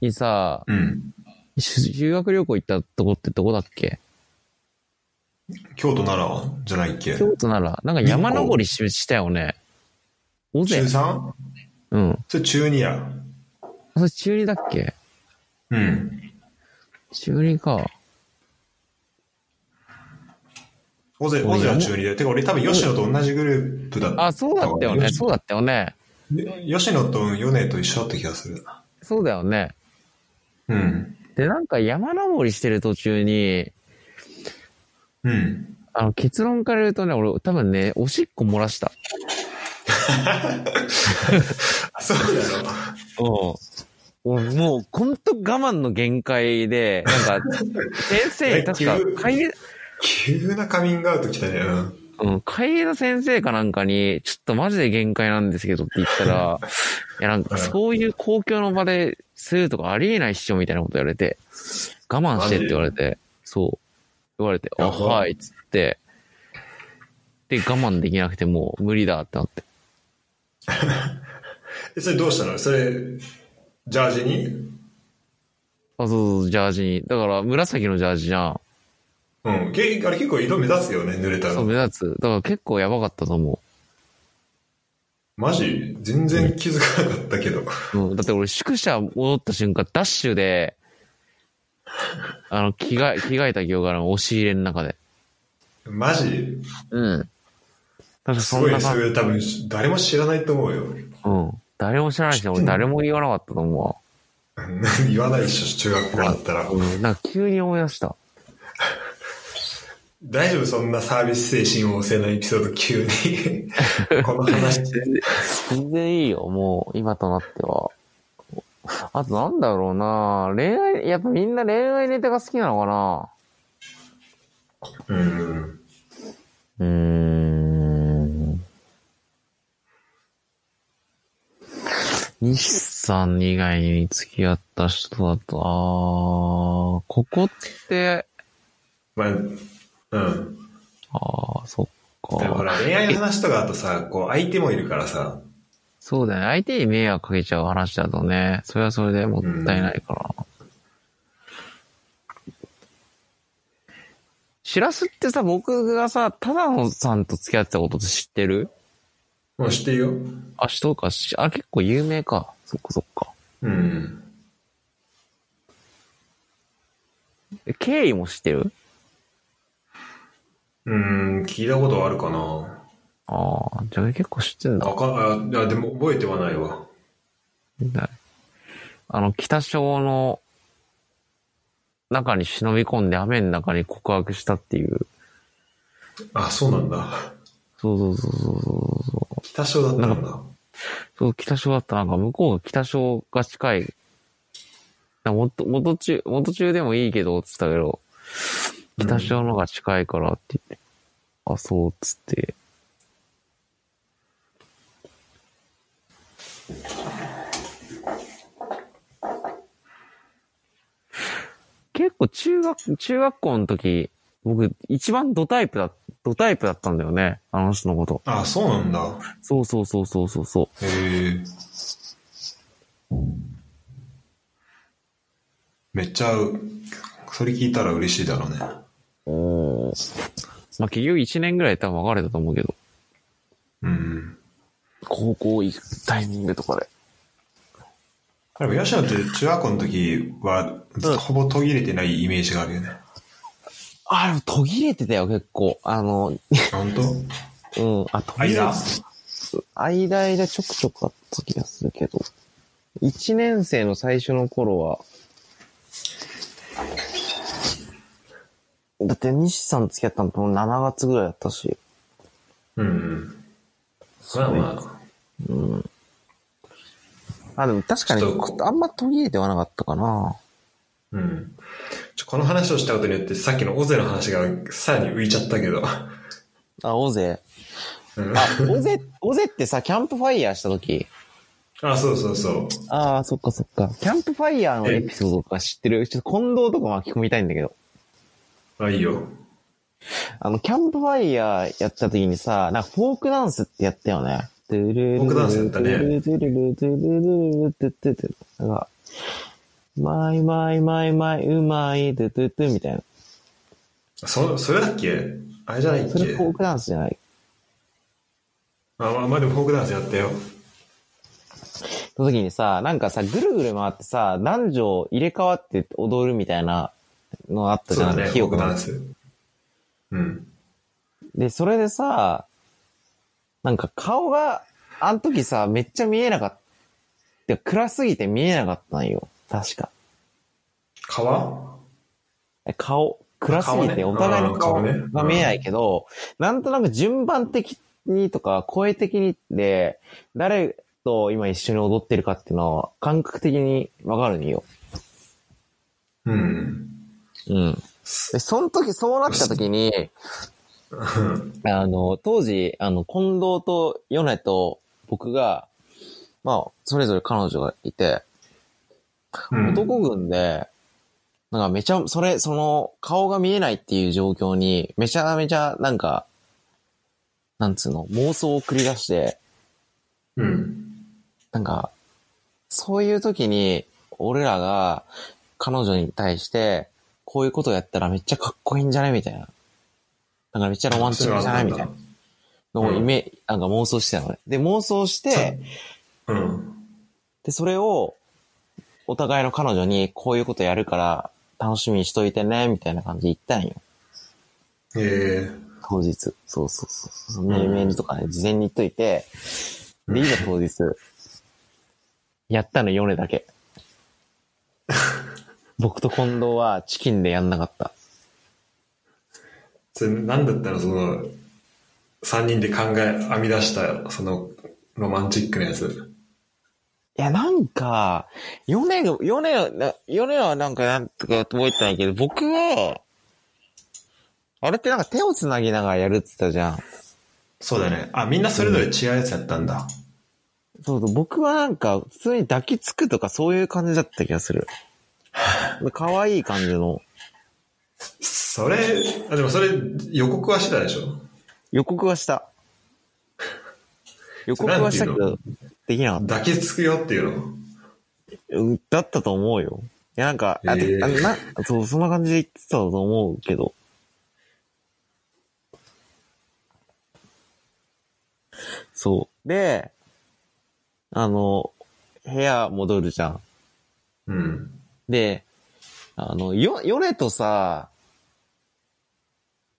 にさ、うん。修修学旅行行ったとこってどこだっけ？京都、奈良じゃないっけ？京都なら、なんか山登りししたよね。尾中瀬 3? うん。それ中2や。あそれ中2だっけ？うん。中2か。大勢、大勢は中2で。てか俺多分吉野と同じグループだった。あ、そうだったよね。そうだったよね。で吉野と米と一緒だった気がする。そうだよね。うん。で、なんか山登りしてる途中に、うん。あの、結論から言うとね、俺多分ね、おしっこ漏らした。そうだろ。うん。もう、ほんと我慢の限界で、なんか、先生に確 急か、会急なカミングアウト来たね。うん。うん、会計の先生かなんかに、ちょっとマジで限界なんですけどって言ったら、いやなんかそういう公共の場でするとかありえないっしょみたいなこと言われて、我慢してって言われて、そう。言われて、あ、はい、つって、で、我慢できなくてもう無理だってなって。え、それどうしたの？それ、ジャージに？あ、そうそう、ジャージに。だから、紫のジャージじゃん。うん。けあれ結構色目立つよね、濡れたらそう、。目立つ。だから結構やばかったと思マジ？全然気づかなかったけど。う。うん。だって俺、宿舎戻った瞬間、ダッシュで、あの、着替え、着替えた記憶があるの押し入れの中で。マジ？うん。なんかすごい、そんな感じ。それ多分誰も知らないと思うよ。うん。誰も知らないし、俺誰も言わなかったと思うわ。うん言わないでしょ、中学校だったら。うん、なんか急に思い出した。大丈夫？そんなサービス精神旺盛なエピソード急に。この話。全然いいよ、もう、今となっては。あとなんだろうな恋愛、やっぱみんな恋愛ネタが好きなのかなうん。うーん。西さん以外に付き合った人だと、あー、ここって、まあ、うん。あー、そっか。でもほら、恋愛の話とかだとさ、こう、相手もいるからさ、そうだよね。相手に迷惑かけちゃう話だとね、それはそれでもったいないからな。しらすってさ、僕がさ、ただのさんと付き合ってたことって知ってる？もう知ってるよ。あ、しとかし、あ、結構有名か。そっかそっか。うん。え経緯も知ってる？うん、聞いたことあるかな。ああ、じゃあ結構知ってんだ。わかん、あ、いや、でも覚えてはないわ。だあの、北小の中に忍び込んで雨の中に告白したっていう。あ、そうなんだ。そうそうそうそうそう。北小だったんだ。そう、北小だったなんか向こうが北小が近い。な元、元中、元中でもいいけど、つったけど、北小のが近いからって言って、あ、そう、つって。結構中学、中学校の時、僕一番ドタイプだ、ドタイプだったんだよね。あの人のこと。あ、そうなんだ。そうそうそうそうそうそう。へえ。めっちゃ、それ聞いたら嬉しいだろうね。おまあ、結局1年ぐらい多分別れたと思うけど、うん。高校行くタイミングとかで。でも、吉野って中学校の時は、ほぼ途切れてないイメージがあるよね。あ、でも途切れてたよ、結構。あの、本当？うん、あ、途切れ間間？間？ちょくちょくあった気がするけど。1年生の最初の頃は、だって西さん付き合ったのと7月ぐらいだったし。うんうん。まあまうん。あ、でも確かにちょっとあんま途切れてはなかったかな。あ。うん。ちょこの話をしたことによって、さっきのオゼの話がさらに浮いちゃったけど。あ、オゼ？うんあ、オゼ、尾瀬ってさ、キャンプファイヤーした時？あ、そうそうそう。ああ、そっかそっか。キャンプファイヤーのエピソードとか知ってる？ちょっと近藤とか巻き込みたいんだけど。あ、いいよ。あの、キャンプファイヤーやった時にさ、なんかフォークダンスってやったよね。フォークダンスやったねなんか、マイマイマイマイうまい、ドゥドゥドゥみたいな。そ、それだっけあれじゃないっけそれフォークダンスじゃないあ、まあ、まあでもフォークダンスやったよ。その時にさ、なんかさ、ぐるぐる回ってさ、男女入れ替わって踊るみたいなのあったじゃん。そうだね、フォー記憶がクダンス。うん。で、それでさ、なんか顔が、あの時さ、めっちゃ見えなかった。暗すぎて見えなかったんよ。確か。川え顔、暗すぎてお互いの顔が見えないけど、なんとなく順番的にとか声的にで、誰と今一緒に踊ってるかっていうのは感覚的にわかるんよ。うん。うん。で、その時、そうなった時に、あの、当時、あの、近藤と米と僕が、まあ、それぞれ彼女がいて、うん男軍で、なんかめちゃ、それ、その、顔が見えないっていう状況に、めちゃめちゃ、なんか、なんつうの、妄想を繰り出して、うん。なんか、そういう時に、俺らが、彼女に対して、こういうことやったらめっちゃかっこいいんじゃない？みたいな。なんかめっちゃロマンチックじゃない？みたいなのをイメ、なんか妄想してたのね。で、妄想して、うん。で、それを、お互いの彼女に、こういうことやるから、楽しみにしといてね、みたいな感じで言ったんよ。ええ当日。そうそうそうそう。メールとかね、事前に言っといて、で、いざ当日、やったのヨネだけ。僕と近藤はチキンでやんなかった。それ何だったの？その、三人で考え、編み出した、その、ロマンチックなやつ。いや、なんか、ヨネが、ヨネは、ヨネはなんかなんとか覚えてないけど、僕は、あれってなんか手を繋ぎながらやるって言ったじゃん。そうだね。あ、みんなそれぞれ違うやつやったんだ。そうそう、僕はなんか、普通に抱きつくとかそういう感じだった気がする。可愛い感じの。それ、あ、でもそれ予告はしてたでしょ？予告はした。予告はしたけど、できなかった。抱きつくよっていうの？うんだったと思うよ。いや、なんか、あ、へーてあな、そう、そんな感じで言ってたと思うけど。そう。で、あの、部屋戻るじゃん。うん。で、あの、よ、ヨネとさ、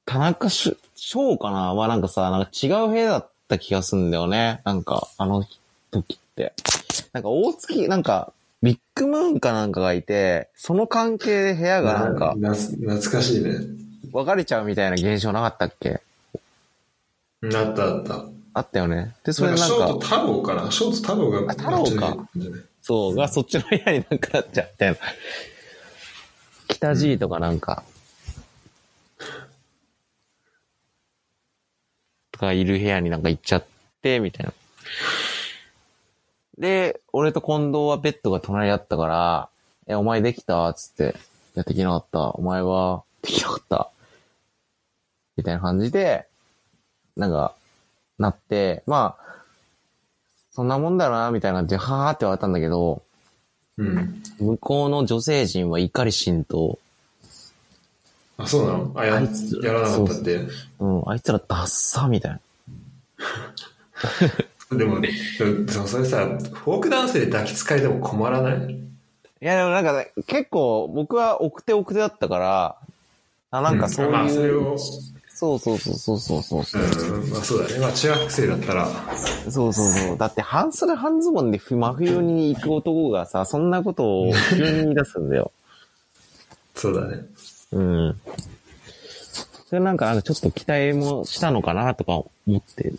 田中し翔かな？はなんかさ、なんか違う部屋だった気がするんだよね。なんか、あの時って。なんか大月、なんか、ビッグムーンかなんかがいて、その関係で部屋がなんか、な懐かしいね。分かれちゃうみたいな現象なかったっけ？うんあったあった。あったよね。で、それなんかショート、太郎かな？ショート太郎が。あ太郎かそう、がそっちの部屋になんかなっちゃうみたいな。北 G とかなんか、とかいる部屋になんか行っちゃって、みたいな。で、俺と近藤はベッドが隣だったから、え、お前できた？つって、いや、できなかった。お前は、できなかった。みたいな感じで、なんか、なって、まあ、そんなもんだろうな、みたいな感じで、はーって言われたんだけど、うん。向こうの女性陣は怒り心と、あ、そうなの？あ、やあいつやらなかったって？うん、あいつらダッサみたいな。でも、でもそれさ、フォークダンスで抱きつかれても困らない？いや、でもなんかね、結構僕は奥手奥手だったから、あ、なんかそういう、まあ、それを、そうそうそうそうそうそうそう。うん、まあそうだね。まあ中学生だったら、そうそうそう。だって半袖半ズボンで真冬に行く男がさ、そんなことを急に言い出すんだよ。そうだね。うん。それなんか、ちょっと期待もしたのかなとか思って。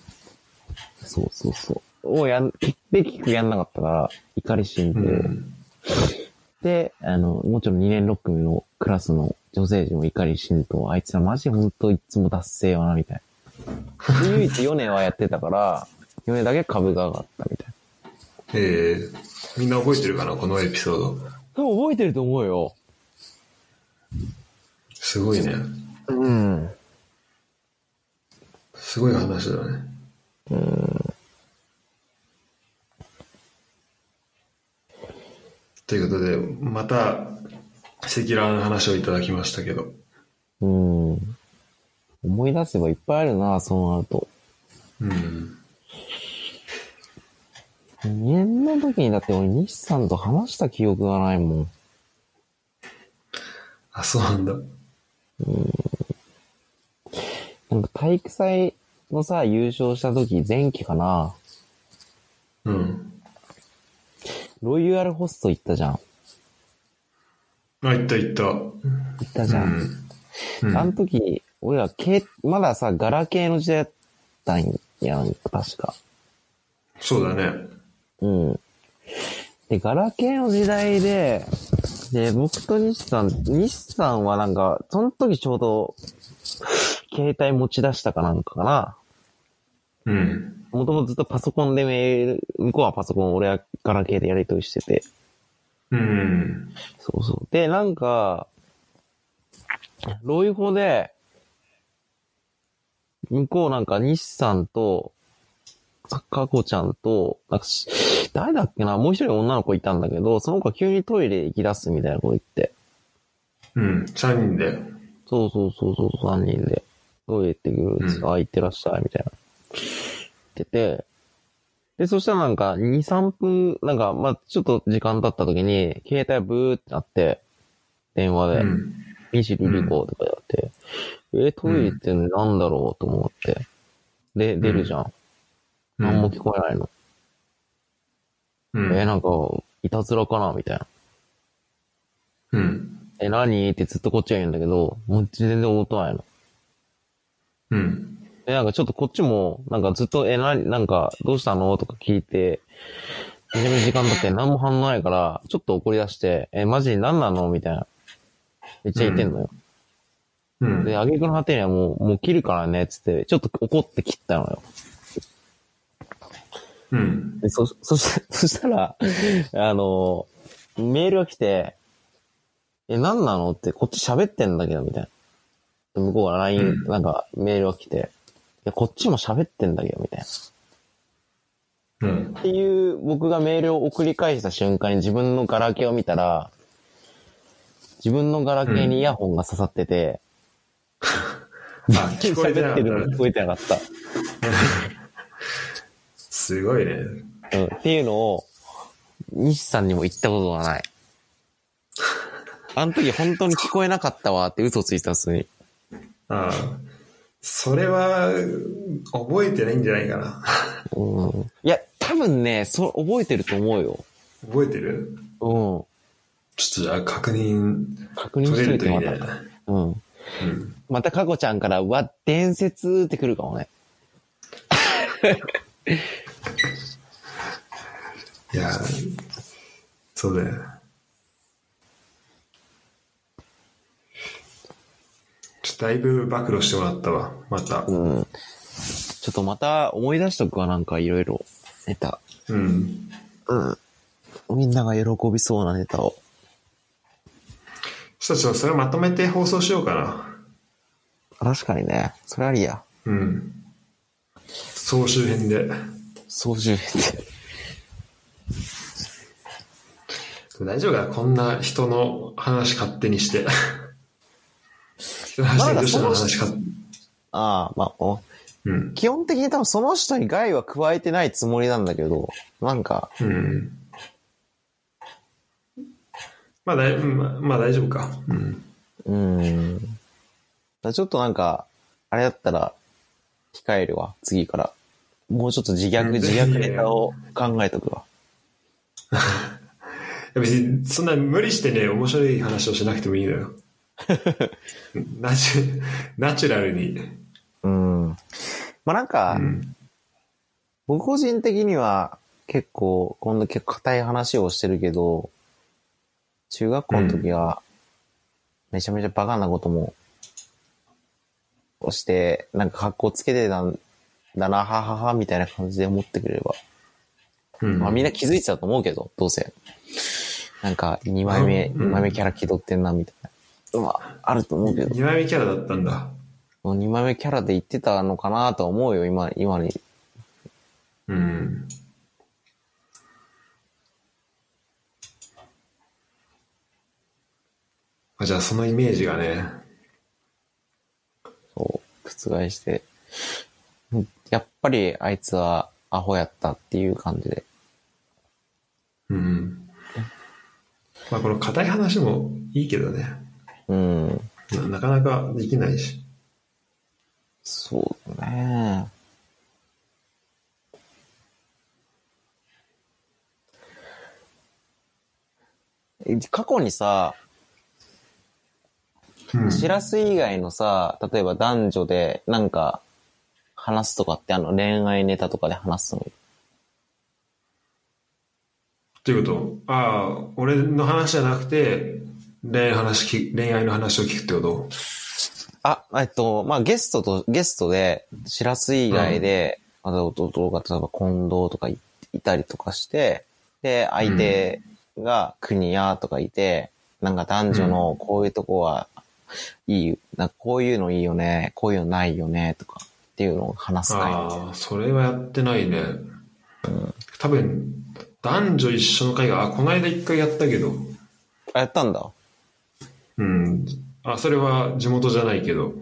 そうそうそう。をやん、で、結局やんなかったから、怒り心うで、ん。で、あの、もちろん2年6組のクラスの女性陣も怒り心と、あいつらマジほんといつも達成よな、みたいな。で唯一ヨネはやってたから、ヨネだけ株が上がったみたいな。ええみんな覚えてるかなこのエピソード。多分覚えてると思うよ。すごいね。うん。すごい話だね。ということで、また、赤裸々な話をいただきましたけど。うん。思い出せばいっぱいあるな、そうなると。うん。2年の時にだって俺西さんと話した記憶がないもん。あ、そうなんだ。なんか体育祭のさ、優勝した時前期かな。うん。ロイヤルホスト行ったじゃん。あ、いったいった。行ったじゃん。うん。あの時、俺ら、けまださ、ガラケーの時代だったんやん、確か。そうだね。うん。で、ガラケーの時代で、で、僕と西さん、西さんはなんか、その時ちょうど、携帯持ち出したかなんかかな。うん。もともとずっとパソコンでメール、向こうはパソコン、俺はガラケーでやり取りしてて。うん。そうそう。で、なんか、ロイホで、向こうなんか西さんと、かこちゃんと、なんかし誰だっけなもう一人女の子いたんだけど、その子が急にトイレ行き出すみたいなこと言って。うん。三人で。そうそうそうそう、三人で。トイレ行ってくるっつって、うんあ、行ってらっしゃい、みたいな。言ってて、で、そしたらなんか、2、3分、なんか、まあちょっと時間経った時に、携帯ブーってなって、電話で、うん。西リリコとかやって、え、トイレってなんだろうと思って。で、出るじゃん。何も聞こえないの。うん。え、なんか、いたずらかなみたいな。うん。え、何？ってずっとこっちが言うんだけど、もう全然応答ないの。うん。で、なんかちょっとこっちも、なんかずっと、え、なに、なんか、どうしたの？とか聞いて、めちゃめちゃ時間経って何も反応ないから、ちょっと怒り出して、え、マジに何なの？みたいな。めっちゃ言ってんのよ。うん。で、挙句の果てにはもう、もう切るからね、つって、ちょっと怒って切ったのよ。うん。で、そ、そし、そしたら、あの、メールが来て、え、何なの？って、こっち喋ってんだけど、みたいな。で向こうが LINE、うんなんか、メールが来て、いや、こっちも喋ってんだけど、みたいな。うんっ。ていう、僕がメールを送り返した瞬間に自分のガラケーを見たら、自分のガラケーにイヤホンが刺さってて、あ、聞こえてなかったね喋ってるの聞こえてなかった。すごいね。うん、っていうのを、西さんにも言ったことがない。あの時本当に聞こえなかったわって嘘ついてたんですね。ああ。それは、覚えてないんじゃないかな。うん。いや、多分ね、そう、覚えてると思うよ。覚えてる？うん。ちょっとじゃあ確認確認しといてまるといいね。た。うん。うん。またかこちゃんから、うわ、伝説ってくるかもね。いや、そうだよ。ちょっとだいぶ暴露してもらったわ、また。うん。ちょっとまた思い出しとくわ、なんかいろいろ。ネタ。うん。うん。みんなが喜びそうなネタを。そしたらちょっとそれまとめて放送しようかな。確かにね。それありや。うん。総集編で。総集編で。大丈夫かな？こんな人の話勝手にして。人の話で人の話勝手ああ、まあ、おうん。基本的に多分その人に害は加えてないつもりなんだけど、なんか、うん。まあだい、うんまあ、まあ大丈夫か。うん。うーん。ちょっとなんか、あれだったら、控えるわ、次から。もうちょっと自虐、うん自虐ネタを考えとくわ。別に、そんな無理してね、面白い話をしなくてもいいのよ。ナチュ、ナチュラルに。うん。まあなんか、うん。僕個人的には結構、こんな結構硬い話をしてるけど、中学校の時は、めちゃめちゃバカなことも、をして、なんか格好つけてたんだな、ははは、みたいな感じで思ってくれれば。うん。まあみんな気づいてたと思うけど、どうせ。なんか、2枚目、うん2枚目キャラ気取ってんな、みたいな。まあ、あると思うけど、2枚目キャラだったんだ。2枚目キャラで言ってたのかなとは思うよ、今、今に。うん。あじゃあそのイメージがね、そう、覆して、うんやっぱりあいつはアホやったっていう感じで。うん。まあこの硬い話もいいけどね。うん。ななかなかできないし。そうだね。え過去にさ、うん。しらす以外のさ、例えば男女でなんか話すとかってあの？恋愛ネタとかで話すの？ということああ、俺の話じゃなくて、恋愛の話き、恋愛の話を聞くってこと？あ、えっと、まあ、ゲストと、ゲストで、しらす以外で、あと、弟が、例えば近藤とかいいたりとかして、で、相手が国やとかいて、なんか男女のこういうとこはいい、なんかこういうのいいよね、こういうのないよね、とかっていうのを話す会。ああ、それはやってないね。多分、男女一緒の会が、あ、この間一回やったけど、あ、やったんだ。うん。あ、それは地元じゃないけど。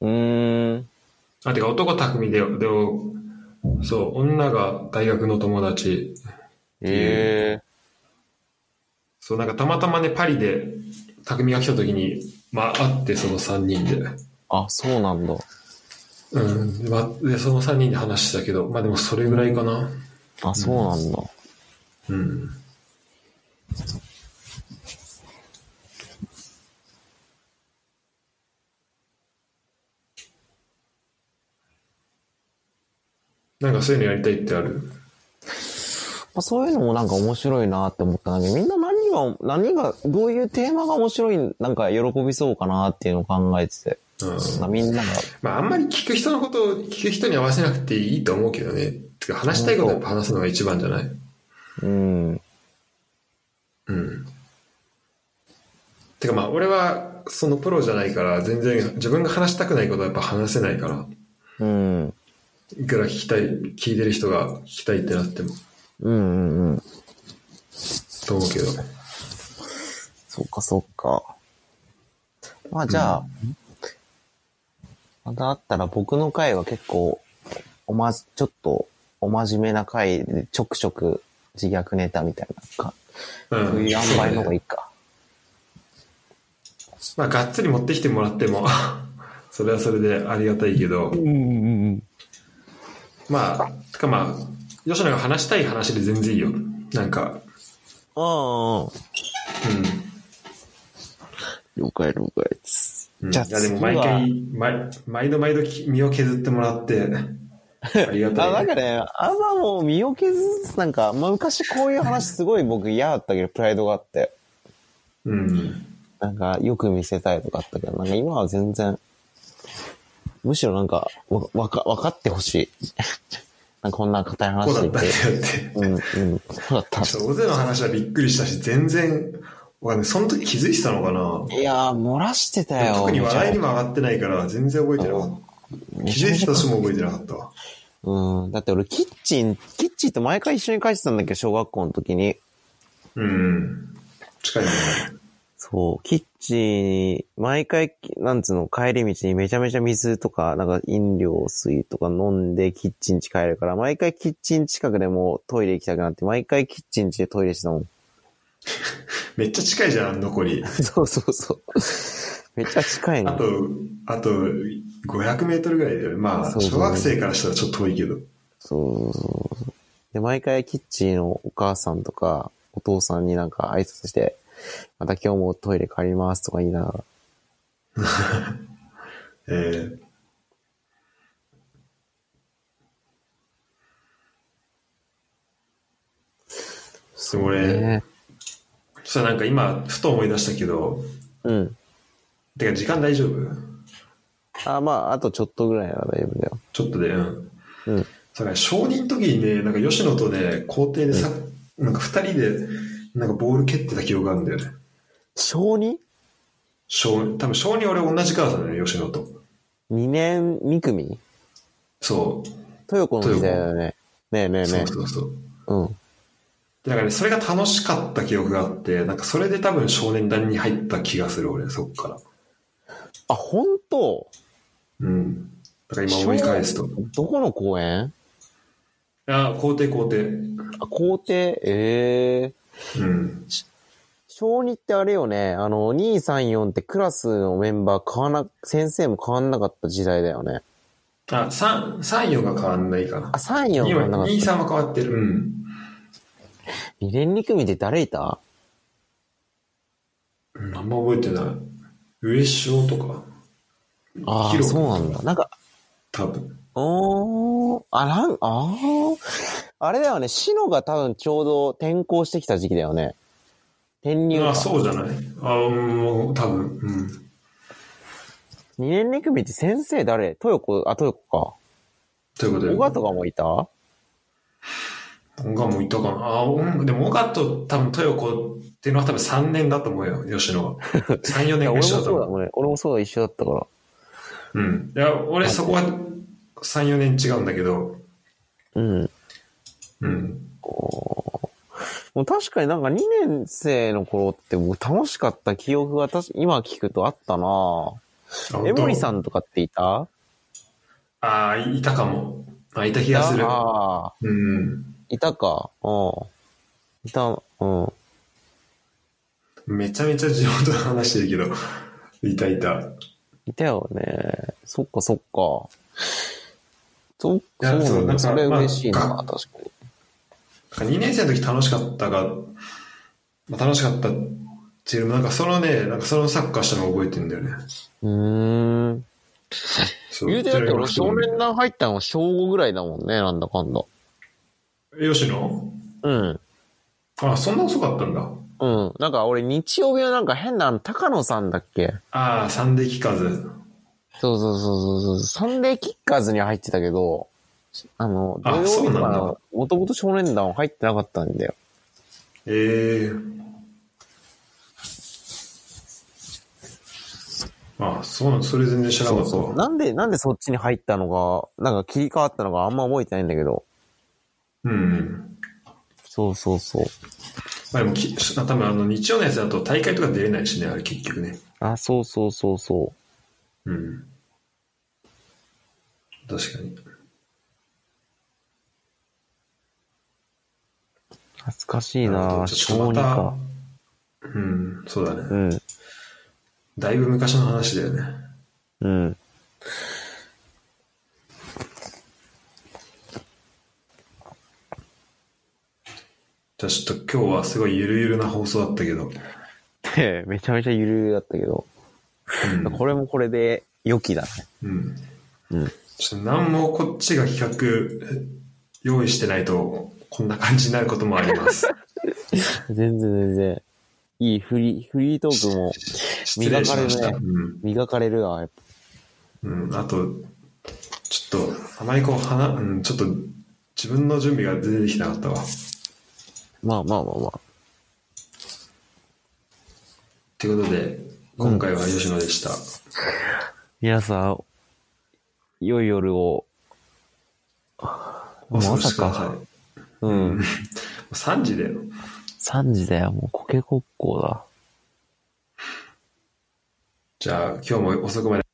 うーん。あ、てか男匠で、でも、そう、女が大学の友達。ええそう、なんかたまたまね、パリで匠が来た時に、まあ、会って、その3人で。あ、そうなんだ。うん。で、まあ、でその3人で話したけど、まあでもそれぐらいかな。あ、そうなんだ。うん。なんかそういうのやりたいってある？まあ、そういうのもなんか面白いなって思ったんだけど、みんな何が、何が、どういうテーマが面白い、なんか喜びそうかなっていうのを考えてて。うん。まあ、みんなが、まあ、あんまり聞く人のことを聞く人に合わせなくていいと思うけどね。てか話したいことをやっぱ話すのが一番じゃない？うん。うん。てかまあ、俺は、そのプロじゃないから、全然自分が話したくないことはやっぱ話せないから、うん。いくら聞きたい、聞いてる人が聞きたいってなっても、うんうんうん。と思うけど。そっかそっか。まあじゃあ、またあったら僕の回は結構、おまじ、ちょっと、お真面目な回でちょくちょく自虐ネタみたいなか、うん。そういう塩梅の方がいいか。まあ、がっつり持ってきてもらっても、それはそれでありがたいけど、んうんうん。まあ、てかまあ、吉野が話したい話で全然いいよ。なんか、ああ、う了解了解です。ん。うん、じゃあいやでも毎回、毎毎度毎度き身を削ってもらって、ありがたあ、なんい、ね。かね、あんまもう身を削す、なんか、まあ、昔こういう話すごい僕嫌だったけど、プライドがあって。うん。なんか、よく見せたいとかあったけど、なんか今は全然、むしろなんか、わ、わか、わかってほしい。なんかこんな硬いこ話でうだったてん。だよって。うん、うん。そうだった。ちょっと大勢の話はびっくりしたし、全然、わかんない。その時気づいてたのかな？いやー、漏らしてたよ。特に笑いにも上がってないから、全然覚えてなかった。気づいてた人も覚えてなかったわ。うん。だって俺、キッチン、キッチンと毎回一緒に帰ってたんだけ？ど、小学校の時に。うん。近いね。そう、キッチンに、毎回、なんつうの、帰り道にめちゃめちゃ水とか、なんか飲料水とか飲んでキッチン地帰るから、毎回キッチン近くでもトイレ行きたくなって、毎回キッチン地でトイレしてたもん。めっちゃ近いじゃん、残り。そうそうそう。めっちゃ近いの。あと、あと、500メートルぐらいだよね。まあ、小学生からしたらちょっと遠いけど。そうそうそう。で、毎回キッチンのお母さんとか、お父さんになんか挨拶して、また今日もトイレ借りますとか言いながら。えー、それ、ねそしたらなんか今、ふと思い出したけど、うん。てか時間大丈夫？あ、まあ、あとちょっとぐらいなら大丈夫だよ。ちょっとで、うん。うん。そうね、承認の時にね、なんか吉野とね、校庭でさ、なんか二人で、なんかボール蹴ってた記憶があるんだよね。小 2? 小、多分小認俺同じクラスだね、吉野と。2年2組？そう。豊子の時代だよね。ねえねえそねうそうそう。え。うん。だからね、それが楽しかった記憶があって、なんかそれで多分少年団に入った気がする、俺、そっから。あ、本当？うん。だから今思い返すと。いどこの公園？や、校庭校庭。あ、校庭？ええうん。小2ってあれよね、あの、2、3、4ってクラスのメンバー変わな、先生も変わんなかった時代だよね。あ、3、3、4が変わんないかなあ、。3、4変わんなかっ2、た。3は変わってる。うん。2年2組で誰いた？うんあんま覚えてない。上昇とかああ、そうなんだ。なんか、多分。おー、あ、なん、あーあれだよね、シノが多分ちょうど転校してきた時期だよね。転入か。あ、そうじゃない？あ、もう、多分。うん。2年2組って先生誰？豊子、あ、豊子ということで。か。小川とかもいた？小川もいたかな。あ、うん、でも小川と多分豊子っていうのは多分3年だと思うよ、吉野は。3、4いや、年一緒だと思う。そうだもんね。俺もそうだ、一緒だったから。うん。いや、俺そこは3、4年違うんだけど、うん。うん。もう確かになんか2年生の頃ってもう楽しかった記憶が今聞くとあったな江森さん。んとかっていた？ああ、いたかも。あ、いた気がする。ああ、うん。いたか。うん。いた、うん。めちゃめちゃ地元の話してるけど、いたいた。いたよね。そっかそっか。そ、うなんだ。そうなんかそれ嬉しいな、まあ確かに。2年生の時楽しかったが、まあ、楽しかったっていうなんかそのね、なんかそのサッカーしたのを覚えてるんだよね。うーん。言うてだって俺少年団入ったのは小5ぐらいだもんね、なんだかんだ。吉野？うん。あ、そんな遅かったんだ。うん。なんか俺日曜日はなんか変な、高野さんだっけ？ああ、サンデーキッカーズ。そうそうそうそうそう。サンデーキッカーズには入ってたけど、あの、土あ曜日そうなんだはもともと少年団は入ってなかったんだよ。ええあ、そうなんそれ全然知らなかったわ。なんで、なんでそっちに入ったのが、なんか切り替わったのかあんま覚えてないんだけど。うん。そうそうそう。まあでもき、多分あの日曜のやつだと大会とか出れないしね、あれ結局ね。あ、そうそうそうそう。うん。確かに。懐かしいな小児かた。うん、そうだね。うん。だいぶ昔の話だよね。うん。じゃあちょっと今日はすごいゆるゆるな放送だったけど。で、めちゃめちゃゆるゆるだったけど、うん。これもこれで良きだね。うん。うん。ちょっと何もこっちが企画用意してないと、こんな感じになることもあります。全然全然。いいフリー、フリートークも失礼しました。磨かれうん。磨かれるわ、やっぱ。うん、あと、ちょっと、あまりこう、はな、うん、ちょっと、自分の準備が全然できてなかったわ。まあまあまあまあ。ということで、今回は吉野でした。皆さん、良い夜を。おもう過ごし朝くださか。い。うん。3時だよ。3時だよ、もうコケコッコーだ。じゃあ、今日も遅くまで